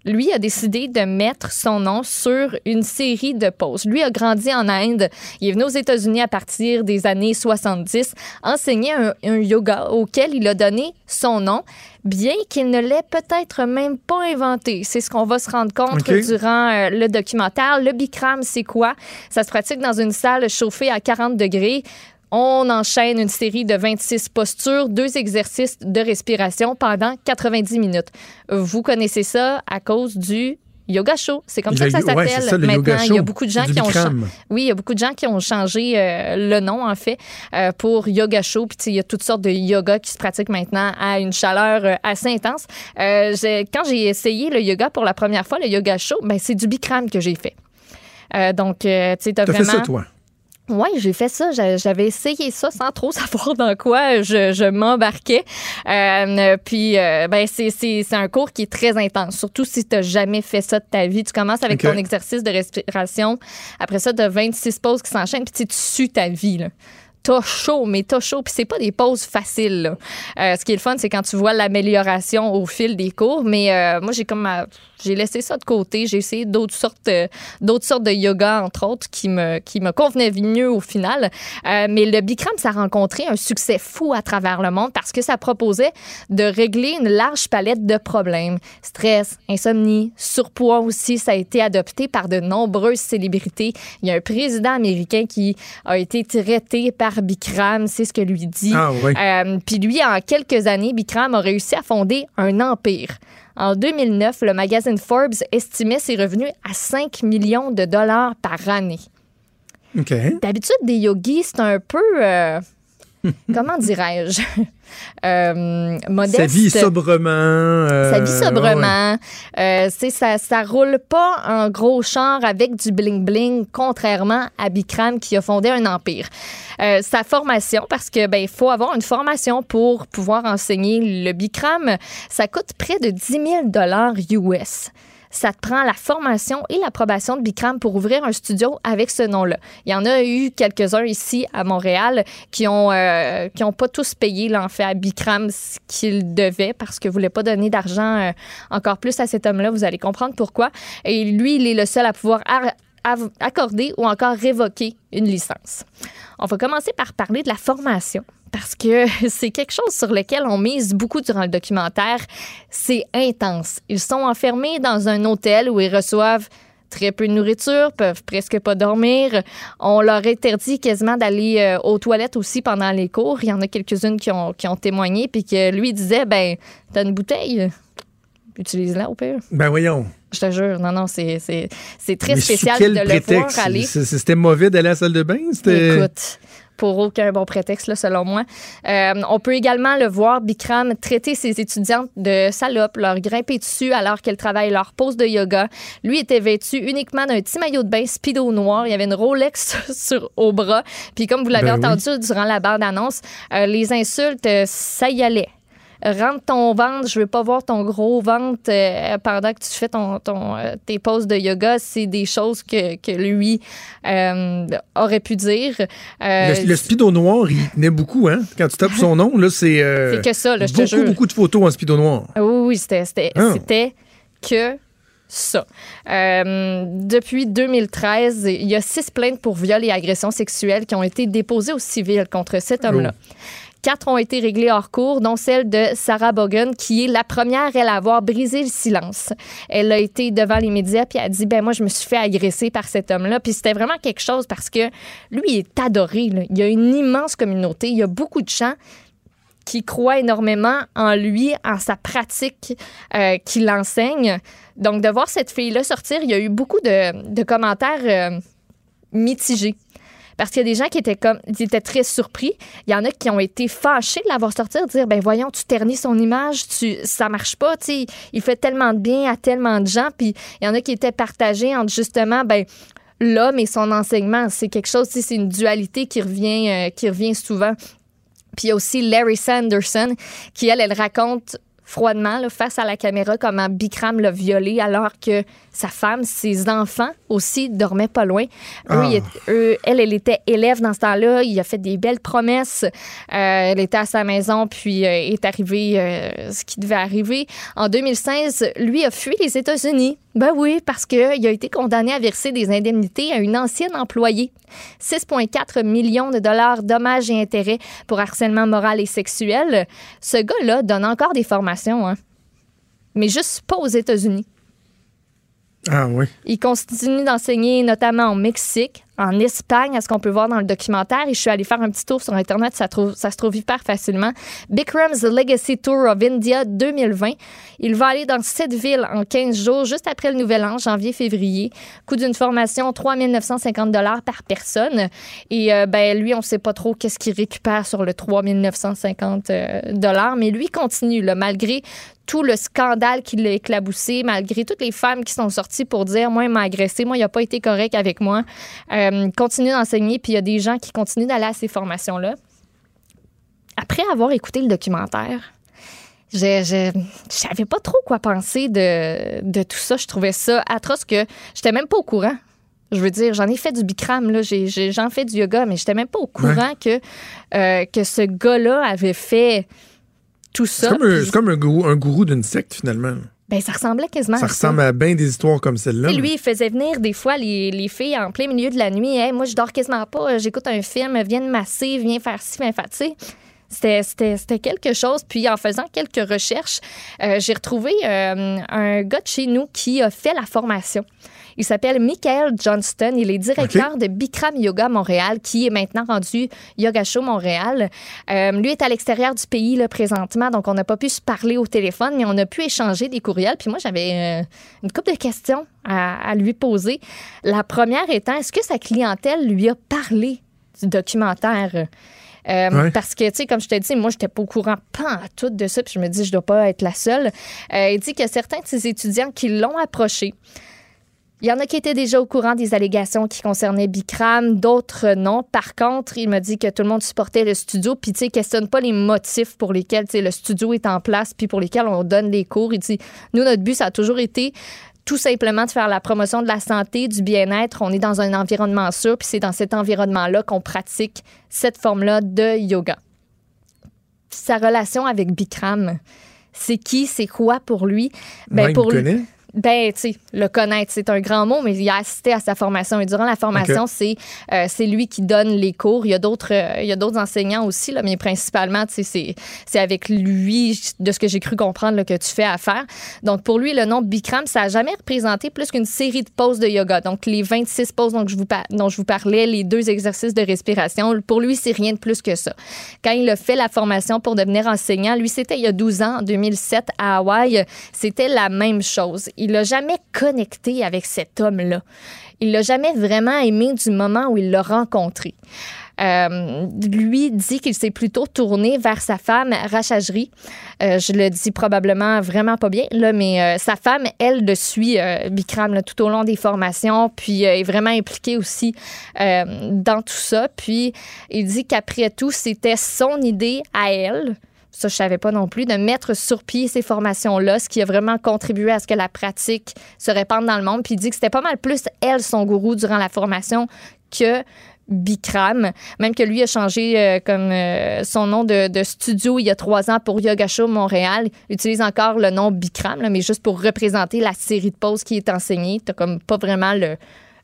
Lui a décidé de mettre son nom sur une série de posts. Lui a grandi en Inde. Il est venu aux États-Unis à partir des années 70, enseigner un, un yoga auquel il a donné son nom, bien qu'il ne l'ait peut-être même pas inventé. C'est ce qu'on va se rendre compte durant euh, le documentaire. Le Bikram, c'est quoi? Ça se pratique dans une salle chauffée à 40 degrés On enchaîne une série de 26 postures, deux exercices de respiration pendant 90 minutes. Vous connaissez ça à cause du Yoga Show, c'est comme ça que ça ouais, s'appelle maintenant. Il y a beaucoup de gens qui ont cha- oui, il y a beaucoup de gens qui ont changé euh, le nom en fait euh, pour Yoga Show. Puis il y a toutes sortes de yoga qui se pratiquent maintenant à une chaleur euh, assez intense. Quand j'ai essayé le yoga pour la première fois, le Yoga Show, ben c'est du Bikram que j'ai fait. Donc, tu sais, vraiment. fait ça, toi? Oui, j'ai fait ça. J'a- J'avais essayé ça sans trop savoir dans quoi je, je m'embarquais. Euh, puis, euh, ben, c'est- c'est c'est un cours qui est très intense, surtout si tu n'as jamais fait ça de ta vie. Tu commences avec ton exercice de respiration. Après ça, tu as 26 pauses qui s'enchaînent, puis tu sues ta vie. Là. T'as chaud, mais t'as chaud. Puis c'est pas des pauses faciles. là. Euh, ce qui est le fun, c'est quand tu vois l'amélioration au fil des cours. Mais euh, moi, j'ai comme euh, j'ai laissé ça de côté. J'ai essayé d'autres sortes, d'autres sortes de yoga, entre autres, qui me, qui me convenaient mieux au final. Mais le Bikram, ça a rencontré un succès fou à travers le monde parce que ça proposait de régler une large palette de problèmes. Stress, insomnie, surpoids aussi, ça a été adopté par de nombreuses célébrités. Il y a un président américain qui a été traité par Bikram, c'est ce que lui dit. Ah oui. Euh, Puis lui, en quelques années, Bikram a réussi à fonder un empire. En 2009, le magazine Forbes estimait ses revenus à 5 millions de dollars par année. D'habitude, des yogis, c'est un peu. euh, comment dirais-je? Euh, modeste. Sa vie sobrement. euh, Sa vie ouais. sobrement. Euh, c'est ça, ça roule pas en gros char avec du bling-bling, contrairement à Bikram qui a fondé un empire. Euh, sa formation, parce que ben faut avoir une formation pour pouvoir enseigner le Bikram, ça coûte près de 10 000 dollars US. Ça te prend la formation et l'approbation de Bikram pour ouvrir un studio avec ce nom-là. Il y en a eu quelques-uns ici à Montréal qui ont euh, qui ont pas tous payé là, en fait à Bikram ce qu'ils devaient parce que voulaient pas donner d'argent euh, encore plus à cet homme-là. Vous allez comprendre pourquoi. Et lui, il est le seul à pouvoir accorder ou encore révoquer une licence. On va commencer par parler de la formation parce que c'est quelque chose sur lequel on mise beaucoup durant le documentaire. C'est intense. Ils sont enfermés dans un hôtel où ils reçoivent très peu de nourriture, peuvent presque pas dormir. On leur interdit quasiment d'aller euh, aux toilettes aussi pendant les cours. Il y en a quelques-unes qui ont, qui ont témoigné, puis que lui disait, ben, t'as une bouteille, utilise-la au pire. Ben voyons. Je te jure, non, non, c'est c'est- c'est très Mais spécial quel de le prétexte? voir aller. C'était mauvais d'aller à la salle de bain? C'était- Écoute, pour aucun bon prétexte, là, selon moi. Euh, on peut également le voir, Bikram, traiter ses étudiantes de salopes, leur grimper dessus alors qu'elles travaillent leur pose de yoga. Lui était vêtu uniquement d'un petit maillot de bain speedo noir. Il y avait une Rolex sur, au bras. Puis comme vous l'avez Ben oui. entendu durant la bande-annonce, euh, les insultes, euh, ça y allait. Rentre ton ventre, je veux pas voir ton gros ventre euh, pendant que tu fais ton, ton, euh, tes poses de yoga. C'est des choses que, que lui euh, aurait pu dire. Le, le speedo noir, il tenait beaucoup, hein? Quand tu tapes son nom, là, c'est. C'est que ça, là, je te beaucoup, jure. beaucoup de photos en speedo noir. Ah Oui, oui, c'était, c'était, Ah. c'était que ça. Euh, depuis 2013, il y a six plaintes pour viol et agression sexuelle qui ont été déposées au civil contre cet homme-là. Quatre ont été réglées hors cours, dont celle de Sarah Bogan, qui est la première, à avoir brisé le silence. Elle a été devant les médias, puis a dit, ben moi, je me suis fait agresser par cet homme-là. Puis c'était vraiment quelque chose parce que lui, il est adoré. Il y a une immense communauté. Il y a beaucoup de gens qui croit énormément en lui, en sa pratique euh, qu'il enseigne. Donc, de voir cette fille-là sortir, il y a eu beaucoup de, de commentaires euh, mitigés. Parce qu'il y a des gens qui étaient comme qui étaient très surpris. Il y en a qui ont été fâchés de l'avoir sorti, de dire ben voyons, tu ternis son image, tu ça marche pas, tu il fait tellement de bien à tellement de gens, puis il y en a qui étaient partagés entre justement ben l'homme et son enseignement, c'est quelque chose, c'est une dualité qui revient euh, qui revient souvent. Puis il y a aussi Larry Sanderson, qui, elle, elle raconte froidement, face à la caméra, comment Bikram l'a violée alors que sa femme, ses enfants aussi dormaient pas loin. Eux, Ah. eux, elle, elle était élève dans ce temps-là. Il a fait des belles promesses. Euh, elle était à sa maison, puis euh, est arrivé euh, ce qui devait arriver. En 2016, lui a fui les États-Unis. Ben oui, parce qu'il a été condamné à verser des indemnités à une ancienne employée. 6,4 millions de dollars dommages et intérêts pour harcèlement moral et sexuel. Ce gars-là donne encore des formations, hein. mais juste pas aux États-Unis. Ah oui. Il continue d'enseigner notamment au Mexique, en Espagne, à ce qu'on peut voir dans le documentaire. Et je suis allée faire un petit tour sur Internet, ça, se trouve hyper facilement. Bikram's Legacy Tour of India 2020. Il va aller dans sept villes en 15 jours, juste après le Nouvel An, janvier-février. Coût d'une formation, 3 950 par personne. Et euh, ben, lui, on ne sait pas trop qu'est-ce qu'il récupère sur le 3 950 mais lui continue, là, malgré tout le scandale qui l'a éclaboussé, malgré toutes les femmes qui sont sorties pour dire Moi, il m'a agressé, moi, il n'a pas été correct avec moi. Euh, continue d'enseigner, puis il y a des gens qui continuent d'aller à ces formations-là. Après avoir écouté le documentaire, je, ne savais pas trop quoi penser de, de tout ça. Je trouvais ça atroce que j'étais même pas au courant. Je veux dire, j'en ai fait du Bikram, là, j'en fais du yoga, mais j'étais même pas au courant que, euh, que ce gars-là avait fait tout ça. C'est comme, un, gourou, un gourou d'une secte, finalement. Ben, ça ressemblait quasiment ça à ressemble à bien des histoires comme celle-là. Lui, il faisait venir des fois les, les, filles en plein milieu de la nuit. moi, je dors quasiment pas. J'écoute un film, viens de masser, viens faire ci, viens faire ça. C'était quelque chose. Puis en faisant quelques recherches, euh, j'ai retrouvé euh, un gars de chez nous qui a fait la formation. Il s'appelle Michael Johnston. Il est directeur de Bikram Yoga Montréal, qui est maintenant rendu Yoga Show Montréal. Euh, lui est à l'extérieur du pays là, présentement, donc on n'a pas pu se parler au téléphone, mais on a pu échanger des courriels. Puis moi, j'avais une couple de questions à, à lui poser. La première étant, est-ce que sa clientèle lui a parlé du documentaire? Euh, parce que, tu sais, comme je t'ai dit, moi, j'étais pas au courant pas à tout de ça, puis je me dis, je dois pas être la seule. Euh, il dit a certains de ses étudiants qui l'ont approché. Il y en a qui étaient déjà au courant des allégations qui concernaient Bikram, d'autres non. Par contre, il me dit que tout le monde supportait le studio, puis tu sais, questionne pas les motifs pour lesquels le studio est en place, puis pour lesquels on donne les cours. Il dit, nous, notre but, ça a toujours été tout simplement de faire la promotion de la santé, du bien-être. On est dans un environnement sûr, puis c'est dans cet environnement-là qu'on pratique cette forme-là de yoga. Sa relation avec Bikram, c'est qui, c'est quoi pour lui? Ben, pour lui, ben, tu sais, le connaître, c'est un grand mot, mais il a assisté à sa formation. Et durant la formation, c'est euh, c'est lui qui donne les cours. Il y a d'autres euh, il y a d'autres enseignants aussi, là, mais principalement, tu sais, c'est avec lui, de ce que j'ai cru comprendre, là, que tu fais affaire. Donc, pour lui, le nom Bikram, ça n'a jamais représenté plus qu'une série de poses de yoga. Donc, les 26 poses dont je vous, dont je vous parlais, les deux exercices de respiration, pour lui, c'est rien de plus que ça. Quand il a fait la formation pour devenir enseignant, lui, c'était il y a 12 ans, en 2007, à Hawaï, c'était la même chose il l'a jamais connecté avec cet homme-là. Il l'a jamais vraiment aimé du moment où il l'a rencontré. Euh, lui dit qu'il s'est plutôt tourné vers sa femme Rachagerie. Euh, je le dis probablement vraiment pas bien, là, mais euh, sa femme, elle, le suit Bikram tout au long des formations, puis est vraiment impliquée aussi dans tout ça. Puis il dit qu'après tout, c'était son idée à elle ça je savais pas non plus, de mettre sur pied ces formations-là, ce qui a vraiment contribué à ce que la pratique se répande dans le monde. Puis il dit que c'était pas mal plus elle, son gourou, durant la formation, que Bikram, même que lui a changé euh, comme euh, son nom de, studio il y a trois ans pour Yoga Show Montréal. Il utilise encore le nom Bikram, mais juste pour représenter la série de poses qui est enseignée. T'as comme pas vraiment le,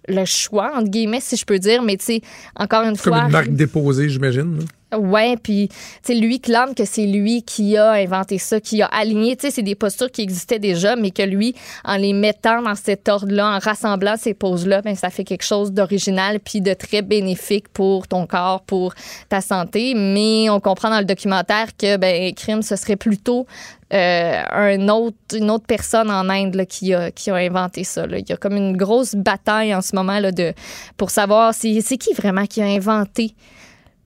le choix, entre guillemets, si je peux dire, mais tu sais, encore une fois... Comme une marque déposée, j'imagine. Ouais, puis tu lui clame que c'est lui qui a inventé ça, qui a aligné, tu sais, c'est des postures qui existaient déjà, mais que lui, en les mettant dans cet ordre-là, en rassemblant ces poses-là, ben ça fait quelque chose d'original puis de très bénéfique pour ton corps, pour ta santé. Mais on comprend dans le documentaire que ben crime, ce serait plutôt euh, un autre, une autre personne en Inde qui, a, qui a inventé ça. Il y a comme une grosse bataille en ce moment là, de, pour savoir c'est, c'est qui vraiment qui a inventé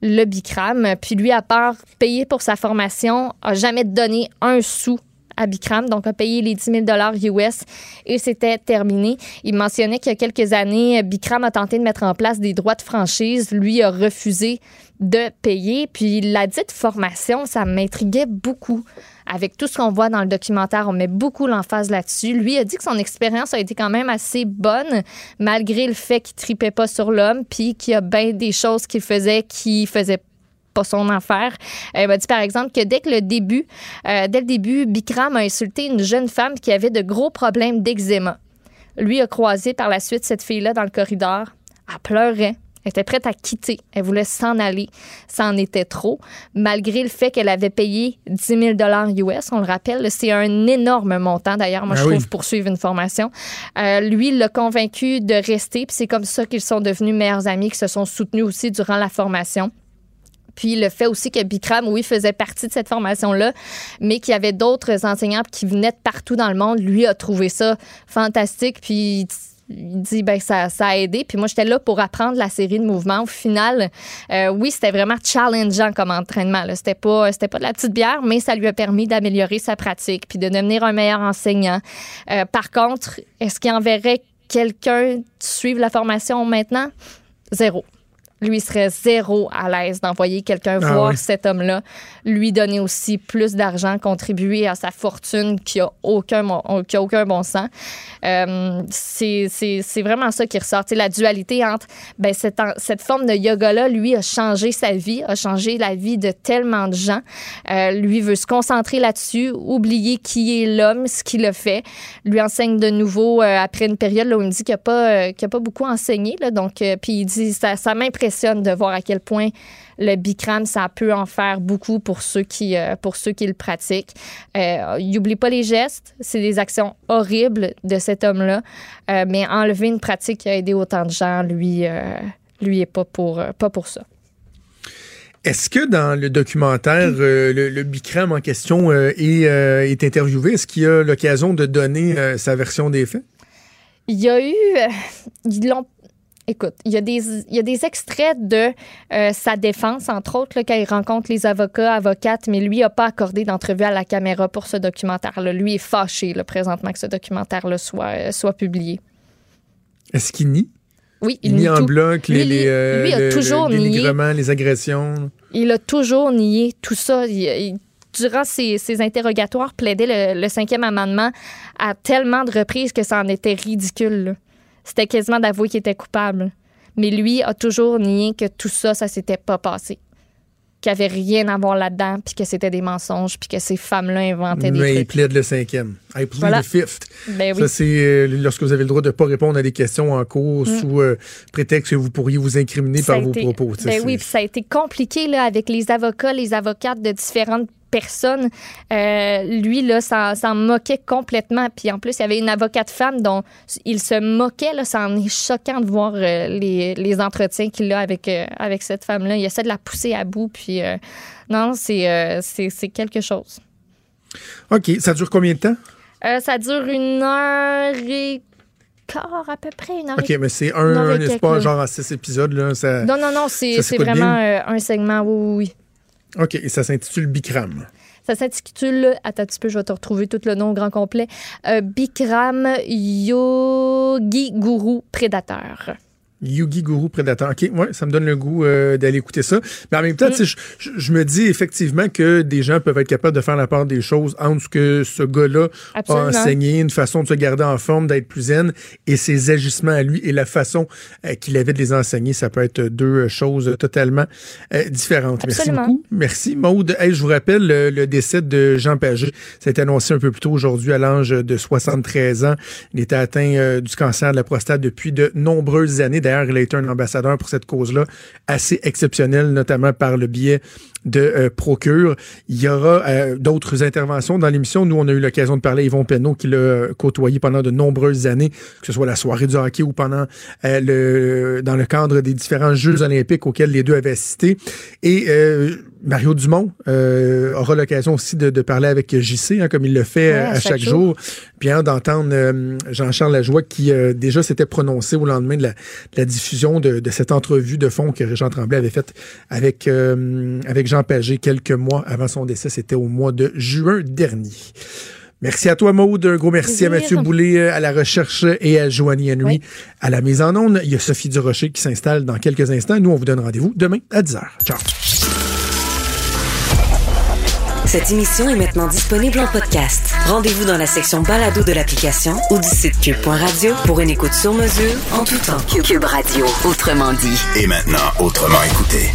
le Bikram. Puis lui, à part payer pour sa formation, a jamais donné un sou à Bikram, donc a payé les 10 000 US et c'était terminé. Il mentionnait qu'il y a quelques années, Bikram a tenté de mettre en place des droits de franchise. Lui a refusé de payer. Puis la dite formation, ça m'intriguait beaucoup avec tout ce qu'on voit dans le documentaire. On met beaucoup l'emphase là-dessus. Lui a dit que son expérience a été quand même assez bonne, malgré le fait qu'il tripait pas sur l'homme, puis qu'il y a bien des choses qu'il faisait qui faisaient pas son affaire. Elle m'a dit par exemple que dès que le début, euh, dès le début, Bikram a insulté une jeune femme qui avait de gros problèmes d'eczéma. Lui a croisé par la suite cette fille-là dans le corridor. Elle pleurait. Elle était prête à quitter. Elle voulait s'en aller. Ça en était trop, malgré le fait qu'elle avait payé 10 000 US. On le rappelle, c'est un énorme montant. D'ailleurs, moi, Ah je oui. trouve, pour suivre une formation. Euh, lui, il l'a convaincu de rester. Puis c'est comme ça qu'ils sont devenus meilleurs amis, qui se sont soutenus aussi durant la formation. Puis le fait aussi que Bikram, oui, faisait partie de cette formation-là, mais qu'il y avait d'autres enseignants qui venaient de partout dans le monde, lui a trouvé ça fantastique. Puis il dit ben ça, ça a aidé. Puis moi, j'étais là pour apprendre la série de mouvements. Au final, euh, oui, c'était vraiment challengeant comme entraînement. C'était pas, c'était pas de la petite bière, mais ça lui a permis d'améliorer sa pratique puis de devenir un meilleur enseignant. Euh, par contre, est-ce qu'il enverrait quelqu'un suivre la formation maintenant? Zéro. Lui serait zéro à l'aise d'envoyer quelqu'un Ah voir oui. cet homme-là, lui donner aussi plus d'argent, contribuer à sa fortune qui a aucun, qui a aucun bon sens. Euh, c'est vraiment ça qui ressort. Tu sais, la dualité entre ben, cette, cette forme de yoga-là, lui, a changé sa vie, a changé la vie de tellement de gens. Euh, lui veut se concentrer là-dessus, oublier qui est l'homme, ce qu'il a fait. Lui enseigne de nouveau euh, après une période là, où il me dit qu'il n'a pas, euh, qu'il a pas beaucoup enseigné. Là, donc, puis il dit ça, ça m'impressionne de voir à quel point le Bikram, ça peut en faire beaucoup pour ceux qui, euh, pour ceux qui le pratiquent. Euh, il n'oublie pas les gestes. C'est des actions horribles de cet homme-là. Euh, mais enlever une pratique qui a aidé autant de gens, lui, euh, lui est pas pour, pas pour ça. Est-ce que dans le documentaire, euh, le, le Bikram en question euh, est, euh, est interviewé? Est-ce qu'il a l'occasion de donner sa version des faits? Il y a eu. ils l'ont. Écoute, il y, a des, il y a des extraits de euh, sa défense, entre autres, là, quand il rencontre les avocats, avocates, mais lui n'a pas accordé d'entrevue à la caméra pour ce documentaire-là. Lui est fâché, là, présentement, que ce documentaire-là soit, euh, soit publié. Est-ce qu'il nie? Oui, Il, il nie nie en tout. bloc les, Lui, les, euh, lui a le- toujours le nié. les agressions. Il a toujours nié tout ça. Il- il- durant ses, ses interrogatoires, plaidait le, le cinquième amendement à tellement de reprises que ça en était ridicule. là. C'était quasiment d'avouer qu'il était coupable. Mais lui a toujours nié que tout ça, ça s'était pas passé. Qu'il n'y avait rien à voir là-dedans, puis que c'était des mensonges, puis que ces femmes-là inventaient des Mais il plaide le cinquième. I plead Voilà. the fifth. Ben oui. Ça, c'est euh, lorsque vous avez le droit de ne pas répondre à des questions en cours Mm. sous euh, prétexte que vous pourriez vous incriminer Ça par vos propos. Ben oui, puis ça a été compliqué là, avec les avocats, les avocates de différentes personnes. Euh, lui, là, ça- s'en moquait complètement. Puis en plus, il y avait une avocate femme dont il se moquait. Là, ça en est choquant de voir euh, les, les entretiens qu'il a avec, euh, avec cette femme-là. Il essaie de la pousser à bout. Puis non, c'est c'est c'est quelque chose. OK. Ça dure combien de temps? Ça dure une heure et quart, à peu près. Une heure OK, et- mais c'est un, et c'est pas genre à six épisodes. Là, ça... Non, non, non, c'est ça c'est vraiment bien? un segment, oui, oui, oui. OK, et ça s'intitule Bikram. Ça s'intitule, attends un petit peu, je vais te retrouver tout le nom grand complet, euh, Bikram Yogi Guru Prédateur. Yugi Guru Predator. OK, ouais, ça me donne le goût euh, d'aller écouter ça. Mais en même Mm. temps, sais, je, je- je me dis effectivement que des gens peuvent être capables de faire la part des choses entre ce que ce gars-là a enseigné, une façon de se garder en forme, d'être plus zen, et ses agissements à lui et la façon euh, qu'il avait de les enseigner. Ça peut être deux euh, choses totalement euh, différentes. Absolument. Merci beaucoup. Merci, Maude. Hey, je vous rappelle le, le décès de Jean Pagé. Ça a été annoncé un peu plus tôt aujourd'hui à l'âge de 73 ans. Il était atteint du cancer de la prostate depuis de nombreuses années. Il a été un ambassadeur pour cette cause-là assez exceptionnel, notamment par le biais de euh, Procure. Il y aura euh, d'autres interventions dans l'émission. Nous, on a eu l'occasion de parler à Yvon Penneau, qui l'a côtoyé pendant de nombreuses années, que ce soit la soirée du hockey ou pendant euh, le dans le cadre des différents Jeux olympiques auxquels les deux avaient assisté. Et euh, Mario Dumont euh, aura l'occasion aussi de, de parler avec JC, hein, comme il le fait Ouais, à chaque, jour. Puis hein, d'entendre euh, Jean-Charles Lajoie qui euh, déjà s'était prononcé au lendemain de la, de la diffusion de, de cette entrevue de fond que Jean Tremblay avait faite avec, euh, avec Jean Pagé quelques mois avant son décès. C'était au mois de juin dernier. Merci à toi, Maude. Un gros merci à. Mathieu Boulay euh, à la recherche et à Joanie Henry à la mise en onde. Il y a Sophie Durocher qui s'installe dans quelques instants. Nous, on vous donne rendez-vous demain à 10h. Ciao. Cette émission est maintenant disponible en podcast. Rendez-vous dans la section balado de l'application ou du site cube.radio pour une écoute sur mesure en tout temps. Cube Radio, autrement dit. Et maintenant, autrement écouté.